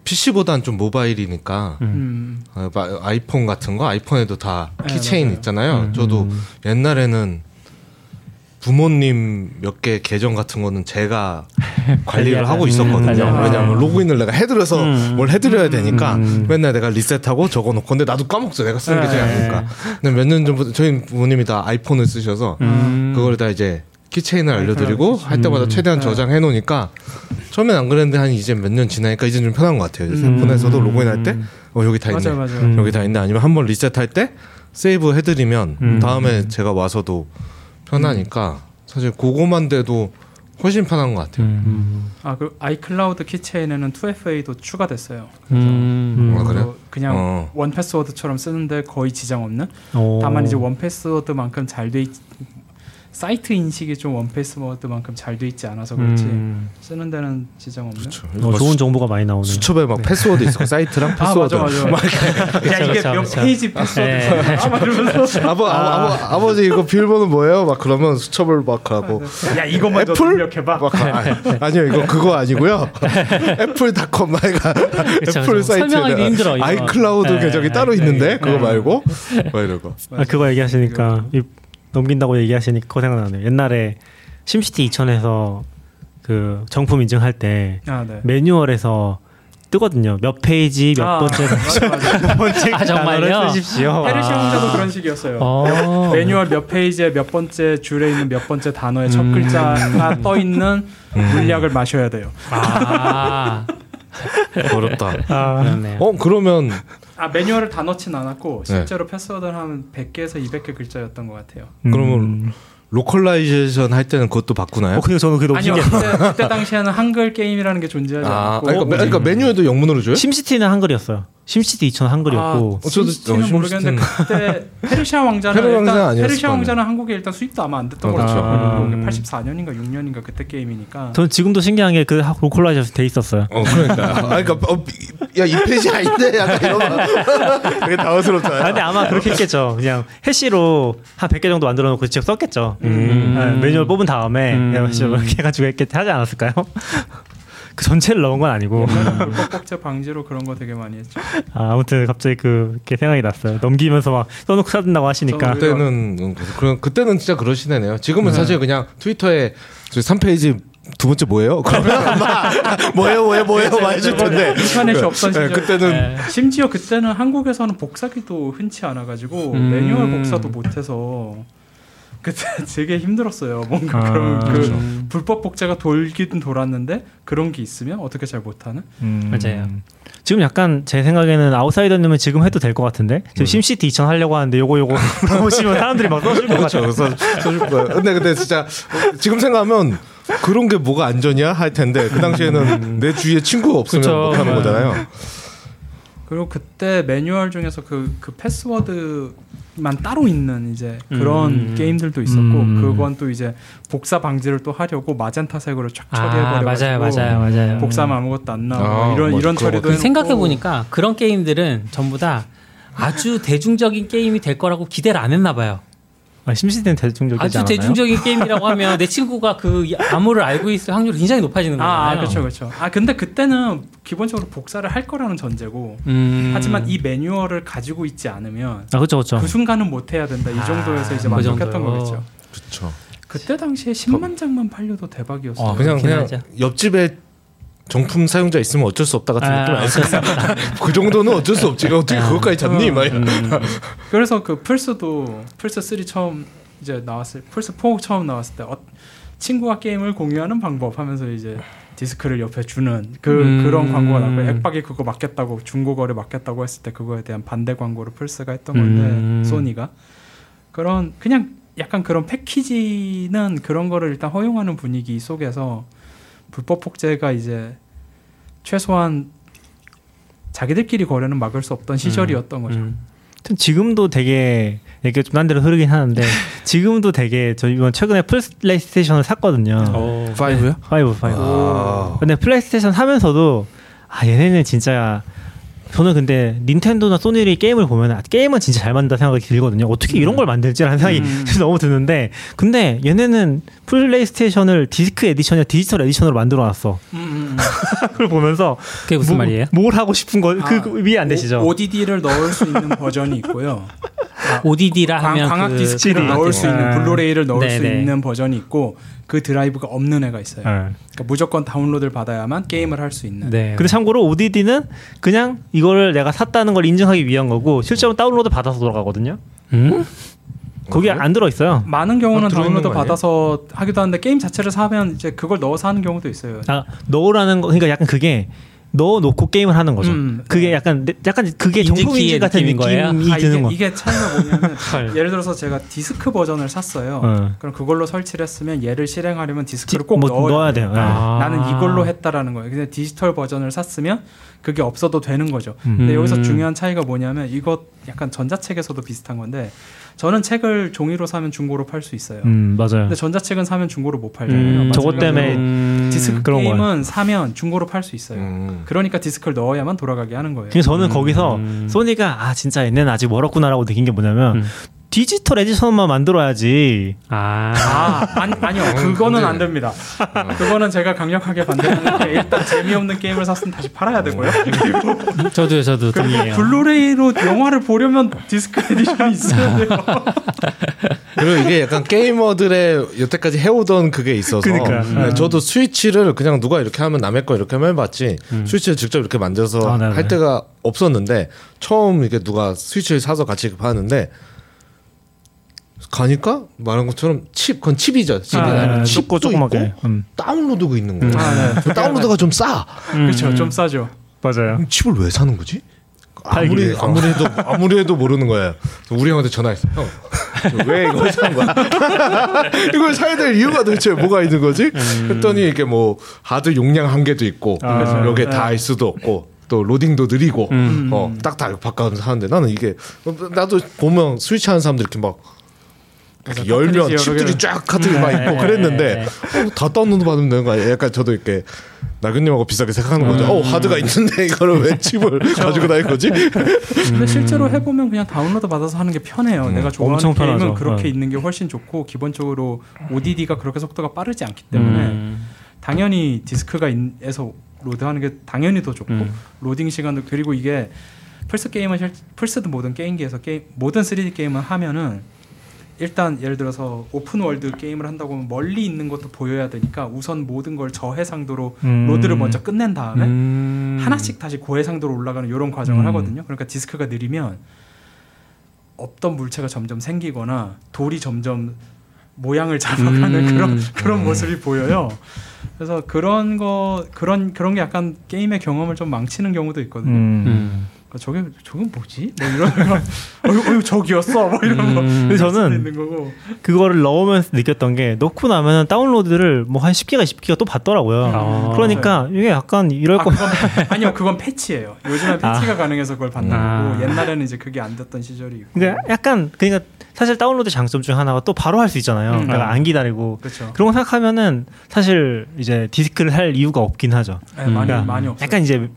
PC보단 좀 모바일이니까 음. 음. 아, 마- 아이폰 같은 거 iPhone에도 다 네, keychain 맞아요. 있잖아요. 음. 저도 음. 옛날에는 부모님 몇 개 계정 같은 거는 제가 관리를 하고 음, 있었거든요. 맞아요. 왜냐하면 로그인을 내가 해드려서 음. 뭘 해드려야 되니까 음. 맨날 내가 리셋하고 적어놓고 근데 나도 까먹죠. 내가 쓰는 게 제일 네. 아니니까. 근데 몇 년 전부터 저희 부모님이 다 iPhone을 쓰셔서 음. 그걸 다 이제 keychain을 알려드리고 할 때마다 음. 최대한 네. 저장해 놓으니까 처음엔 안 그랬는데 한 이제 몇 년 지나니까 이제 좀 편한 것 같아요. 이제 음. 폰에서도 로그인 할 때 어, 여기 다 있네. 맞아요. 음. 여기 다 있네. 아니면 한번 리셋할 때 save 해드리면 음. 다음에 제가 와서도 편하니까 사실 그거만 돼도 훨씬 편한 것 같아요. 음. 아, 그 iCloud keychain에는 2FA도 추가됐어요. 음. 아, 그래요? 뭐 그냥 어. 1Password처럼 쓰는데 거의 지장 없는. 오. 다만 이제 1Password만큼 잘돼 있. 사이트 인식이 좀 1Password만큼 잘 돼 있지 않아서 그렇지 음. 쓰는 데는 지장 없는. 그렇죠. 어, 좋은 정보가 많이 나오네. 수첩에 막 패스워드 있어. 사이트랑 아 패스워드. 맞아 맞아. 야 이게 몇. 페이지 패스워드. 네. 아 맞으면서. 아버, 아 버, 아버, 지 이거 비밀번호 뭐예요? 막 그러면 수첩을 막 하고 야 이거 먼저 애플? 입력해봐. 막 아, 아니요 이거 그거 아니고요. Apple.com 말가 애플 사이트에 힘들어. iCloud 네, 계정이 네, 따로 네, 있는데 네. 그거 말고 막 이러고. 아, 그거 얘기하시니까 이, 넘긴다고 얘기하시니까 그거 생각나네요. 옛날에 SimCity 2000에서 그 정품 인증할 때 아 네. 매뉴얼에서 뜨거든요. 몇 페이지 몇 아, 번째 맞아, 맞아. 번째 아, 단어를 정말요? 쓰십시오. 페르시아 아. 왕자도 그런 식이었어요. 어. 매뉴얼 몇 페이지에 몇 번째 줄에 있는 몇 번째 단어의 첫 음. 글자가 떠 있는 물약을 마셔야 돼요. 아, 어렵다. 아, 그렇네요. 어 그러면 아 매뉴얼을 다 넣진 않았고 네. 실제로 패스워드는 한 100개에서 200개 글자였던 것 같아요. 그러면 localization 할 때는 그것도 바꾸나요? 어, 근데 저는 그게 너무 아니요 신기해요. 그때, 그때 당시에는 한글 게임이라는 게 존재하지 아, 않았고 그러니까, 메- 그러니까 메뉴에도 영문으로 줘요? SimCity는 한글이었어요. SimCity 2000 한글이었고. 아, 저도- SimCity는 어, 모르겠는데 그때 페르시아 왕자는 왕자는 일단 아니었을 페르시아 거 왕자는 한국에 일단 수입도 아마 안 됐던 어, 걸로 그렇죠. 기억하고 음. 84년인가 6년인가 그때 게임이니까 저는 지금도 신기한 게 그 localization 돼 있었어요. 어 그러니까. 아 그러니까 어, 야이 페이지 아닌데 약간 이런 거. 되게 당황스럽잖아요. 아, 근데 아마 그렇게 했겠죠. 그냥 hash로 한 100개 정도 만들어 놓고 직접 썼겠죠. 음. 네, 매뉴얼 뽑은 다음에 음. 그냥 hash로 이렇게 해가지고 했겠 하지 않았을까요? 그 전체를 넣은 건 아니고. 불법 복제 방지로 그런 거 되게 많이 했죠. 아, 아무튼 갑자기 그게 생각이 났어요. 넘기면서 막 써놓고 사든다고 하시니까. 그때는 음, 그런 그때는 진짜 그러시네요. 지금은 사실 그냥 트위터에 저 3페이지 두 번째 뭐예요? 그러면 아마 뭐예요, 뭐예요, 뭐예요, 많이 해줄 텐데. 인터넷이 없던 네, 시절 그때는 네. 심지어 그때는 한국에서는 복사기도 흔치 않아가지고 음. 매뉴얼 복사도 못해서 그때 되게 힘들었어요. 뭔가 아, 그런 그 그렇죠. 불법 복제가 돌긴 돌았는데 그런 게 있으면 어떻게 잘 못하는? 음. 맞아요. 지금 약간 제 생각에는 아웃사이더님은 지금 해도 될 것 같은데 지금 심시티 2000 하려고 하는데 요거 요거 물어보시면 사람들이 막 써줄 것 그렇죠. 같아요. 그래서 써줄 거예요. 근데 근데 진짜 어, 지금 생각하면 그런 게 뭐가 안전이야 할 텐데 그 당시에는 내 주위에 친구가 없으면 그쵸. 못 하는 네. 거잖아요. 그리고 그때 매뉴얼 중에서 그, 그 패스워드만 따로 있는 이제 그런 음. 게임들도 있었고 음. 그건 또 이제 복사 방지를 또 하려고 마젠타색으로 쫙 아, 처리해버려가지고 맞아요, 맞아요, 맞아요. 복사하면 아무것도 안 나오고 아, 이런. 이런 처리도 생각해 보니까 그런 게임들은 전부 다 아주 대중적인 게임이 될 거라고 기대를 안 했나 봐요. 아, 심시티는 대중적이지 아주 않았나요? 대중적인 게임이라고 하면 내 친구가 그 암호를 알고 있을 확률이 굉장히 높아지는 거잖아요. 아, 아 그렇죠 그렇죠 아 근데 그때는 기본적으로 복사를 할 거라는 전제고 음. 하지만 이 매뉴얼을 가지고 있지 않으면 아 그렇죠 그렇죠. 그 순간은 못 해야 된다 이 아, 정도에서 이제 그 만족했던 정도요. 거겠죠 그렇죠. 그때 당시에 10만 장만 팔려도 대박이었어요 어, 그냥 그냥. 옆집에 정품 사용자 있으면 어쩔 수 없다 같은 아, 느낌 아니었어요? 그 정도는 어쩔 수 없지. 어떻게 그것까지 잡니? 막 이런. 음. 그래서 그 플스도 플스 3 처음 이제 나왔을 플스 4 처음 나왔을 때 어, 친구와 게임을 공유하는 방법 하면서 이제 디스크를 옆에 주는 그 음. 그런 광고가 나고 액박이 그거 맡겼다고 중고 거래 맡겼다고 했을 때 그거에 대한 반대 광고를 플스가 했던 건데 음. 소니가 그런 그냥 약간 그런 패키지는 그런 거를 일단 허용하는 분위기 속에서 불법 복제가 이제 최소한 자기들끼리 거래는 막을 수 없던 시절이었던 거죠. 음. 지금도 되게 이게 좀딴 데로 흐르긴 하는데 지금도 되게 저 이번 최근에 플레이스테이션을 샀거든요. 어. five요? five five. 아. 근데 플레이스테이션 사면서도 아 얘네는 진짜 저는 근데 닌텐도나 소니의 게임을 보면 아, 게임은 진짜 잘 만든다 생각이 들거든요. 어떻게 이런 걸 만들지라는 생각이 음. 너무 드는데 근데 얘네는 플레이스테이션을 디스크 에디션이나 디지털 에디션으로 만들어 놨어. 음, 음, 음. 그걸 보면서 그게 무슨 뭐- 말이에요? 뭘 하고 싶은 거그 아, 이해 안 되시죠? ODD를 넣을 수 있는 버전이 있고요. ODD라 광, 하면 광학 그 디스크를. 넣을 수 있는 아. 블루레이를 넣을 수 네네. 있는 버전이 있고 그 드라이브가 없는 애가 있어요. 네. 그러니까 무조건 다운로드를 받아야만 게임을 할 수 있는. 네. 근데 참고로 ODD는 그냥 이거를 내가 샀다는 걸 인증하기 위한 거고 실제로 다운로드 받아서 돌아가거든요. 음? 거기? 안 들어 있어요. 많은 경우는 다운로드? 받아서 하기도 하는데 게임 자체를 사면 이제 그걸 넣어서 하는 경우도 있어요. 아, 넣으라는 거 그러니까 약간 그게 넣어 놓고 게임을 하는 거죠. 음. 그게 약간 약간 그게 인증키의 정품 인증 같은 느낌이 거예요? 아, 드는 이게, 거. 이게 차이가 뭐냐면 헐. 예를 들어서 제가 디스크 버전을 샀어요. 어. 그럼 그걸로 설치를 했으면 얘를 실행하려면 디- 디스크를 꼭뭐 넣어야, 넣어야 돼요. 네. 아. 나는 이걸로 했다라는 거예요. 근데 디지털 버전을 샀으면 그게 없어도 되는 거죠. 음. 근데 여기서 음. 중요한 차이가 뭐냐면 이거 약간 전자책에서도 비슷한 건데 저는 책을 종이로 사면 중고로 팔 수 있어요. 음 맞아요. 근데 전자책은 사면 중고로 못 팔잖아요. 음, 저것 때문에 음. 디스크 그런 게임은 사면 중고로 팔 수 있어요. 음. 그러니까 디스크를 넣어야만 돌아가게 하는 거예요. 그래서 저는 음. 거기서 음. 소니가 아 진짜 얘네는 아직 멀었구나라고 느낀 게 뭐냐면 음. 디지털 에디션만 만들어야지. 아. 아, 아니, 아니요. 그거는 근데- 안 됩니다. 그거는 제가 강력하게 반대하는 게 일단 재미없는 게임을 샀으면 다시 팔아야 되고요. 저도요, 저도 동의해요. 블루레이로 영화를 보려면 디스크 에디션이 있어야 돼요. 그리고 이게 약간 게이머들의 여태까지 해오던 그게 있어서 그러니까. 네, 저도 스위치를 그냥 누가 이렇게 하면 남의 거 이렇게 하면 해봤지 스위치를 직접 이렇게 만들어서 아, 네네. 할 때가 없었는데 처음 이게 누가 스위치를 사서 같이 하는데 가니까 말한 것처럼 칩 그건 칩이죠 칩이 아, 춥고 칩도 조그맣게. 있고 음. 다운로드가 있는 거예요 아, 네. 그 다운로드가 좀싸 그렇죠. 좀 싸죠. 맞아요. 칩을 왜 사는 거지? 아무리 위해서. 아무리 해도 아무리 해도 모르는 거예요. 우리 형한테 전화했어. 형, 왜 이걸 산 거야? 이걸 사야 될 이유가 도대체 뭐가 있는 거지? 했더니 이게 뭐 하드 용량 한계도 있고 아. 여기에 다할 수도 없고 또 로딩도 느리고 음. 어, 딱다 바꿔서 하는데 나는 이게 나도 보면 스위치 하는 사람들 이렇게 막 맞아, 열면 칩들이. 쫙 카트리 막 있고 네. 그랬는데 어, 다 다운로드 받으면 되는 거 아니야? 약간 저도 이렇게 나근님하고 비슷하게 생각하는 거죠. 어 하드가 있는데 이거를 왜 칩을 가지고 다닐 거지? 근데 실제로 해보면 그냥 다운로드 받아서 하는 게 편해요. 내가 좋아하는 엄청 게임은 편하죠. 그렇게 네. 있는 게 훨씬 좋고 기본적으로 ODD가 그렇게 속도가 빠르지 않기 때문에 음. 당연히 디스크가 에서 로드하는 게 당연히 더 좋고 음. 로딩 시간도 그리고 이게 플스 게임은 실, 플스도 모든 게임기에서 게임 모든 3D 게임을 하면은 일단 예를 들어서 오픈 월드 게임을 한다고 하면 멀리 있는 것도 보여야 되니까 우선 모든 걸 저해상도로 음. 로드를 먼저 끝낸 다음에 음. 하나씩 다시 고해상도로 올라가는 이런 과정을 음. 하거든요. 그러니까 디스크가 느리면 없던 물체가 점점 생기거나 돌이 점점 모양을 잡아가는 음. 그런 그런 모습이 보여요. 그래서 그런 거 그런 그런 게 약간 게임의 경험을 좀 망치는 경우도 있거든요. 음. 음. 그러니까 저게 저건 뭐지? 뭐 이런 거, 어유, 어유 저기였어, 뭐 이런 거. 음. 근데 할 수도 저는. 그거를 넣으면서 느꼈던 게 넣고 나면 다운로드를 뭐 한 10기가 20기가 또 받더라고요. 아. 그러니까 이게 약간 이럴 아, 거 그건, 아니요, 그건 패치예요. 요즘엔 패치가 가능해서 그걸 받는 아. 거고 옛날에는 이제 그게 안 됐던 시절이 있고. 그러니까 약간 그러니까 사실 다운로드 장점 중 하나가 또 바로 할 수 있잖아요. 음. 그러니까 안 기다리고 그렇죠. 그런 거 생각하면은 사실 이제 디스크를 할 이유가 없긴 하죠. 네, 많이 그러니까 많이 없어요. 약간 이제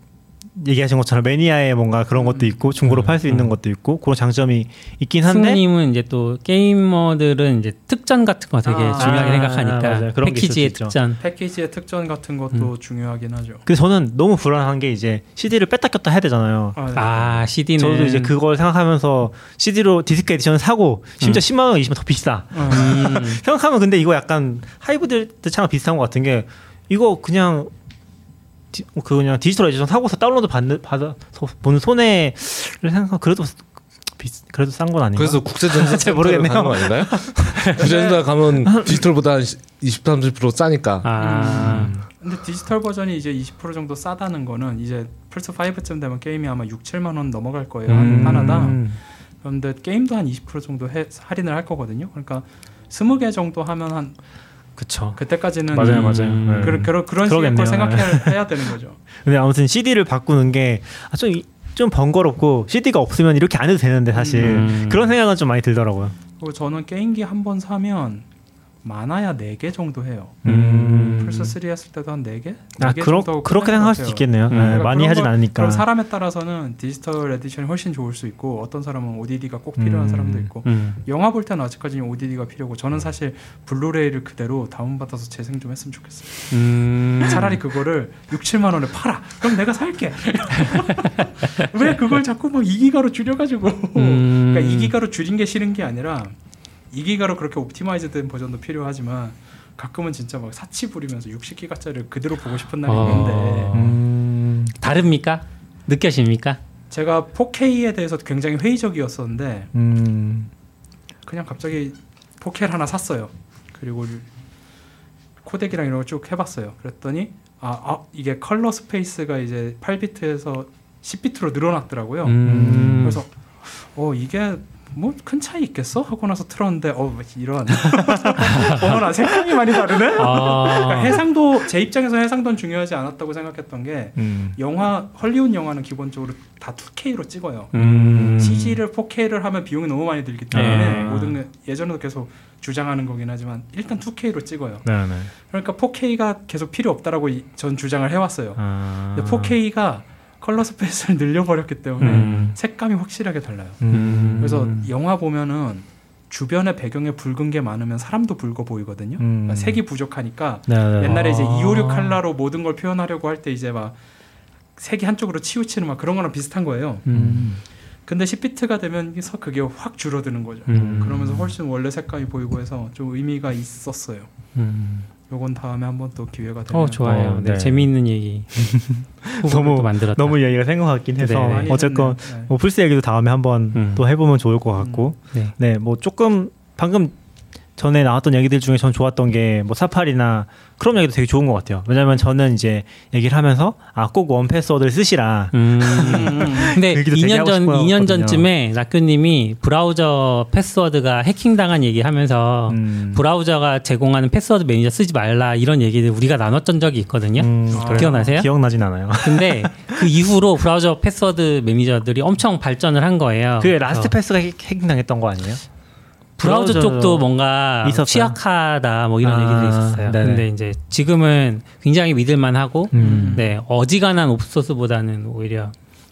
얘기하신 것처럼 매니아의 뭔가 그런 것도 있고 중고로 팔수 있는 것도 있고 그런 장점이 있긴 한데 승우님은 이제 또 게이머들은 이제 특전 같은 거 되게 아, 중요하게 아, 생각하니까 게 패키지의. 특전. 패키지의 특전 같은 것도 중요하긴 하죠. 근데 저는 너무 불안한 게 이제 CD를 뺐다 꼈다 해야 되잖아요. 아, 네. 아 CD는 저도 이제 그걸 생각하면서 CD로 디스크 에디션을 사고 심지어 10만 원, 20만 원 더 비싸. 음. 생각하면 근데 이거 약간 hybrid처럼 비슷한 것 같은 게 이거 그냥 디, 그 그냥 디지털 에디션 사고서 다운로드 받는 받아서 보는 손해를 생각하면 그래도 비, 그래도 싼 건 아닌가? 그래서 국제 전자 잘 모르겠네요. 가는 거 아닌가요? 국제전자 가면 디지털보다 한 20, 30% 싸니까. 아, 근데 디지털 버전이 이제 20% 정도 싸다는 거는 이제 플스 5쯤 되면 게임이 아마 6, 7만 원 넘어갈 거예요 음. 하나당. 그런데 게임도 한 20% 정도 해, 할인을 할 거거든요. 그러니까 20개 정도 하면 한 그쵸. 그때까지는 맞아요, 음. 맞아요. 네. 그런 그런 그런. 걸 생각해야 되는 거죠. 근데 아무튼 CD를 바꾸는 게좀 좀 번거롭고 CD가 없으면 이렇게 안 해도 되는데 사실 음. 그런 생각은 좀 많이 들더라고요. 그리고 저는 게임기 한 번 사면 많아야 4개 정도 해요. 음. 플스 3 했을 때도 한 4개? 아, 그러, 그렇게 생각할 수도 있겠네요. 네, 그러니까 많이 하진 거- 않으니까. 그럼 사람에 따라서는 디지털 에디션이 훨씬 좋을 수 있고 어떤 사람은 ODD가 꼭 필요한 음. 사람도 있고 음. 영화 볼 때는 아직까지는 ODD가 필요고 저는 사실 블루레이를 그대로 다운받아서 재생 좀 했으면 좋겠어요. 음. 차라리 그거를 6, 7만 원에 팔아. 그럼 내가 살게. 왜 그걸 자꾸 막 2기가로 줄여가지고. 음. 그러니까 2기가로 줄인 게 싫은 게 아니라 2기가로 그렇게 옵티마이즈된 버전도 필요하지만 가끔은 진짜 막 사치 부리면서 60기가짜리를 그대로 보고 싶은 날이 어. 있는데 음. 다릅니까? 느껴집니까? 제가 4K에 대해서 굉장히 회의적이었었는데 음. 그냥 갑자기 4K를 하나 샀어요. 그리고 코덱이랑 이런 걸 쭉 해봤어요. 그랬더니 아, 아 이게 color space가 이제 8비트에서 10비트로 늘어났더라고요. 음. 그래서 어 이게 뭐 큰 차이 있겠어 하고 나서 틀었는데 어 이런 어머나 색감이 많이 다르네. 아. 그러니까 해상도 제 입장에서 해상도는 중요하지 않았다고 생각했던 게 음. 영화 헐리우드 영화는 기본적으로 다 2K로 찍어요. 음. CG를 4K를 하면 비용이 너무 많이 들기 때문에 아. 모든 게 예전에도 계속 주장하는 거긴 하지만 일단 2K로 찍어요. 네, 네. 그러니까 4K가 계속 필요 없다라고 이- 전 주장을 해왔어요. 아. 근데 4K가 컬러 스페이스를 늘려버렸기 때문에 음. 색감이 확실하게 달라요. 음. 그래서 영화 보면은 주변에 배경에 붉은 게 많으면 사람도 붉어 보이거든요. 음. 그러니까 색이 부족하니까 네, 네. 옛날에 이제 아. 256 칼라로 모든 걸 표현하려고 할 때 이제 막 색이 한쪽으로 치우치는 막 그런 거랑 비슷한 거예요. 음. 근데 10비트가 되면서 그게 확 줄어드는 거죠. 음. 그러면서 훨씬 원래 색감이 보이고 해서 좀 의미가 있었어요. 음. 요건 다음에 한번 또 기회가 되면 어 좋아요. 어, 네. 네. 재미있는 얘기. 너무- 너무 만들었다. 너무 이야기가 생각 같긴 해서 네. 어쨌건. 네. 뭐 플스 얘기도 다음에 한번 음. 또 해보면 좋을 것 같고 네. 네뭐 조금 방금 전에 나왔던 얘기들 중에 전 좋았던 게 뭐 사파리나 크롬 얘기도 되게 좋은 것 같아요. 왜냐면 저는 이제 얘기를 하면서 아 꼭 원패스워드를 쓰시라. 음. 근데 그 얘기도 되게 2년 하고 전 싶어 2년 하거든요. 전쯤에 낙교님이 브라우저 패스워드가 해킹당한 얘기하면서 음. 브라우저가 제공하는 password manager 쓰지 말라 이런 얘기를 우리가 나눴던 적이 있거든요. 음, 아. 기억나세요? 기억나진 않아요. 근데 그 이후로 브라우저 password manager들이 엄청 발전을 한 거예요. 그게 라스트 패스가 해- 해킹당했던 거 아니에요? 브라우저 쪽도 뭔가 있었어요? 취약하다 뭐 이런 아, 얘기들이 있었어요. 네네. 근데 이제 지금은 굉장히 믿을만하고 음. 네 어지간한 오픈소스보다는 오히려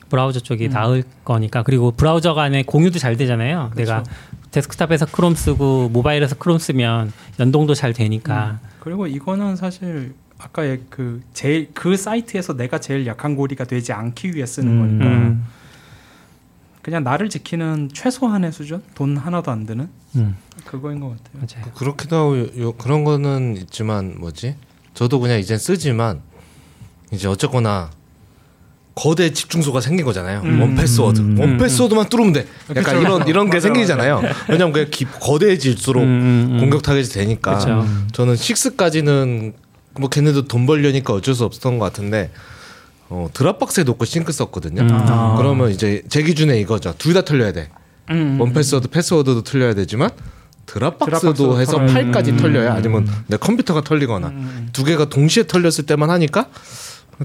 브라우저 쪽이 음. 나을 거니까 그리고 브라우저 간에 공유도 잘 되잖아요. 그쵸. 내가 데스크탑에서 크롬 쓰고 모바일에서 크롬 쓰면 연동도 잘 되니까. 그리고 이거는 사실 아까 얘- 그 제일 그 사이트에서 내가 제일 약한 고리가 되지 않기 위해 쓰는 음. 거니까 음. 그냥 나를 지키는 최소한의 수준 돈 하나도 안 드는 음, 그거인 것 같아요. 맞아요. 그렇기도 하고 요, 요- 그런 거는 있지만 뭐지? 저도 그냥 이젠 쓰지만 이제 어쨌거나 거대 집중소가 생긴 거잖아요. 음. 1Password, 음. 1Password만 뚫으면 돼. 약간 그쵸. 이런 이런 게 맞아, 생기잖아요. 왜냐면 그게 기- 거대해질수록 음, 음, 음. 공격 타겟이 되니까. 그쵸. 저는 6까지는 뭐 걔네도 돈 벌려니까 어쩔 수 없었던 것 같은데 어, Dropbox에 놓고 싱크 썼거든요. 음. 아. 그러면 이제 제 기준에 이거죠. 둘다 털려야 돼. 음, 1Password, 패스워드도 털려야 되지만 Dropbox도 Dropbox도 해서 털어야 8까지 음. 털려야 아니면 내 컴퓨터가 털리거나 음. 두 개가 동시에 털렸을 때만 하니까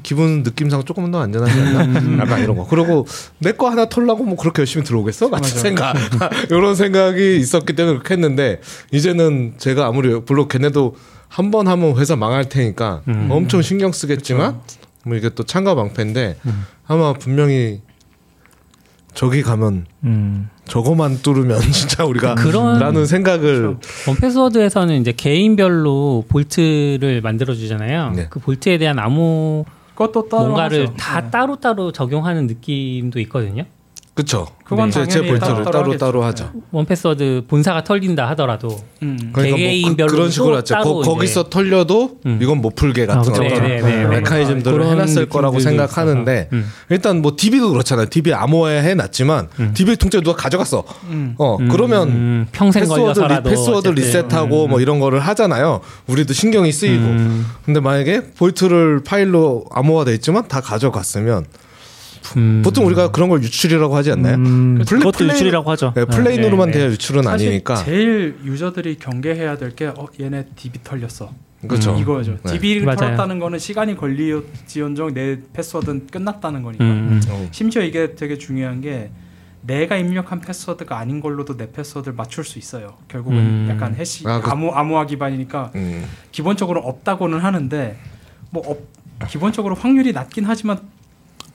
기분 느낌상 조금 더 안전하지 않나? 음. 약간 이런 거. 그리고 내 거 하나 털라고 뭐 그렇게 열심히 들어오겠어? 같은 맞아. 생각. 이런 생각이 있었기 때문에 그렇게 했는데 이제는 제가 아무리 물론 걔네도 한 번 하면 회사 망할 테니까 음. 엄청 신경 쓰겠지만 뭐 이게 또 창과 방패인데 음. 아마 분명히 저기 가면 음. 저거만 뚫으면 진짜 우리가 그런- 라는 생각을 1Password에서는 이제 개인별로 vault를 만들어 주잖아요. 네. 그 vault에 대한 그것도 따로 뭔가를 하죠. 다 네. 따로따로 적용하는 느낌도 있거든요. 그쵸. 그건 제, 제 포인트를 따로 따로 하죠. 1Password 본사가 털린다 하더라도 음. 그러니까 개개인별로 뭐 그, 런 식으로 또 하죠. 거, 거기서 털려도 음. 이건 못 풀게 같은 아, 그쵸, 어떤 그쵸. 네, 네, 네. 메커니즘들을 그런 해놨을 거라고 생각하는데. 음. 일단 뭐 DB도 그렇잖아요. DB 암호화해 해놨지만 DB 통째 누가 가져갔어. 음. 어 음, 그러면 음, 평생 패스워드, 리, 걸려서라도 패스워드 어쨌든. 리셋하고 뭐 이런 거를 하잖아요. 우리도 신경이 쓰이고. 음. 근데 만약에 vault를 파일로 암호화돼 있지만 다 가져갔으면 음. 보통 우리가 그런 걸 유출이라고 하지 않나요? 음, 플레- 그것도 플레이- 유출이라고 하죠. 네, plain으로만 네, 네. 돼야 유출은 사실 아니니까. 제일 유저들이 경계해야 될 게 어, 얘네 DB 털렸어. 그렇죠. 음, 이거죠. 네. DB를 맞아요. 털었다는 거는 시간이 걸리지언정 내 패스워드는 끝났다는 거니까. 음, 음. 어. 심지어 이게 되게 중요한 게 내가 입력한 패스워드가 아닌 걸로도 내 패스워드를 맞출 수 있어요. 결국은 음. 약간 해시 아, 그- 암호 암호화 기반이니까 음. 기본적으로 없다고는 하는데 뭐 없, 기본적으로 확률이 낮긴 하지만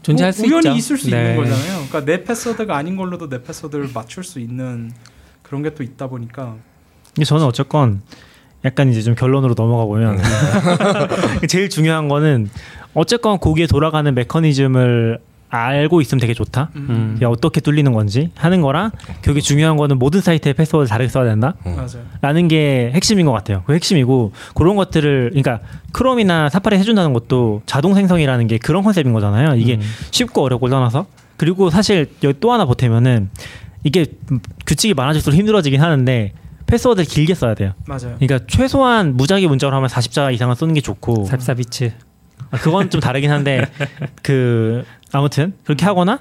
존재할 뭐 수 우연히 있죠. 있을 수 네. 있는 거잖아요. 그러니까 내 패스워드가 아닌 걸로도 내 패스워드를 맞출 수 있는 그런 게 또 있다 보니까 저는 어쨌건 약간 이제 좀 결론으로 넘어가 보면 제일 중요한 거는 어쨌건 거기에 돌아가는 메커니즘을 알고 있으면 되게 좋다. 음. 야, 어떻게 뚫리는 건지 하는 거랑 그게 중요한 거는 모든 사이트에 패스워드 다르게 써야 된다. 맞아요. 라는 게 핵심인 것 같아요. 그 핵심이고 그런 것들을 그러니까 Chrome이나 Safari 해준다는 것도 자동 생성이라는 게 그런 컨셉인 거잖아요. 이게 음. 쉽고 어렵고 떠나서 그리고 사실 여기 또 하나 보태면은 이게 규칙이 많아질수록 힘들어지긴 하는데 패스워드를 길게 써야 돼요. 맞아요. 그러니까 최소한 무작위 문자로 하면 40자 이상은 쓰는 게 좋고 44비츠. 아, 그건 좀 다르긴 한데 그 아무튼 그렇게 하거나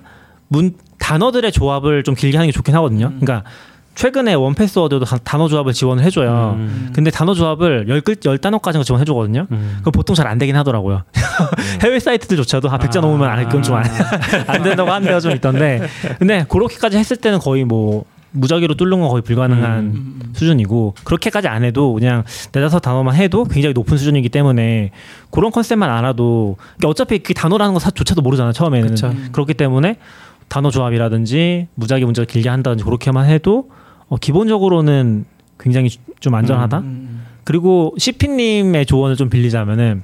문 단어들의 조합을 좀 길게 하는 게 좋긴 하거든요. 음. 그러니까 최근에 원패스워드도 다- 단어 조합을 지원을 해줘요. 음. 근데 단어 조합을 열, 글, 열 단어까지 지원해 주거든요. 음. 그럼 보통 잘 안 되긴 하더라고요. 해외 사이트들조차도 한 100자 아. 넘으면 안 그건 좀안 안 된다고 하는 데가 좀 있던데. 근데 그렇게까지 했을 때는 거의 뭐 무작위로 뚫는 건 거의 불가능한 음, 음. 수준이고 그렇게까지 안 해도 그냥 네다섯 단어만 해도 굉장히 높은 수준이기 때문에 그런 컨셉만 알아도 그러니까 어차피 그 단어라는 것조차도 모르잖아요 처음에는 그쵸. 음. 그렇기 때문에 단어 조합이라든지 무작위 문자를 길게 한다든지 그렇게만 해도 어, 기본적으로는 굉장히 좀 안전하다 음, 음. 그리고 CP님의 조언을 좀 빌리자면은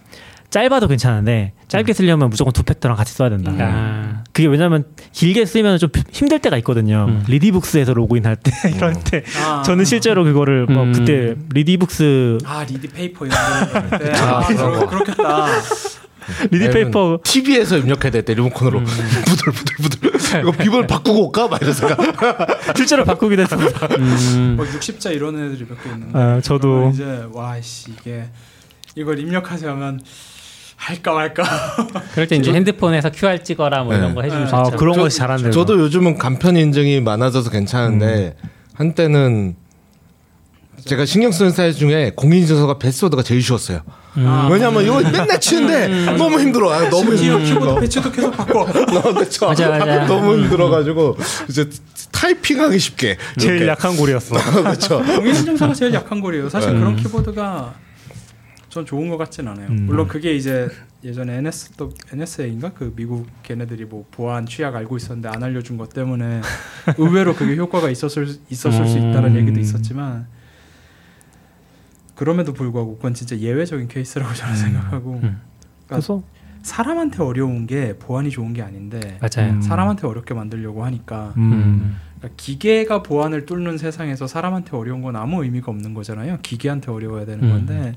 짧아도 괜찮은데 짧게 쓰려면 무조건 two factor랑 같이 써야 된다. 음. 아. 그게 왜냐면 길게 쓰면 좀 힘들 때가 있거든요. 음. 리디북스에서 로그인 할 때 이럴 때 아, 저는 실제로 그거를 뭐 음. 그때 리디북스 아 리디 페이퍼 이런 거. 아, 아, 거. 그렇, 그렇겠다. 리디페이퍼 TV에서 입력해야 될 때 리모컨으로 부들부들부들 이거 비번 바꾸고 올까? 막 이런 생각. 실제로 바꾸기도 했습니다. 음. 뭐 60자 이런 애들이 몇 개 있는데. 아, 저도. 이제 와씨 이게 이걸 입력하자면 할까 말까. 그럴 때 이제 핸드폰에서 QR 찍어라 뭐 이런 네. 거 해주면 아 좋죠. 그런 저- 것이 잘한대요. 저도 요즘은 간편 인증이 많아져서 괜찮은데 한때는 제가 신경 쓰는 사이트 중에 공인인증서가 패스워드가 제일 쉬웠어요. 아, 왜냐면 이거 맨날 치는데 너무 힘들어. 아, 너무 힘들어. 키보드 배치도 계속 바꿔. 너무 그쵸. 맞아, 맞아. 너무 힘들어가지고 이제 타이핑하기 쉽게 제일 이렇게. 약한 골이었어. 그렇죠. 공인인증서가 제일 약한 거리예요. 사실 네. 그런 키보드가 전 좋은 것 같진 않아요. 음. 물론 그게 이제 예전에 NS 또 NSA인가 그 미국 걔네들이 뭐 보안 취약 알고 있었는데 안 알려준 것 때문에 의외로 그게 효과가 있었을 있었을 수 있다는 음. 얘기도 있었지만 그럼에도 불구하고 그건 진짜 예외적인 케이스라고 저는 생각하고 음. 그래서 사람한테 어려운 게 보안이 좋은 게 아닌데 맞아요. 음. 사람한테 어렵게 만들려고 하니까 음. 그러니까 기계가 보안을 뚫는 세상에서 사람한테 어려운 건 아무 의미가 없는 거잖아요. 기계한테 어려워야 되는 음. 건데.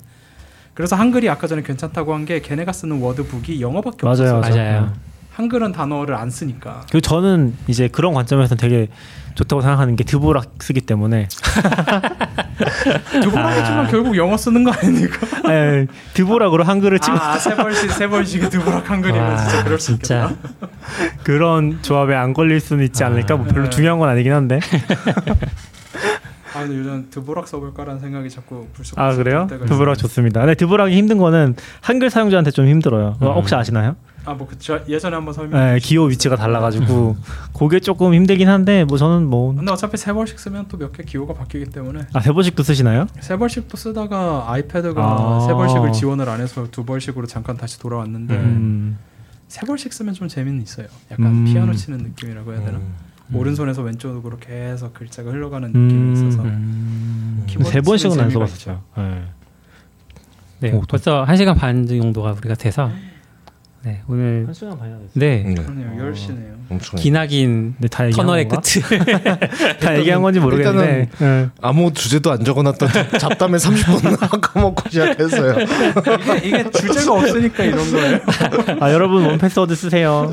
그래서 한글이 아까 전에 괜찮다고 한 게 걔네가 쓰는 워드북이 영어밖에 맞아요, 없어서 맞아요. 한글은 단어를 안 쓰니까. 그리고 저는 이제 그런 관점에서 되게 좋다고 생각하는 게 드보락 쓰기 때문에 드보락이지만 결국 영어 쓰는 거 아닙니까? 에, 드보락으로 한글을 찍어 아, 세 번씩 세 번씩이 드보락 한글이면 와, 진짜 그럴 수 진짜. 있겠다. 그런 조합에 안 걸릴 수는 있지 않을까? 뭐 별로 네. 중요한 건 아니긴 한데. 아, 근데 요즘 드보락 써볼까라는 생각이 자꾸 불쑥 아 그래요? 드보락. 좋습니다. 근데 드보락이 힘든 거는 한글 사용자한테 좀 힘들어요. 음. 혹시 아시나요? 아, 뭐 그쵸. 예전에 한번 설명. 네, 기호 위치가 달라가지고 그게 조금 힘들긴 한데 뭐 저는 뭐 근데 어차피 세 번씩 쓰면 또 몇 개 기호가 바뀌기 때문에 아, 세 번씩도 쓰시나요? 세 번씩도 쓰다가 아이패드가 아. 세 번씩을 지원을 안 해서 두 번씩으로 잠깐 다시 돌아왔는데 음. 세 번씩 쓰면 좀 재미는 있어요. 약간 음. 피아노 치는 느낌이라고 해야 되나? 음. 오른손에서 왼쪽으로 계속 글자가 흘러가는 음. 느낌이 있어서 음. 세 번씩은 안 써봤어요. 네. 네, 오, 또- 벌써 한 시간 반 정도가 우리가 돼서 네, 오늘 한 시간 반이나 됐어요. 네 네. 그러네요. 10시네요. 엄청 기나긴 근데 다 얘기한 터널의 건가? 끝을 다 얘기한 건지 모르겠는데. 응. 아무 주제도 안 적어놨던 잡- 잡담에 30분 까먹고 시작했어요. 이게, 이게 주제가 없으니까 이런 거예요. 아 여러분 1Password 쓰세요.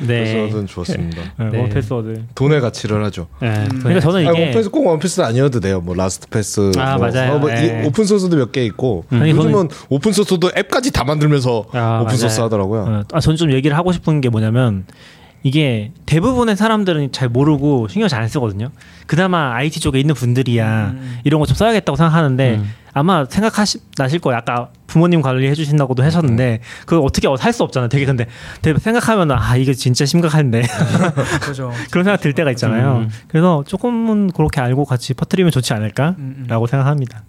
네 그래서 좋았습니다. 네, 네. 1Password. 돈의 가치를 하죠. 네. 음. 그러니까 저는 아니, 이게 1Pass 꼭 1Pass 아니어도 돼요. 뭐 LastPass. 아, 뭐, 맞아요. 어, 뭐 이- 네. 오픈 소스도 몇 개 있고 아니, 요즘은 오픈 소스도 앱까지 다 만들면서 아, 오픈 소스. 하더라고요. 어, 아, 저는 좀 얘기를 하고 싶은 게 뭐냐면 이게 대부분의 사람들은 잘 모르고 신경 잘 안 쓰거든요. 그나마 IT 쪽에 있는 분들이야 음. 이런 거 좀 써야겠다고 생각하는데 음. 아마 생각하시 나실 거예요. 아까 부모님 관리해 주신다고도 하셨는데 그거 어떻게 할 수 없잖아요. 되게 근데 되게 생각하면 아 이게 진짜 심각한데 그죠. 그런 생각 들 때가 있잖아요. 음. 그래서 조금은 그렇게 알고 같이 퍼뜨리면 좋지 않을까라고 음, 음. 생각합니다.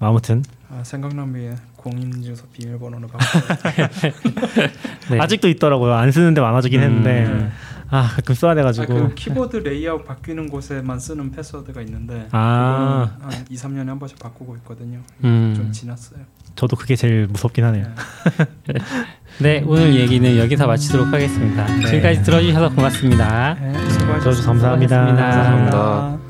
아무튼 아, 생각나면 공인인증서 비밀번호를 바꿔. 네. 아직도 있더라고요. 안 쓰는데 많아지긴 음. 했는데 네. 아 가끔 써야 아, 돼가지고 그 키보드 레이아웃 바뀌는 곳에만 쓰는 패스워드가 있는데 아. 한 2, 3년에 한 번씩 바꾸고 있거든요. 음. 좀 지났어요. 저도 그게 제일 무섭긴 하네요. 네 오늘 얘기는 여기서 마치도록 하겠습니다. 지금까지 들어주셔서 고맙습니다. 네, 수고하셨습니다. 저도 감사합니다. 감사합니다. 감사합니다.